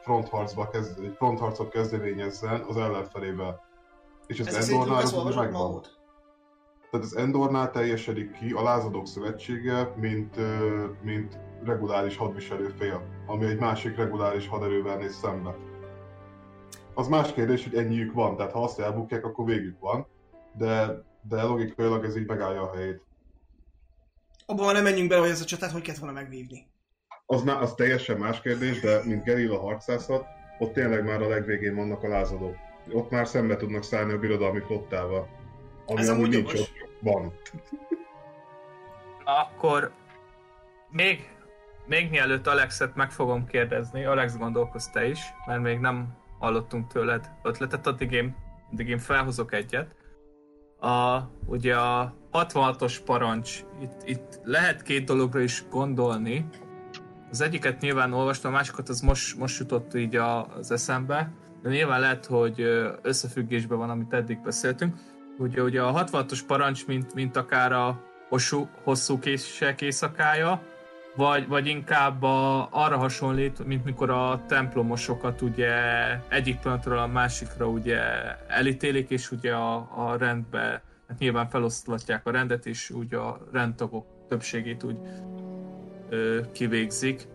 frontharcba kezd, frontharcot kezdeményezzen az ellenfelével. És az Ez Endornál olvasott megvan. Tehát az Endornál teljesedik ki a Lázadók Szövetsége, mint, mint reguláris hadviselő fél, ami egy másik reguláris haderővel néz szembe. Az más kérdés, hogy ennyiük van, tehát ha azt elbukják, akkor végük van, de, de logikailag ez így megállja a helyét. Abban nem menjünk bele, hogy ez a csatát hogy kellett volna megvívni. Az, má- az teljesen más kérdés, de mint gerilla harcászat, ott tényleg már a legvégén vannak a lázadók. Ott már szembe tudnak szállni a birodalmi flottával. Ami Ez amúgy nincs ott. Van. Akkor még, még mielőtt Alexet meg fogom kérdezni, Alex gondolkozz te is, mert még nem hallottunk tőled ötletet, addig én, addig én felhozok egyet. A, ugye a 66-os parancs, itt, itt lehet két dologra is gondolni. Az egyiket nyilván olvastam, a másikat az most, most jutott így a, az eszembe, de nyilván lehet, hogy összefüggésben van, amit eddig beszéltünk. Ugye, ugye a 66-os parancs, mint, mint akár a hosszú, hosszú kések éjszakája, vagy, vagy inkább a, arra hasonlít, mint mikor a templomosokat ugye egyik pillanatról a másikra ugye elítélik, és ugye a, a rendbe, hát nyilván feloszlatják a rendet, és úgy a rendtagok többségét úgy ö, kivégzik.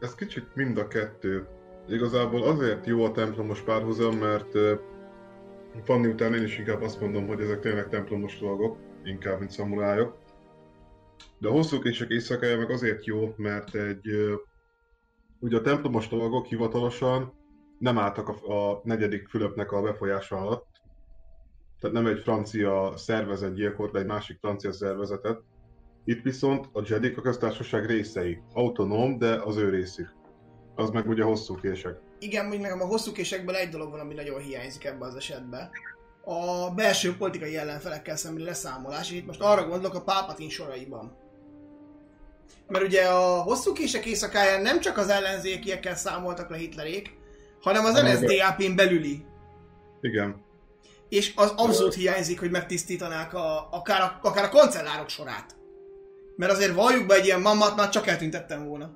Ez kicsit mind a kettő. Igazából azért jó a templomos párhuzam, mert Fanni után én is inkább azt mondom, hogy ezek tényleg templomos dolgok, inkább, mint szamurájok. De a hosszú kések éjszakája meg azért jó, mert egy... Ugye a templomos dolgok hivatalosan nem álltak a, a negyedik Fülöpnek a befolyása alatt. Tehát nem egy francia szervezet gyilkolt le egy másik francia szervezetet, itt viszont a Jedik a köztársaság részei. Autonóm, de az ő részük. Az meg ugye hosszú kések. Igen, mondjuk nekem a hosszú késekből egy dolog van, ami nagyon hiányzik ebben az esetben. A belső politikai ellenfelekkel szembeni leszámolás, és itt most arra gondolok a Pápatin soraiban. Mert ugye a hosszú kések éjszakáján nem csak az ellenzékiekkel számoltak le Hitlerék, hanem az NSDAP-n belüli. Igen. És az abszolút hiányzik, hogy megtisztítanák a, akár, a, akár a kancellárok sorát. Mert azért valljuk be egy ilyen mammat, már csak eltüntettem volna.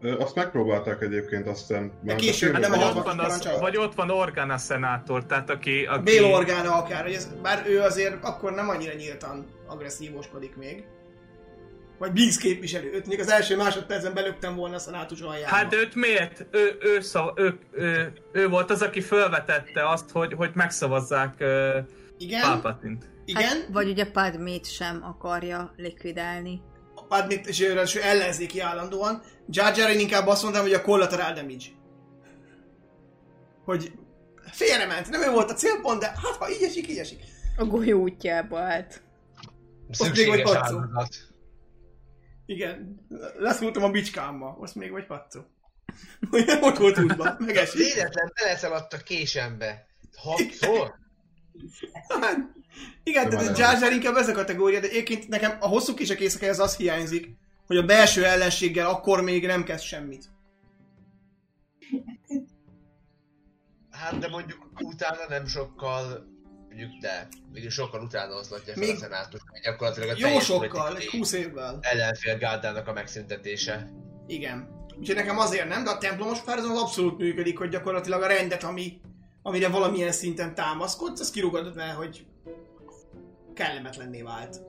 Ö, Azt megpróbálták egyébként, azt hiszem. már később, Hát, nem vagy, ott van az, vagy ott van Organa szenátor, tehát aki... aki Bél Orgána akár, hogy ez, bár ő azért akkor nem annyira nyíltan agresszívoskodik még. Vagy Biggs képviselő, őt még az első másodpercen belöktem volna a szenátus aljába. Hát őt miért? Ő, ő, szav, ő, ő, ő, volt az, aki felvetette azt, hogy, hogy megszavazzák uh, igen, Palpatint. Igen, Hát, vagy ugye Padmét sem akarja likvidálni. hát még és ráadásul ellenzéki állandóan. Jar Jar én inkább azt mondtam, hogy a collateral damage. Hogy félrement, nem ő volt a célpont, de hát ha így esik, így esik. A golyó útjába állt. még vagy Szükséges Pacó. áldozat. Igen, leszúrtam a bicskámmal, most még vagy. Hogy nem ott volt útban, megesik. Véletlen beleszaladt a késembe. Hatszor? Hát, igen, De tehát a Jar Jar inkább ez a kategória, de egyébként nekem a hosszú kisek éjszakája az az hiányzik, hogy a belső ellenséggel akkor még nem kezd semmit. Hát de mondjuk utána nem sokkal, mondjuk de, mondjuk sokkal utána oszlatja fel Még- a szenátus, hogy gyakorlatilag a Jó sokkal, egy politikai 20 évvel. ellenfél gárdának a megszüntetése. Igen. Úgyhogy nekem azért nem, de a templomos párhuzam az abszolút működik, hogy gyakorlatilag a rendet, ami, amire valamilyen szinten támaszkodsz, az kirúgod vele, hogy kellemetlenné vált.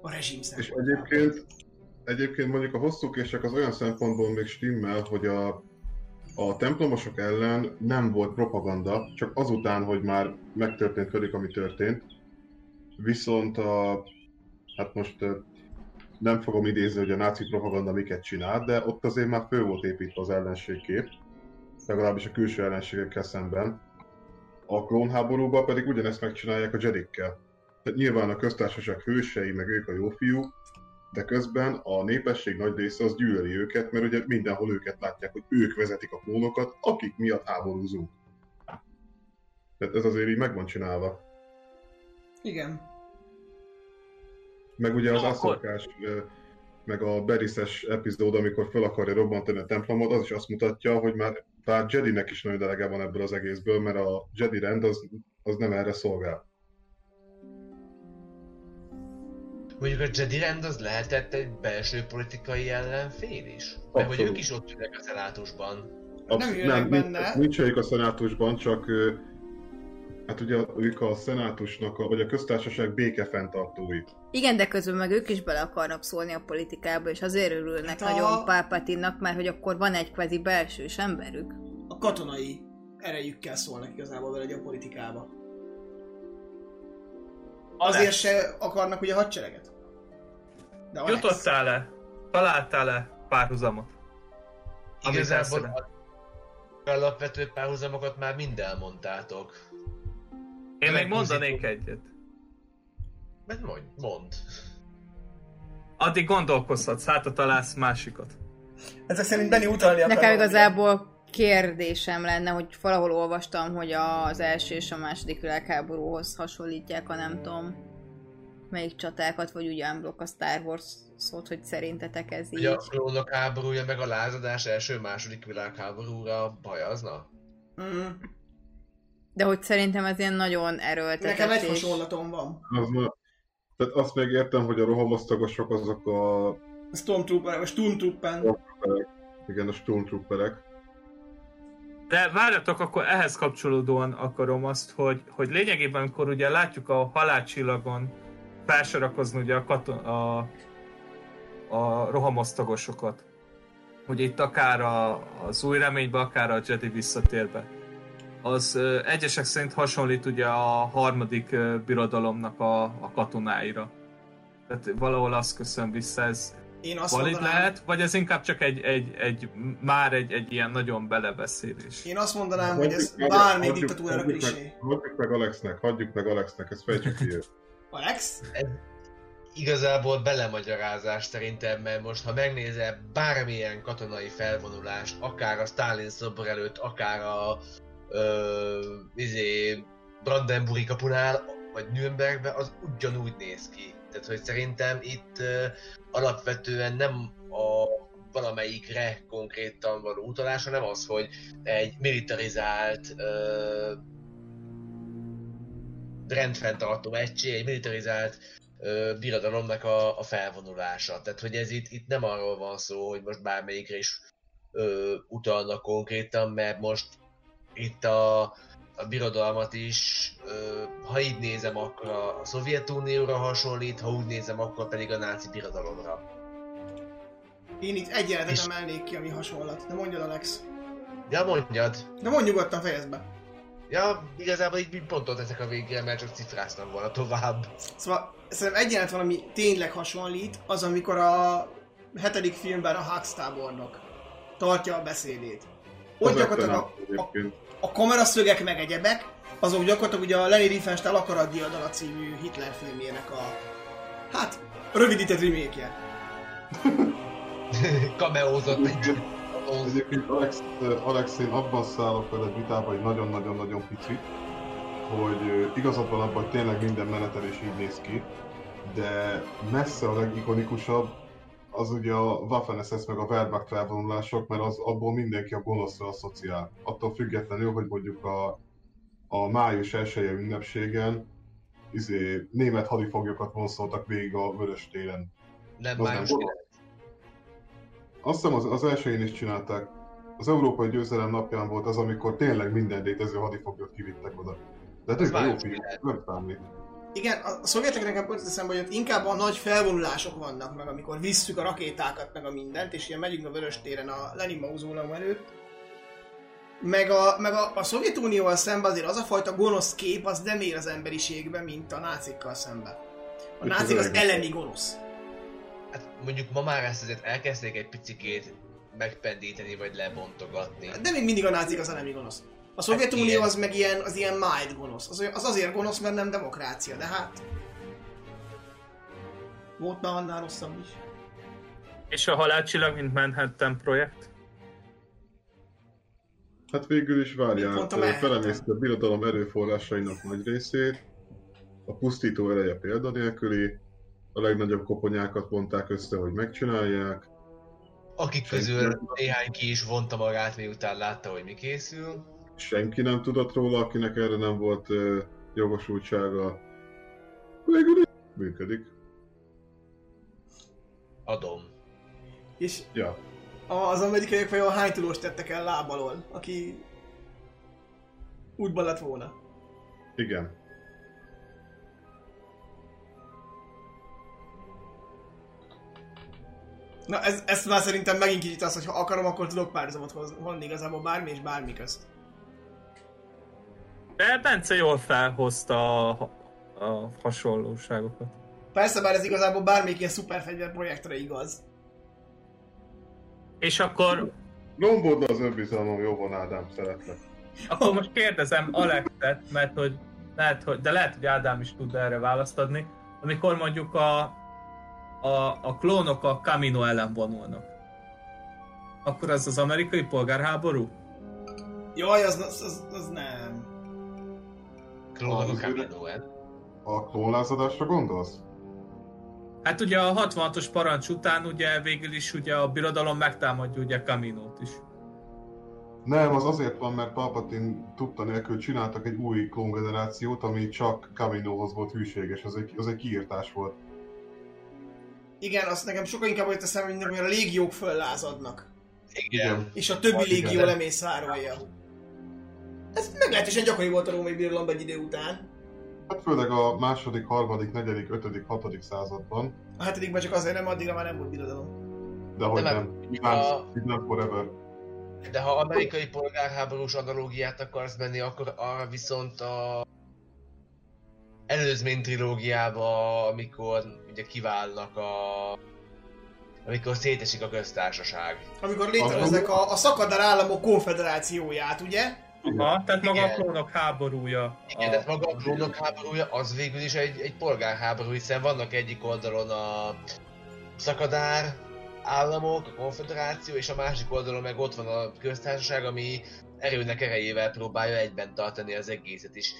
A rezsim És egyébként, egyébként mondjuk a hosszú kések az olyan szempontból még stimmel, hogy a, a templomosok ellen nem volt propaganda, csak azután, hogy már megtörtént velük, ami történt. Viszont a, hát most nem fogom idézni, hogy a náci propaganda miket csinál, de ott azért már fő volt építve az ellenségkép, legalábbis a külső ellenségekkel szemben. A klónháborúban pedig ugyanezt megcsinálják a jedikkel. Tehát nyilván a köztársaság hősei, meg ők a jó fiúk, de közben a népesség nagy része az gyűlöli őket, mert ugye mindenhol őket látják, hogy ők vezetik a klónokat, akik miatt háborúzunk. Tehát ez azért így meg van csinálva. Igen. Meg ugye az akkor- asszokás, meg a Beriszes epizód, amikor fel akarja robbantani a templomot, az is azt mutatja, hogy már bár Jedinek is nagyon elege van ebből az egészből, mert a Jedi rend az, az nem erre szolgál. Mondjuk a Jedi rend az lehetett egy belső politikai ellenfél is? Mert hogy ők is ott ülnek a szenátusban. Nem ülnek benne. Nincs, nincs a szenátusban, csak hát ugye ők a szenátusnak, a, vagy a köztársaság békefenntartói. Igen, de közben meg ők is bele akarnak szólni a politikába, és azért örülnek Hát a- nagyon Palpatine-nak, mert hogy akkor van egy kvázi belsős emberük. A katonai erejükkel szólnak igazából vele a politikába. Azért se akarnak ugye hadsereget. De Jutottál-e? Találtál-e párhuzamot? Igazából alapvető párhuzamokat már mind elmondtátok. Én még Meg mondanék egyet. Mert mondj, mond. Addig gondolkozhatsz, hát ha találsz másikat. Ezek szerint Benni utalni akar Nekem igazából kérdésem lenne, hogy valahol olvastam, hogy az első és a második világháborúhoz hasonlítják a nem tudom melyik csatákat, vagy ugye unblock a Star Wars szót, hogy szerintetek ez így. Ugye a klónok háborúja meg a lázadás első-második világháborúra bajazna? Mm. De hogy szerintem ez ilyen nagyon erőltetett. Nekem egy hasonlatom van. Az ma, tehát azt még értem, hogy a rohamosztagosok azok a, A Stormtrooper, vagy Sturmtrooper. igen, a Stormtrooperek. De várjatok, akkor ehhez kapcsolódóan akarom azt, hogy, hogy lényegében, amikor ugye látjuk a halálcsillagon felsorakozni ugye a, katon, a, a rohamosztagosokat, hogy itt akár a, az új reménybe, akár a Jedi visszatérbe. Az egyesek szerint hasonlít ugye a harmadik birodalomnak a, a katonáira. Tehát valahol azt köszön vissza, ez Én azt valid mondanám, lehet, vagy ez inkább csak egy, egy, egy már egy, egy ilyen nagyon belebeszélés. én azt mondanám, hogy ez meg- hagyjuk- diktatúrára hagyjuk meg- klisé. Hagyjuk meg Alexnek, hagyjuk meg Alexnek, ezt fejtsük ki. Alex? Igazából belemagyarázás szerintem, mert most ha megnézel bármilyen katonai felvonulást, akár a Stalin szobor előtt, akár a ö, izé, Brandenburgi kapunál, vagy Nürnbergben, az ugyanúgy néz ki. Tehát, hogy szerintem itt alapvetően nem a valamelyikre konkrétan való utalás, hanem az, hogy egy militarizált rendfenntartó egység, egy militarizált ö, birodalomnak a, a felvonulása. Tehát, hogy ez itt, itt nem arról van szó, hogy most bármelyikre is ö, utalnak konkrétan, mert most itt a, a birodalmat is, ha így nézem, akkor a, Szovjetunióra hasonlít, ha úgy nézem, akkor pedig a náci birodalomra. Én itt egy jelenetet És- emelnék ki, ami hasonlat. De mondjad, Alex. Ja, mondjad. De mondj nyugodtan, fejezd be. Ja, igazából így mind pontot teszek a végére, mert csak cifráztam volna tovább. Szóval szerintem egy jelenet van, ami tényleg hasonlít, az amikor a hetedik filmben a Hux tábornok tartja a beszédét. Ott gyakorlatilag a, a, a kameraszögek meg egyebek, azok gyakorlatilag ugye a Lenny Riefenstahl Akarat Diadala című Hitler filmjének a, hát, rövidített remake Kameózott egy Egyébként Alex, Alex, én abban szállok veled vitába, hogy nagyon-nagyon-nagyon pici, hogy igazad van abban, hogy tényleg minden menetelés így néz ki, de messze a legikonikusabb az ugye a Waffen SS meg a Wehrmacht felvonulások, mert az, abból mindenki a gonoszra asszociál. Attól függetlenül, hogy mondjuk a, a május 1 ünnepségen izé, német hadifoglyokat vonszoltak végig a Vörös téren. nem Az május nem 9. Azt hiszem az, az elsőjén is csinálták. Az Európai Győzelem napján volt az, amikor tényleg minden létező hadifoglyot kivittek oda. De tényleg jó film, nem számít. Igen, a szovjetek nekem pont eszembe, hogy ott inkább a nagy felvonulások vannak, meg amikor visszük a rakétákat, meg a mindent, és ilyen megyünk a Vörös téren a Lenin mauzóleum előtt. Meg a, meg a, a Szovjetunióval szemben azért az a fajta gonosz kép, az nem ér az emberiségbe, mint a nácikkal szemben. A nácik az elemi gonosz. Hát mondjuk ma már ezt azért elkezdték egy picikét megpendíteni vagy lebontogatni. De még mindig a nácik az elemi gonosz. A Szovjetunió igen. az meg ilyen, az ilyen mild gonosz. Az, az azért gonosz, mert nem demokrácia, de hát... Volt már annál rosszabb is. És a halálcsillag, mint Manhattan projekt? Hát végül is Manhattan. felemészte a birodalom erőforrásainak nagy részét, a pusztító ereje példanélküli, a legnagyobb koponyákat vonták össze, hogy megcsinálják, Akik közül néhány ki is vonta magát, miután látta, hogy mi készül. Senki nem tudott róla, akinek erre nem volt jogosultsága. Végül működik. Adom. És Ja. az amerikaiak vajon hány tudós tettek el láb alól, aki útban lett volna? Igen. Na ez, ezt már szerintem megint kicsit az, hogy ha akarom, akkor tudok párhuzamot hoz- vonni igazából bármi és bármi közt. De Bence jól felhozta a, a hasonlóságokat. Persze, bár ez igazából bármelyik ilyen szuperfegyver projektre igaz. És akkor, Lombodna az önbizalmam, jó van Ádám, szeretlek. akkor most kérdezem Alexet, mert hogy lehet, hogy, de lehet, hogy Ádám is tud erre választ adni. Amikor mondjuk a, a, a klónok a Camino ellen vonulnak, akkor az az amerikai polgárháború? Jaj, az, az, az, az nem. Klónok a Az Caminoen. A klónlázadásra gondolsz? Hát ugye a 66-os parancs után ugye végül is ugye a birodalom megtámadja ugye Caminót is. Nem, az azért van, mert Palpatine tudta nélkül csináltak egy új klóngenerációt, ami csak Caminohoz volt hűséges, az egy, az egy kiírtás volt. Igen, azt nekem sokkal inkább olyan teszem, hogy a légiók föllázadnak. Igen. És a többi légió lemészárolja. Ez meglehetősen gyakori volt a római birodalomban egy idő után. Hát főleg a második, harmadik, negyedik, ötödik, hatodik században, A hetedikben csak azért nem, addigra már nem volt birodalom. de hogy De nem, nem, a- nem forever. De ha amerikai polgárháborús analógiát akarsz menni, akkor arra viszont a előzmény trilógiába, amikor ugye kiválnak a... amikor szétesik a köztársaság. Amikor létrehoznak a, a szakadár államok konfederációját, ugye? Aha, tehát maga a Igen. klónok háborúja. Igen, de maga a klónok háborúja az végül is egy, egy polgárháború, hiszen vannak egyik oldalon a szakadár államok, a konfederáció, és a másik oldalon meg ott van a köztársaság, ami erőnek erejével próbálja egyben tartani az egészet is.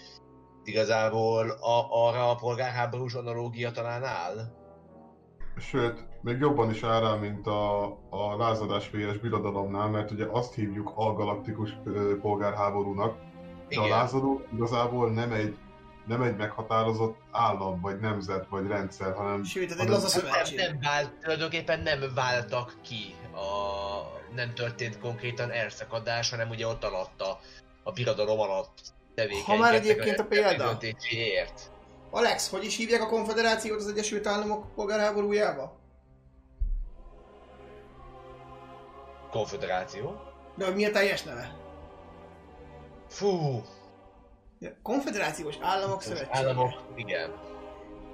Igazából a, arra a polgárháborús analógia talán áll. Sőt, még jobban is áll rá, mint a, a lázadás fejes birodalomnál, mert ugye azt hívjuk algalaktikus ö, polgárháborúnak, de a Igen. lázadó igazából nem egy, nem egy meghatározott állam, vagy nemzet, vagy rendszer, hanem Sőt, ez egy hanem- laza Nem, szövetség. nem vált, tulajdonképpen nem váltak ki a... nem történt konkrétan elszakadás, hanem ugye ott alatt a, a birodalom alatt tevékenykedtek. Ha már egyébként a példa. Alex, hogy is hívják a konfederációt az Egyesült Államok polgárháborújába? Konfederáció. De mi a teljes neve? Fú, Konfederációs Államok Szövetsége. államok, igen.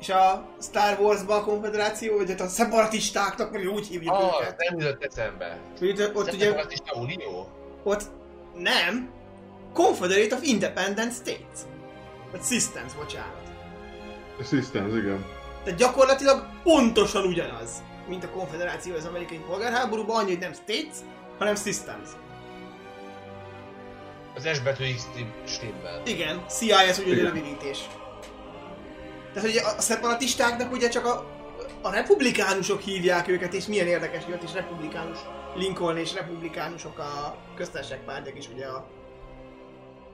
És a Star Wars-ban a konfederáció, vagy ott a szeparatistáknak, vagy úgy hívjuk Ah, őket. nem jutott eszembe. Hogy ott, ott ugye, Szeparatista Unió? ott nem, Confederate of Independent States. Vagy Systems, bocsánat. Systems, igen. Tehát gyakorlatilag pontosan ugyanaz. Mint a konfederáció az amerikai polgárháborúban, annyi, hogy nem states, hanem systems. Az S betű X stimmel. Igen, CIS ugye a rövidítés. Tehát ugye a szeparatistáknak ugye csak a, a republikánusok hívják őket, és milyen érdekes, hogy ott is republikánus Lincoln és republikánusok a köztársaság pártják is ugye a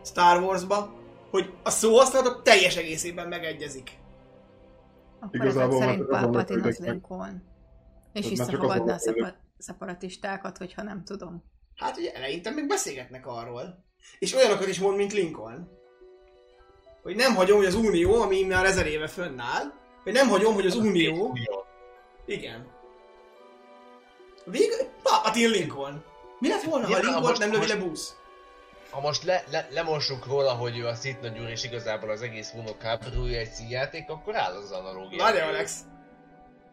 Star Wars-ba, hogy a szóhasználatok teljes egészében megegyezik. Akkor Igazából ezek már szerint Palpatine az. Lincoln. És visszafogadná a szeparatistákat, hogyha nem tudom. Hát ugye eleinte még beszélgetnek arról. És olyanokat is mond, mint Lincoln. Hogy nem hagyom, hogy az Unió, ami már ezer éve fönnáll, hogy nem hagyom, hogy az Unió... Igen. Végül... Palpatine Lincoln. Mi lett volna, ha Lincoln nem lövi le busz? Ha most le, le, lemossuk róla, hogy ő a Sith nagyúr és igazából az egész vonok háborúja egy színjáték, akkor áll az analógia. Várj, Alex.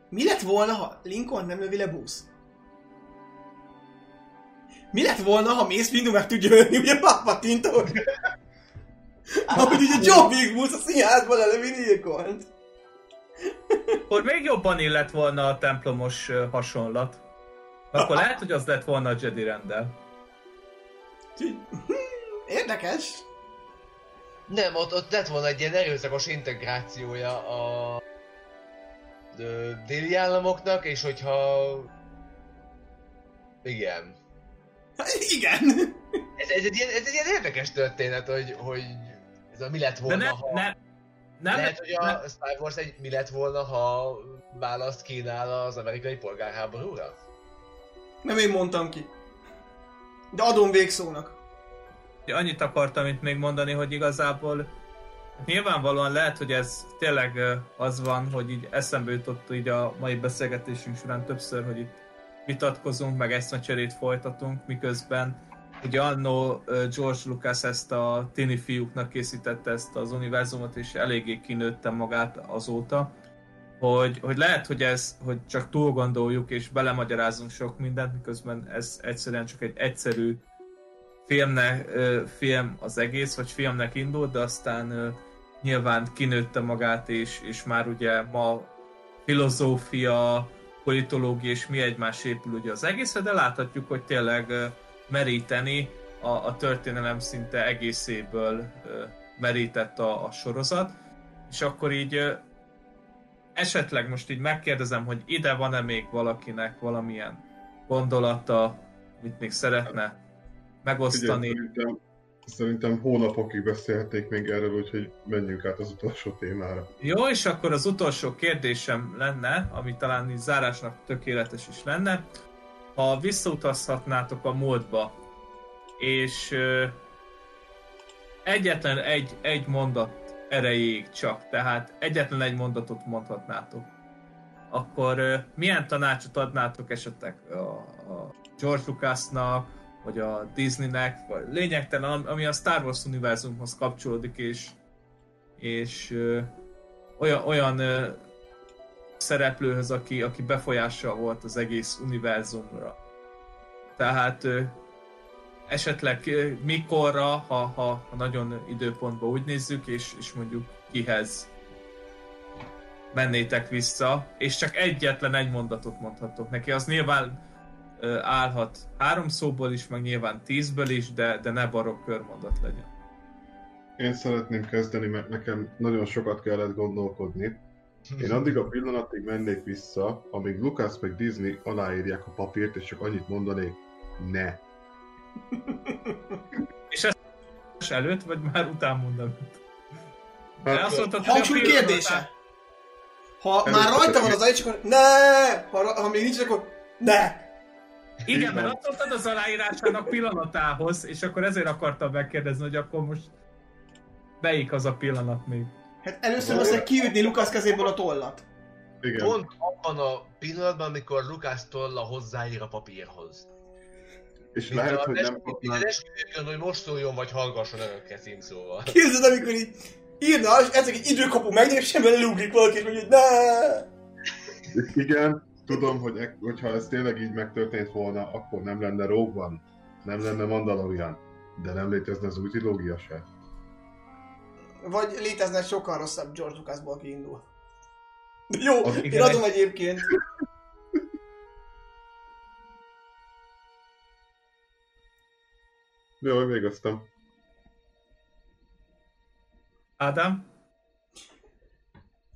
Mi lett volna, ha Lincoln nem lövi le busz? Mi lett volna, ha Mace Windu meg tudja ölni ugye Palpatine-tól? Ahogy ugye John Wilkes a színházban lelövi Lincoln-t. Akkor még jobban illett volna a templomos hasonlat. Akkor lehet, hogy az lett volna a Jedi rendel. Érdekes. Nem, ott, ott lett volna egy ilyen erőszakos integrációja a ö, déli államoknak, és hogyha... Igen. Igen. Ez, ez, egy, ilyen, ez egy ilyen érdekes történet, hogy, hogy ez a mi lett De volna, ne, ha... ne, nem, Lehet, hogy a ne, Star Wars egy mi lett volna, ha választ kínál az amerikai polgárháborúra? Nem én mondtam ki. De adom végszónak. annyit akartam itt még mondani, hogy igazából nyilvánvalóan lehet, hogy ez tényleg az van, hogy így eszembe jutott így a mai beszélgetésünk során többször, hogy itt vitatkozunk, meg eszmecserét folytatunk, miközben ugye annó George Lucas ezt a tini fiúknak készítette ezt az univerzumot, és eléggé kinőtte magát azóta, hogy, hogy lehet, hogy ez, hogy csak túl gondoljuk és belemagyarázunk sok mindent, miközben ez egyszerűen csak egy egyszerű filmnek, ö, film az egész, vagy filmnek indult, de aztán nyilván kinőtte magát, és, és már ugye ma filozófia, politológia és mi egymás épül ugye az egészre, de láthatjuk, hogy tényleg meríteni a, a történelem szinte egészéből merített a, a sorozat, és akkor így esetleg most így megkérdezem, hogy ide van-e még valakinek valamilyen gondolata, amit még szeretne Ugye, megosztani. szerintem, szerintem hónapokig beszélhetnék még erről, úgyhogy menjünk át az utolsó témára. Jó, és akkor az utolsó kérdésem lenne, ami talán így zárásnak tökéletes is lenne, ha visszautazhatnátok a múltba, és egyetlen egy, egy mondat erejéig csak, tehát egyetlen egy mondatot mondhatnátok, akkor ö, milyen tanácsot adnátok esetleg a, a George Lucasnak, vagy a Disneynek, vagy lényegtelen, am- ami a Star Wars univerzumhoz kapcsolódik, és, és ö, olyan, olyan ö, szereplőhöz, aki, aki befolyással volt az egész univerzumra. Tehát ö, esetleg ö, mikorra, ha, ha, ha nagyon időpontban úgy nézzük, és, és mondjuk kihez mennétek vissza, és csak egyetlen egy mondatot mondhatok neki. Az nyilván állhat három szóból is, meg nyilván tízből is, de, de ne barokk körmondat legyen. Én szeretném kezdeni, mert nekem nagyon sokat kellett gondolkodni. Én addig a pillanatig mennék vissza, amíg Lucas meg Disney aláírják a papírt, és csak annyit mondanék, ne. És ez előtt, vagy már után mondom? De Hát, azt mondtad, Hangsúly kérdése. Ha már rajta van az ajtó, akkor ne! Ha, ha még nincs, akkor ne! Igen, mert azt mondtad az aláírásának pillanatához, és akkor ezért akartam megkérdezni, hogy akkor most melyik az a pillanat még. Hát először azt kiütni Lukasz kezéből a tollat. igen. Pont abban a pillanatban, amikor Lucas tolla hozzáír a papírhoz. És Mint lehet, hogy nem kapnánk... esküvőkön, hogy most szóljon, vagy hallgasson önökkel címszóval. Képzeld, amikor így írna, és ezek egy időkapu megy, és sem valaki, és mondja, hogy ne! Igen, tudom, hogy e- hogyha ez tényleg így megtörtént volna, akkor nem lenne Rogue nem lenne Mandalorian, de nem létezne az új trilógia se. Vagy létezne sokkal rosszabb George Lucasból kiindul. Jó, az én adom egy... egyébként. Jó, végeztem. Ádám?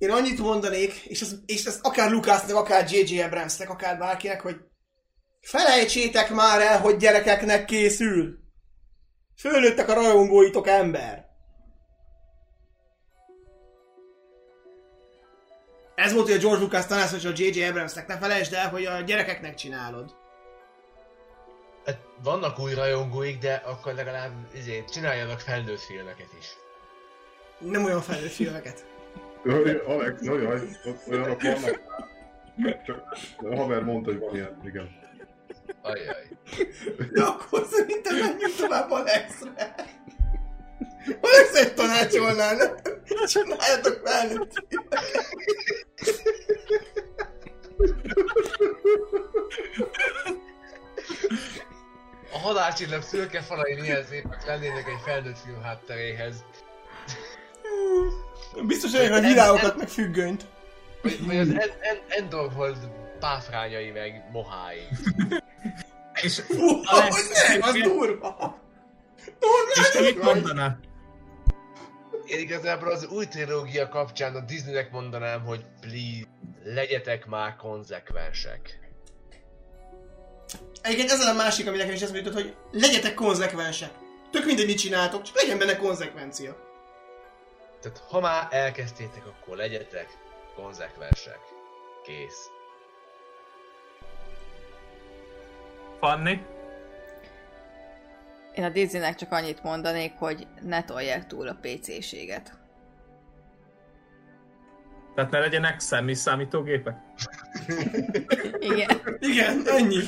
Én annyit mondanék, és ezt, és ezt akár Lukásznak, akár J.J. Abramsnek, akár bárkinek, hogy felejtsétek már el, hogy gyerekeknek készül. Fölnőttek a rajongóitok ember. Ez volt, hogy a George Lucas tanács, hogy a J.J. Abramsnek ne felejtsd el, hogy a gyerekeknek csinálod. Hát vannak új rajongóik, de akkor legalább izé, csináljanak felnőtt filmeket is. Nem olyan felnőtt filmeket. Jaj, Alex, nagyon ott olyanok vannak. Csak a haver mondta, hogy van ilyen, igen. Ajjaj. De akkor szerintem menjünk tovább Alexre. Alex egy tanácsolnál, ne? Csináljatok filmeket. A halálcsillag szürke falai milyen szépek lennének egy felnőtt film hátteréhez. Biztos olyan a virágokat, meg függönyt. Vagy, az en, en, Endorhold páfrányai meg mohái. És, Alex, hogy nem, az durva. és te mit mondaná? Én igazából az új trilógia kapcsán a Disneynek mondanám, hogy please, legyetek már konzekvensek. Egyébként ez a másik, ami nekem is eszembe jutott, hogy legyetek konzekvensek. Tök mindegy, mit csináltok, csak legyen benne konzekvencia. Tehát ha már elkezdtétek, akkor legyetek konzekvensek. Kész. Fanni? Én a Disneynek csak annyit mondanék, hogy ne tolják túl a PC-séget. Tehát ne legyenek személy számítógépek? Igen, Igen, ennyi.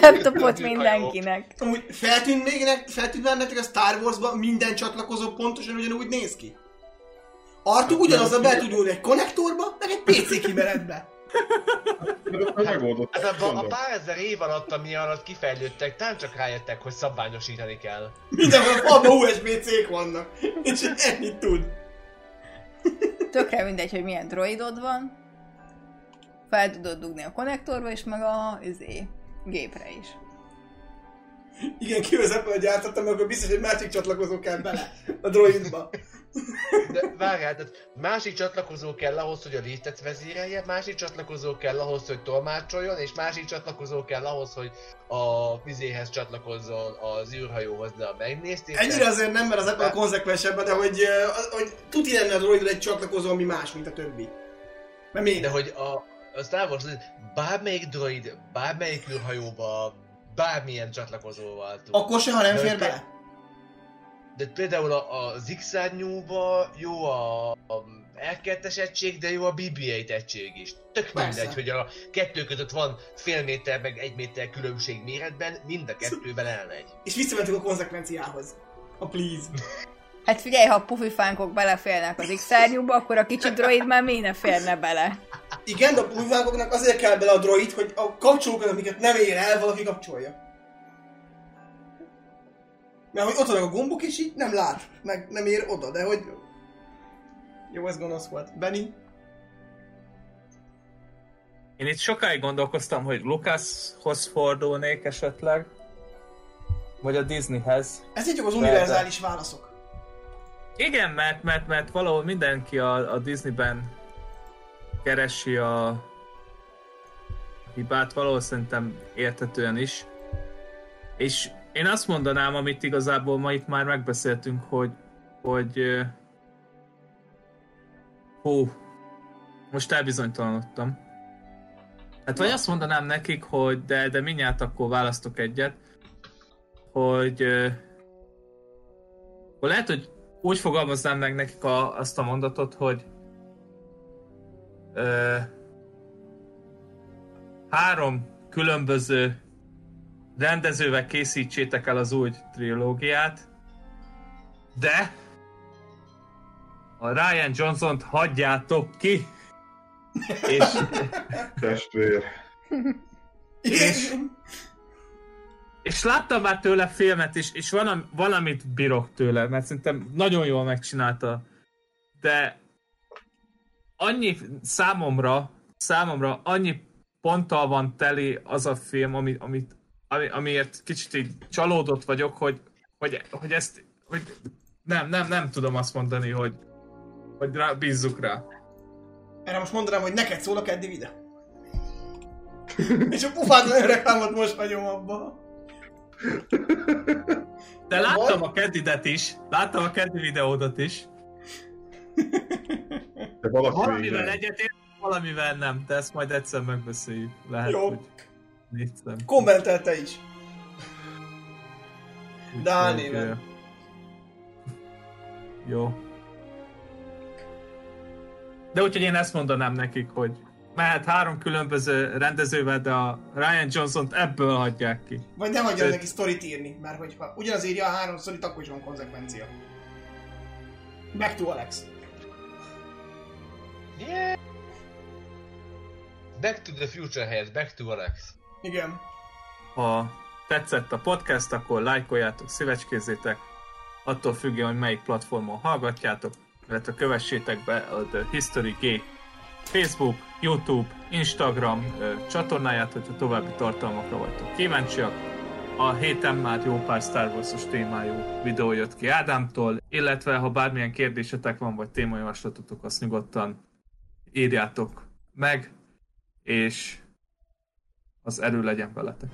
laptopot mindenkinek. Amúgy feltűnt még nek, feltűnt már nektek a Star Wars-ban minden csatlakozó pontosan ugyanúgy néz ki? Artu ugyanazzal be tud ülni egy konnektorba, meg egy PC kimeretbe. Már megoldott. Hát abban a Mondom. pár ezer év alatt, ami alatt kifejlődtek, talán csak rájöttek, hogy szabványosítani kell. Mindenhol a falban USB-C-k vannak. És ennyit tud. Tökre mindegy, hogy milyen droidod van. Fel tudod dugni a konnektorba is, meg a izé, gépre is. Igen, kivezetve gyártottam, akkor biztos, hogy másik csatlakozó kell bele a droidba. De várjál, tehát másik csatlakozó kell ahhoz, hogy a liftet vezérelje, másik csatlakozó kell ahhoz, hogy tolmácsoljon, és másik csatlakozó kell ahhoz, hogy a vizéhez csatlakozzon az űrhajóhoz, de a megnézték. Ennyire azért nem, mert az Apple konzekvensebb, de hogy, az- hogy tuti lenne a droidra egy csatlakozó, ami más, mint a többi. Mert még De hogy a, a Star Wars, bármelyik droid, bármelyik űrhajóba, bármilyen csatlakozóval tud. akkor se, ha nem De fér bele. De például a, a Zigzárnyúba jó a, a R2-es egység, de jó a BB-8 egység is. Tök Persze. mindegy, hogy a kettő között van fél méter meg egy méter különbség méretben, mind a kettőben elmegy. És visszamentünk a konzekvenciához. A please. Hát figyelj, ha a pufifánkok beleférnek az x akkor a kicsi droid már miért ne férne bele? Igen, de a pulvágoknak azért kell bele a droid, hogy a kapcsolókat, amiket nem ér el, valaki kapcsolja. Mert hogy ott vannak a gombok, és így nem lát, meg nem ér oda, de hogy... Jó, ez gonosz volt. Benny? Én itt sokáig gondolkoztam, hogy Lucashoz fordulnék esetleg, vagy a Disneyhez. Ez csak az De- univerzális válaszok. Igen, mert, mert, mert valahol mindenki a, a Disneyben keresi a hibát, valahol szerintem értetően is. És én azt mondanám, amit igazából ma itt már megbeszéltünk, hogy, hogy hú, most elbizonytalanodtam. Hát vagy azt mondanám nekik, hogy de, de mindjárt akkor választok egyet, hogy akkor lehet, hogy úgy fogalmaznám meg nekik a, azt a mondatot, hogy ö, három különböző rendezővel készítsétek el az új trilógiát, de a Ryan Johnson-t hagyjátok ki, és, Testvér. És- és láttam már tőle filmet, és, és van, am- van, amit bírok tőle, mert szerintem nagyon jól megcsinálta. De annyi számomra, számomra annyi ponttal van teli az a film, amit, amit ami, amiért kicsit így csalódott vagyok, hogy, hogy, hogy ezt, hogy nem, nem, nem tudom azt mondani, hogy, hogy rá, bízzuk rá. Erre most mondanám, hogy neked szól a keddi videó. És a pufátlan reklámot most vagyom abba. De láttam a keddidet is, láttam a keddi videódat is. De valaki Valamivel igen. egyetért, valamivel nem, de ezt majd egyszer megbeszéljük. Lehet, Jó. hogy néztem. Kommentelte is. Úgyhogy, Dál néven. ö, Jó. De úgyhogy én ezt mondanám nekik, hogy mehet három különböző rendezővel, de a Ryan Johnson-t ebből adják ki. Vagy nem hagyja Sőt. neki sztorit írni, mert hogyha ugyanaz írja a három sztorit, akkor is van konzekvencia. Back to Alex. Yeah. Back to the future helyett Back to Alex. Igen. Ha tetszett a podcast, akkor lájkoljátok, szívecskézzétek, attól függően, hogy melyik platformon hallgatjátok, illetve kövessétek be a The History G Facebook, YouTube, Instagram csatornáját, hogyha további tartalmakra vagytok kíváncsiak. A héten már jó pár Star Wars-os témájú videó jött ki Ádámtól, illetve ha bármilyen kérdésetek van, vagy témajavaslatotok, azt nyugodtan írjátok meg, és az erő legyen veletek.